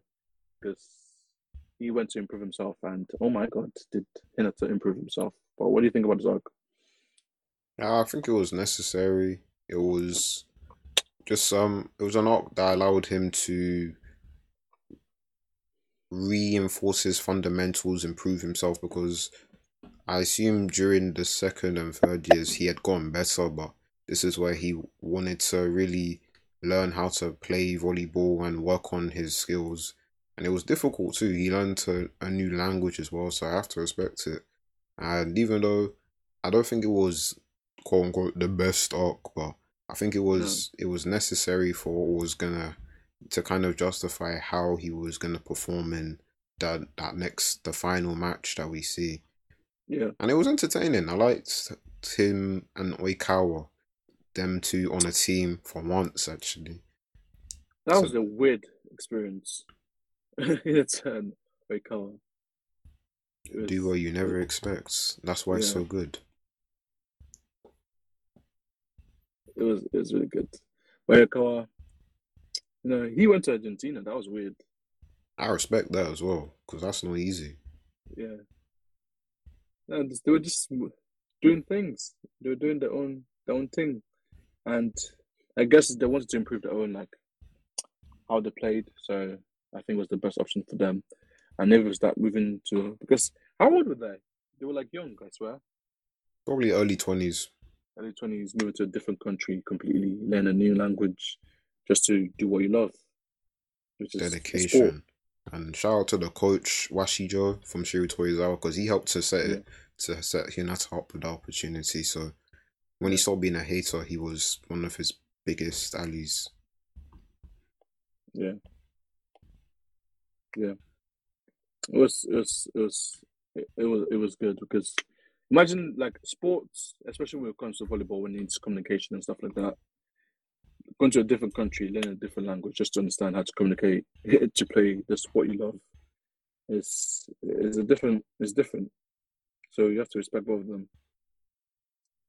because he went to improve himself, and oh my god, did Hinata improve himself? But what do you think about arc? I think it was necessary. It was just um, it was an arc that allowed him to reinforce his fundamentals, improve himself because I assume during the second and third years he had gotten better, but this is where he wanted to really learn how to play volleyball and work on his skills. And it was difficult too. He learned a, a new language as well, so I have to respect it. And even though I don't think it was quote unquote the best arc, but I think it was no. it was necessary for what was gonna to kind of justify how he was gonna perform in that that next the final match that we see. Yeah. And it was entertaining. I liked Tim and Oikawa, them two on a team for once actually. That so, was a weird experience. [laughs] in a turn, Oikawa. Was, duo you never expect. That's why yeah. it's so good. It was it was really good. Oikawa, you know, he went to Argentina. That was weird. I respect that as well because that's not easy. Yeah. No, they were just doing things. They were doing their own their own thing, and I guess they wanted to improve their own like how they played. So I think was the best option for them. And maybe was that moving to because how old were they? They were like young, I swear. Probably early twenties. Early twenties, moving to a different country completely, learn a new language, just to do what you love. Which is dedication. And shout out to the coach Washijo from Shiratorizawa because he helped to set yeah. it to set Hinata up with the opportunity. So when he stopped being a hater, he was one of his biggest allies. Yeah. Yeah. It was it was it was it was it was good because imagine like sports, especially when it comes to volleyball, when it needs communication and stuff like that going to a different country, learn a different language, just to understand how to communicate, [laughs] to play the sport you love, is is a different. It's different. So you have to respect both of them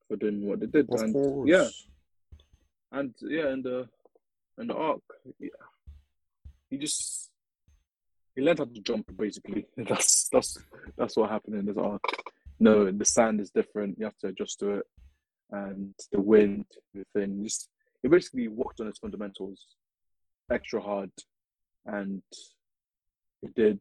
for doing what they did. Of and course. yeah, and yeah, and the in the arc, yeah, he just he learned how to jump. Basically, [laughs] that's that's that's what happened in this arc. No, the sand is different. You have to adjust to it, and the wind, the thing. Just he basically worked on his fundamentals extra hard and he did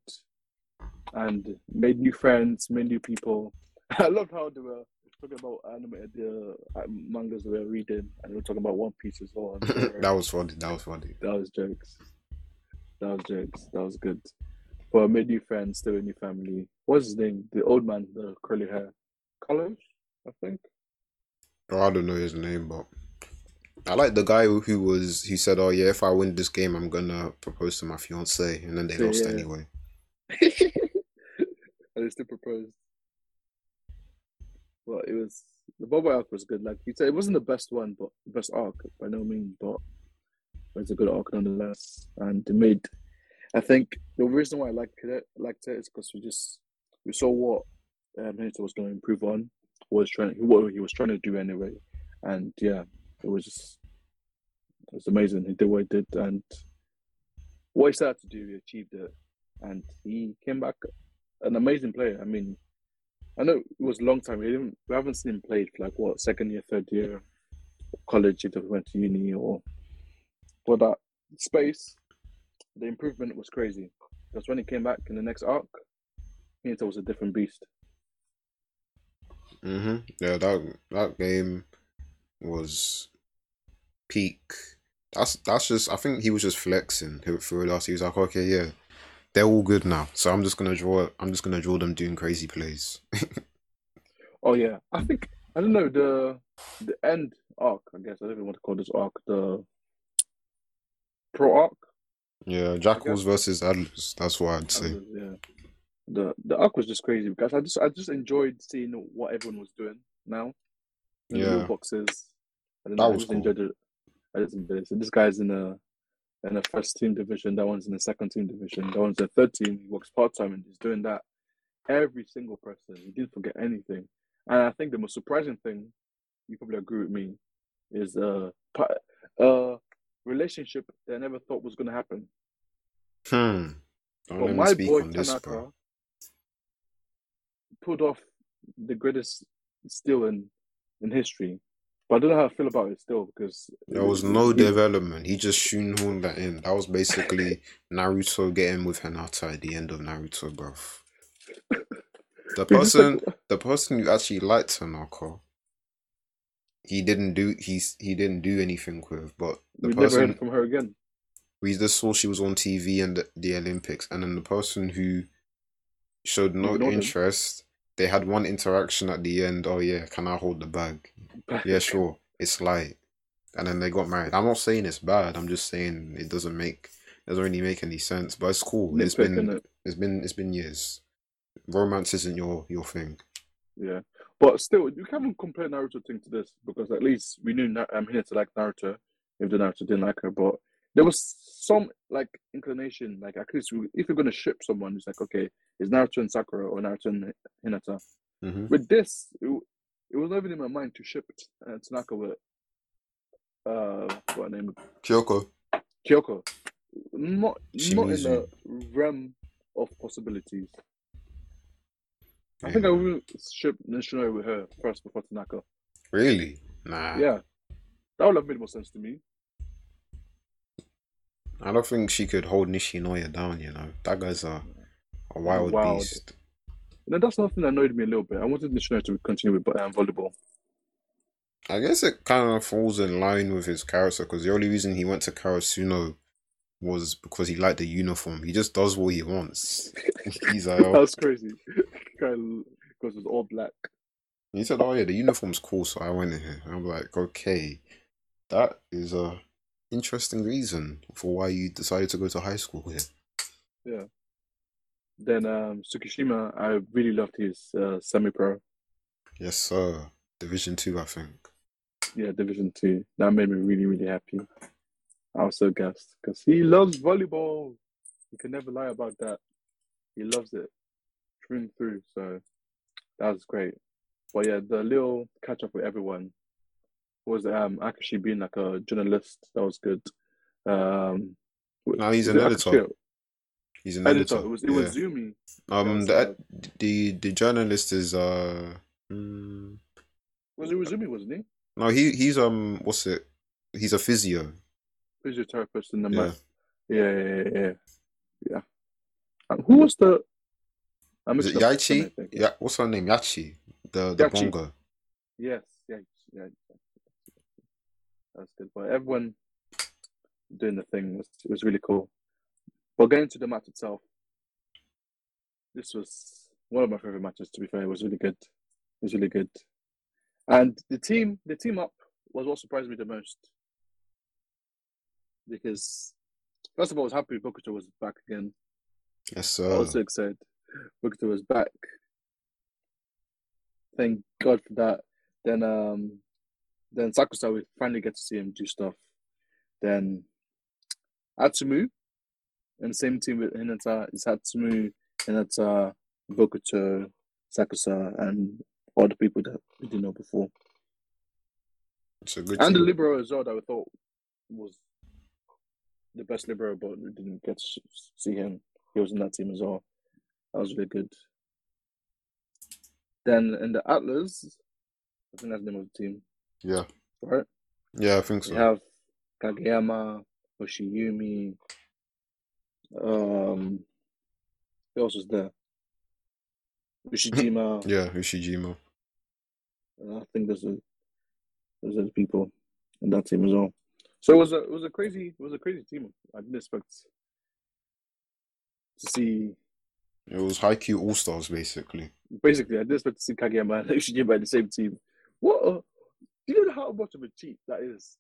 and made new friends, made new people. [laughs] I loved how they were talking about anime, the uh, mangas they were reading, and they were talking about One Piece as well. [laughs] that was funny. That was funny. That was jokes. That was jokes. That was good. But I made new friends, still a new family. What's his name? The old man, the curly hair. Carlos, I think. Oh, I don't know his name, but I like the guy who was who said, "Oh yeah, if I win this game, I'm gonna propose to my fiance," and then they lost yeah. anyway. [laughs] and they still proposed. Well, it was the Bobo arc was good. Like you said, it wasn't the best one, but the best arc by no means, but it's a good arc nonetheless. And it made, I think, the reason why I liked it, liked it is because we just we saw what um, was going to improve on, was trying, what he was trying to do anyway, and yeah, it was just it was amazing. He did what he did, and what he started to do, he achieved it, and he came back an amazing player. I mean, I know it was a long time. We didn't, we haven't seen him play for like what second year, third year, college if went to uni or, but that space, the improvement was crazy. Because when he came back in the next arc, Hinata was a different beast. Mm Mhm. Yeah, that that game was peak. That's that's just. I think he was just flexing through us. He was like, okay, yeah, they're all good now. So I'm just gonna draw. I'm just gonna draw them doing crazy plays. [laughs] Oh yeah, I think I don't know the the end arc. I guess I don't even want to call this arc the pro arc. yeah, Jackals versus Atlas. That's what I'd say. yeah, the the arc was just crazy because I just I just enjoyed seeing what everyone was doing now. In Yeah. boxes. I That know. I was just cool. enjoyed it. I just enjoyed it. So this guy's in a in the first team division. That one's in the second team division. That one's the third team. He works part time and he's doing that. Every single person. He didn't forget anything. And I think the most surprising thing, you probably agree with me, is uh uh relationship that I never thought was gonna happen. Hmm. Don't But my speak boy on this, Tanaka bro. pulled off the greatest steal in in history. But I don't know how I feel about it still because There was no he- development. He just shoehorned that in. That was basically Naruto getting with Hinata at the end of Naruto, bruv. The [laughs] he just, like, person, the person who actually liked Tanaka, he didn't do. He's he didn't do anything with. But the we never person heard from her again. we just saw she was on TV and the, the Olympics, and then the person who showed no Ignored him. interest. They had one interaction at the end. Oh yeah, can I hold the bag? [laughs] Yeah, sure. It's light. And then they got married. I'm not saying it's bad. I'm just saying it doesn't make doesn't really make any sense. But it's cool. It's been innit? it's been it's been years. Romance isn't your your thing. Yeah, but still, you can't compare Naruto thing to this because at least we knew Na- um, Hinata liked Naruto, if the Naruto didn't like her. But there was some like inclination, like at least we, if you're gonna ship someone, it's like okay, is Naruto and Sakura or Naruto and Hinata? hmm With this, it, it was never in my mind to ship uh, Tanaka with uh what her name Kiyoko. Kiyoko. Not not in the realm of possibilities. I think I will ship Nishino with her first before Tanaka. Really? Nah. Yeah, that would have made more sense to me. I don't think she could hold Nishinoya down, you know. That guy's a, a wild, Wild. beast. Then that's something that annoyed me a little bit. I wanted Nishino to continue with um, volleyball. I guess it kind of falls in line with his character because the only reason he went to Karasuno was because he liked the uniform. He just does what he wants. [laughs] He's like, [laughs] oh. was crazy. Because it's all black. he said, "Oh yeah, the uniform's cool," so I went in here. I'm like, okay, that is a interesting reason for why you decided to go to high school here. Yeah. Then um, Tsukishima, I really loved his uh, semi-pro. Yes, sir. Division two, I think. Yeah, Division Two. That made me really, really happy. I was so gassed because he loves volleyball. He can never lie about that. He loves it through and through. So that was great. But yeah, the little catch up with everyone was um Akaashi being like a journalist. That was good. Um, No, he's an editor. Akaashi? He's an Editor. editor. It was it yeah. was Zumi. um, that was, the, the the journalist is uh. mm, Was it Zumi? Wasn't he? no, he he's um. What's it? He's a physio. Physiotherapist in the Yeah. mat. Yeah, yeah, yeah, yeah. yeah. Um, who was the? I Is it mixed up the name, Yaichi? Yeah, what's her name? Yachi, the the Yachi. bongo. Yes, yeah, yeah. That's good. But everyone doing the thing was was really cool. But getting to the match itself, this was one of my favorite matches. To be fair, it was really good. It was really good, and the team, the team up was what surprised me the most because first of all, I was happy Bokuto was back again. Yes, sir. I was so excited. Bokuto was back. Thank God for that. Then um then Sakusa we finally get to see him do stuff. Then Atsumu and the same team with Hinata is Atsumu, Hinata, Bokuto, Sakusa, and all the people that we didn't know before. It's a good And the team. libero as well that we thought was the best libero, but we didn't get to see him. He was in that team as well. That was really good. Then in the Atlas, I think that's the name of the team, Yeah, right? yeah, I think We so. have Kageyama, Hoshiumi, um, who else was there? Ushijima. [clears throat] Yeah, Ushijima. I think there's a there's other people in that team as well. So it was a it was a crazy it was a crazy team. I didn't expect to see. It was Haikyuu All Stars basically. Basically, I didn't expect to see Kageyama and Ushijima [laughs] in the same team. What? A, do you know how much of a cheat that is?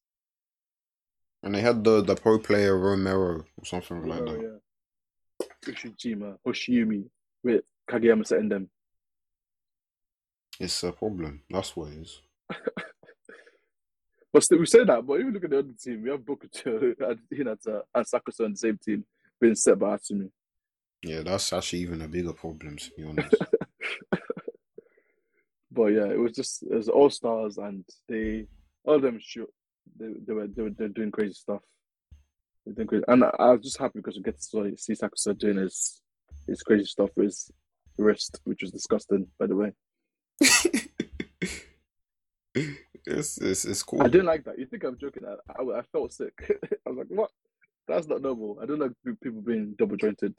And they had the the pro player Romero or something like Oh, that. yeah. Ushijima, Hoshiumi, with Kageyama setting them. It's a problem. That's what it is. [laughs] But still, we say that, but even look at the other team, we have Bokuto [laughs] and Hinata and Sakusa on the same team being set by Atsumu. Yeah, that's actually even a bigger problem to be honest. [laughs] But yeah, it was just it was all stars, and they all of them shoot. They they were they were, they were doing crazy stuff. They're doing crazy, and I, I was just happy because we get to see- see Sakusa doing his his crazy stuff with his wrist, which was disgusting, by the way. [laughs] it's, it's it's cool. I didn't like that. You think I'm joking? I, I, I felt sick. [laughs] I was like, what? That's not normal. I don't like people being double jointed.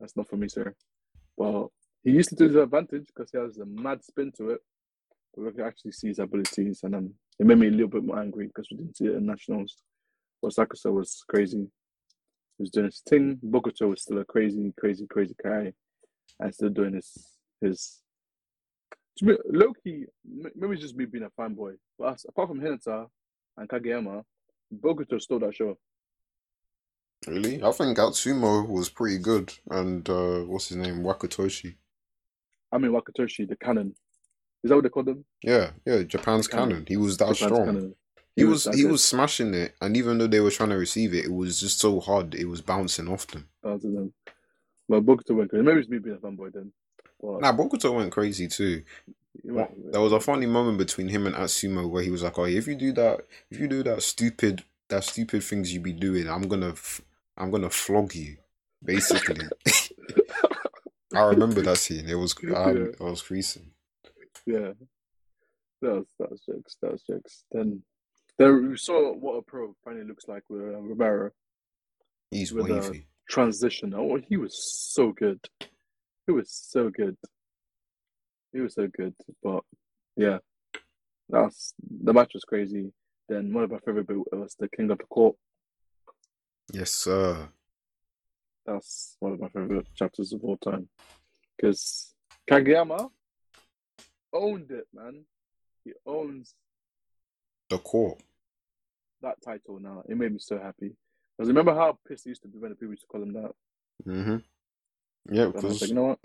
That's not for me, sir. Well, he used to do the advantage because he has a mad spin to it. But we can actually see his abilities, and um, it made me a little bit more angry because we didn't see it in nationals. But Sakusa was crazy. He was doing his thing. Bokuto was still a crazy, crazy, crazy guy, and still doing his his. Me, Loki, maybe it's just me being a fanboy, but apart from Hinata and Kageyama, Bokuto stole that show. Really? I think Atsumu was pretty good and uh what's his name? Wakatoshi. I mean, Wakatoshi, the cannon. Is that what they call them? Yeah, yeah, Japan's Cannon. cannon. He was that Japan's strong. cannon. He was he good. was smashing it and even though they were trying to receive it, it was just so hard it was bouncing off them. Was them. But Bokuto went crazy. Maybe it's me being a fanboy then. But Nah, Bokuto went crazy too. There was a funny moment between him and Atsumu where he was like, "Oh, if you do that, if you do that stupid, that stupid things you be doing, I'm gonna, f- I'm gonna flog you." Basically, [laughs] I remember that scene. It was, I, Yeah. I was creasing. Yeah. That was that was jokes. That was jokes. Then then we saw what a pro finally looks like with uh, Romero He's With, uh, wavy. transition. Oh, he was so good. He was so good. He was so good. But yeah, that's the match was crazy. Then one of my favorite bit was the King of the Court. Yes, sir. That's one of my favorite chapters of all time. Because Kageyama owned it, man. He owns The court. that title now. It made me so happy. Because remember how pissed he used to be when the people used to call him that? Mm-hmm. Yeah, And I was because like, you know what?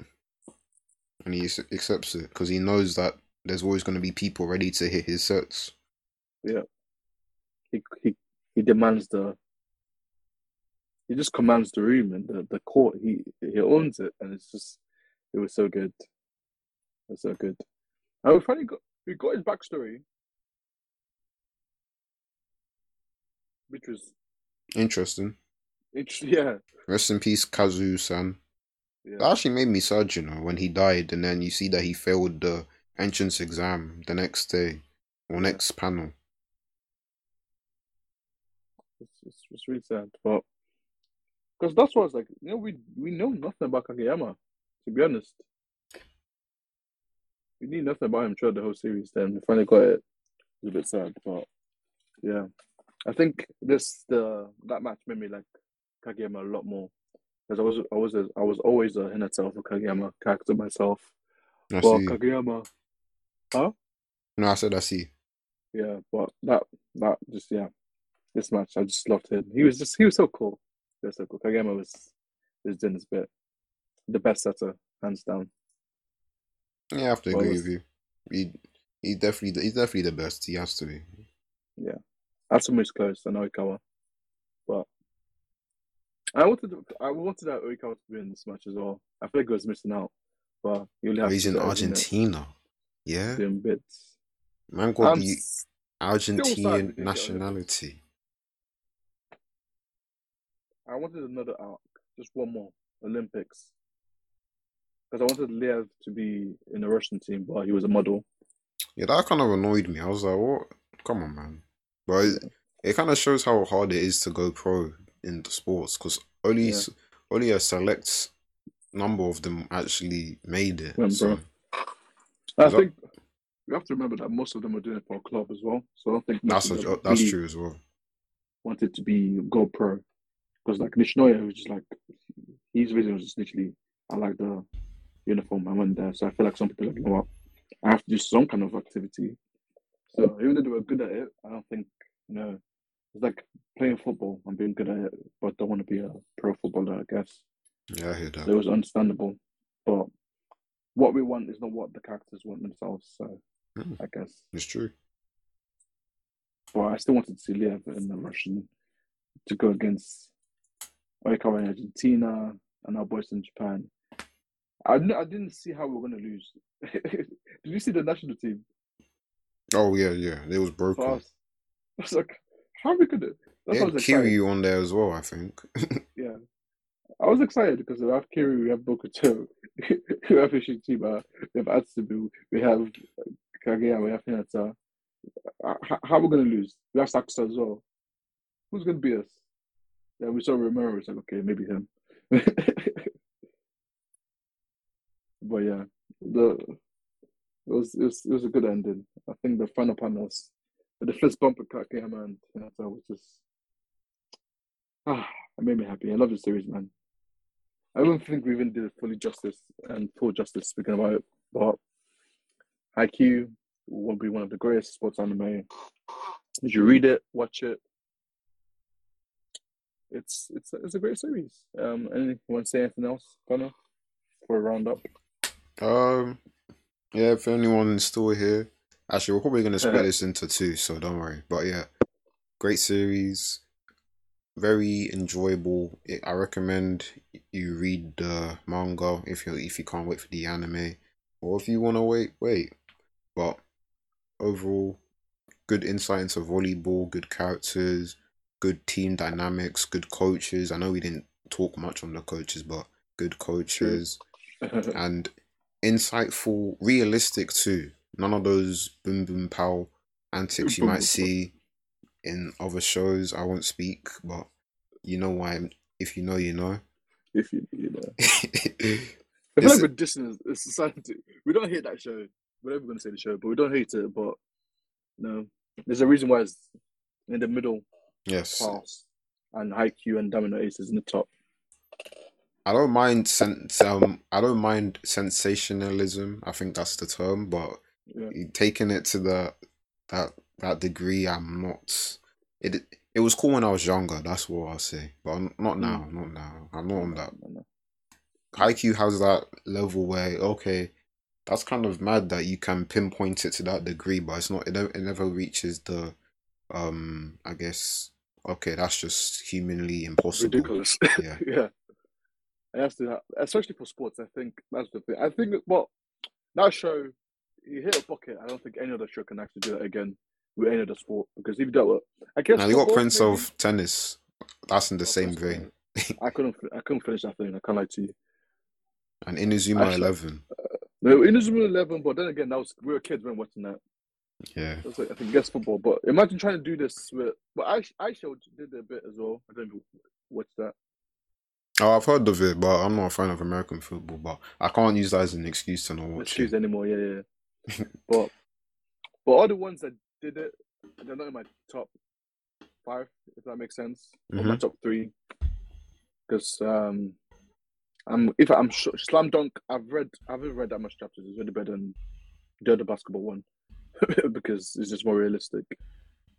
and he accepts it because he knows that there's always going to be people ready to hit his sets. Yeah. He he he demands the. He just commands the room and the, the court. He he owns it, and it's just it was so good. It was so good. And we finally got we got his backstory, which was Interesting. interesting. Yeah, Rest in peace, Kazu-san. yeah. That actually made me sad, you know, when he died, and then you see that he failed the entrance exam the next day or next panel. It's, it's, it's really sad, but because that's what it's like. You know, we we know nothing about Kageyama. To be honest, we knew nothing about him throughout the whole series. Then we finally got it. It's a bit sad, but yeah, I think this the that match made me like Kageyama a lot more because I was I was a, I was always a Hinata for Kageyama character myself. I But see. Kageyama, No, I said I see. yeah, but that that just yeah, this match I just loved him. He was just he was so cool. Was so cool. Kageyama was was doing his bit. The best setter, hands down. Yeah, I have to Well, agree it's- with you. He, he definitely, he's definitely the best. He has to be. Atsumu is close, and Oikawa. But I wanted to, I wanted that Oikawa to win this match as well. I feel like he was missing out. But you only Oh, have he's in know, Argentina. Yeah, doing bits. man got I'm the um, sad Argentinian we didn't get nationality. I wanted another arc, just one more Olympics, because I wanted Lev to be in the Russian team, but he was a model. Yeah, that kind of annoyed me. I was like, what? Come on, man. But it, it kind of shows how hard it is to go pro in the sports because only Yeah. only a select number of them actually made it. So. I think we have to remember that most of them are doing it for a club as well. So I don't think that's a, that's true as well. wanted to be go pro. Because like Nishinoya was just like his reason was just literally, I like the uniform. I went there, so I feel like some people are like, you know what, I have to do some kind of activity. So even though they were good at it, I don't think you know it's like playing football and being good at it, but don't want to be a pro footballer. I guess. Yeah, I hear that. So it was understandable, but what we want is not what the characters want themselves. So Mm. I guess. It's true. But I still wanted to see Lev in the Russian to go against Oikawa in Argentina and our boys in Japan. I didn't, I didn't see how we were going to lose. [laughs] Did you see the national team? Oh yeah, yeah. It was broken. us? [laughs] I was like, how are we going to? They had. Kiryu on there as well, I think. [laughs] Yeah. I was excited because we have Kiri, we have Bokuto, we have Ishichiba, we have Atsumu, we have Kageyama, we have Hinata. Uh, How, are we going to lose? We have Sakusa as well. Who's going to beat us? Yeah, we saw Romero. It's like, okay, maybe him. [laughs] but yeah, the it was, it was it was a good ending. I think the final panels, the fist bump of Kageyama and Hinata was just ah, [sighs] it made me happy. I love the series, man. I don't think we even did it fully justice and full justice speaking about it, but Haikyuu will be one of the greatest sports anime. If you read it, watch it, it's it's it's a great series. Um, anything you want to say anything else, Connor, for a roundup? Um, yeah. If anyone's still here, actually, we're probably gonna split this into two, so don't worry. But yeah, great series, very enjoyable. I recommend you read the manga if you if you can't wait for the anime, or if you want to wait, wait. But overall, good insight into volleyball, good characters, good team dynamics, good coaches. I know we didn't talk much on the coaches, but good coaches mm-hmm. [laughs] and insightful, realistic too. None of those boom boom pow antics you might [laughs] see in other shows. I won't speak, but you know why. If you know, you know. if you you know, I feel like we're dissing society. We don't hate that show. We're never going to say the show, but we don't hate it. But no, there's a reason why it's in the middle yes, class, and Haikyuu and Domino Ace is in the top. I don't mind sense. Um, I don't mind sensationalism. I think that's the term, but Yeah. taking it to the that that degree, I'm not. It it was cool when I was younger. That's what I'll say, but I'm not now. Not now. I'm not on that. No. Haikyuu has that level where okay, that's kind of mad that you can pinpoint it to that degree, but it's not. It, never- it never reaches the, um, I guess. Okay, that's just humanly impossible. ridiculous. [laughs] Yeah. yeah. It has to, especially for sports. I think that's the thing. I think well, that show, you hit a bucket. I don't think any other show can actually do that again with any other sport because if you do it, I guess. Now you got Prince maybe? of Tennis. That's in the Oh, same vein. I couldn't. I couldn't finish that thing. I can't lie to you. And Inazuma Actually- Eleven. Uh, no, Inazuma Eleven, but then again, that was we were kids when watching that. Yeah. That's like, I think guess football. But imagine trying to do this with. But I Eyeshield did a bit as well. I don't know what's that. Oh, I've heard of it, but I'm not a fan of American football. But I can't use that as an excuse to not watch excuse it. anymore. Yeah, yeah. [laughs] but but all the ones that did it, they're not in my top five. If that makes sense, or my top three. Because um, I'm if I'm sure Slam Dunk, I've read I haven't read that much chapters. It's really better than the other basketball one [laughs] because it's just more realistic.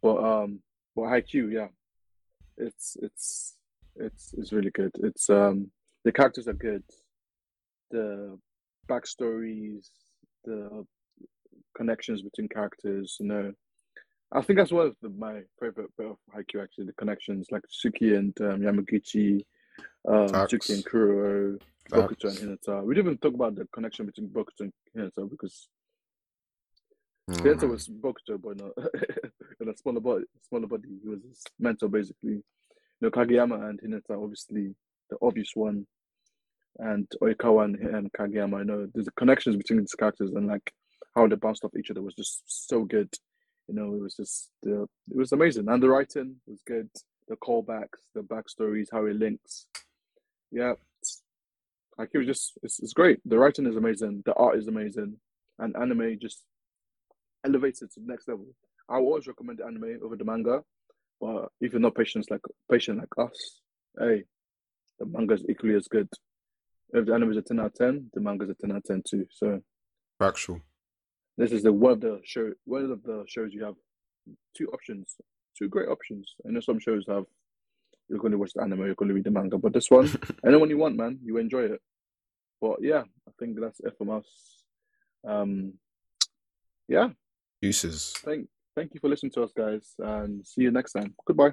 But um, but Haikyuu, yeah, it's it's it's it's really good. It's um the characters are good, the backstories, the connections between characters. You know, I think that's one of the, my favorite bit of Haikyuu. Actually, the connections like Tsukki and um, Yamaguchi, um, Facts. Tsukki and Kuro, Bokuto and Hinata. We didn't even talk about the connection between Bokuto and Hinata because Oh, Hinata was Bokuto, but not in a smaller body. Smaller body. He was his mentor, basically. You know, Kageyama and Hinata, obviously the obvious one, and Oikawa and, and Kageyama. I know there's the connections between these characters and like how they bounced off each other was just so good. You know, it was just the it was amazing, and the writing was good. The callbacks, the backstories, how it links. Yeah, like it was just it's, it's great. The writing is amazing. The art is amazing, and anime just elevates it to the next level. I always recommend anime over the manga, but if you're not patient like patient like us, hey, the manga is equally as good. If the anime is a ten out of ten, the manga's a ten out of ten too. So Factual. this is the one of the show one of the shows you have two options, two great options. I know some shows have you're going to watch the anime, you're going to read the manga, but this one, [laughs] anyone you want, man, you enjoy it. But yeah, I think that's it from us. Um, yeah, Uses. thank thank you for listening to us, guys, and see you next time. Goodbye.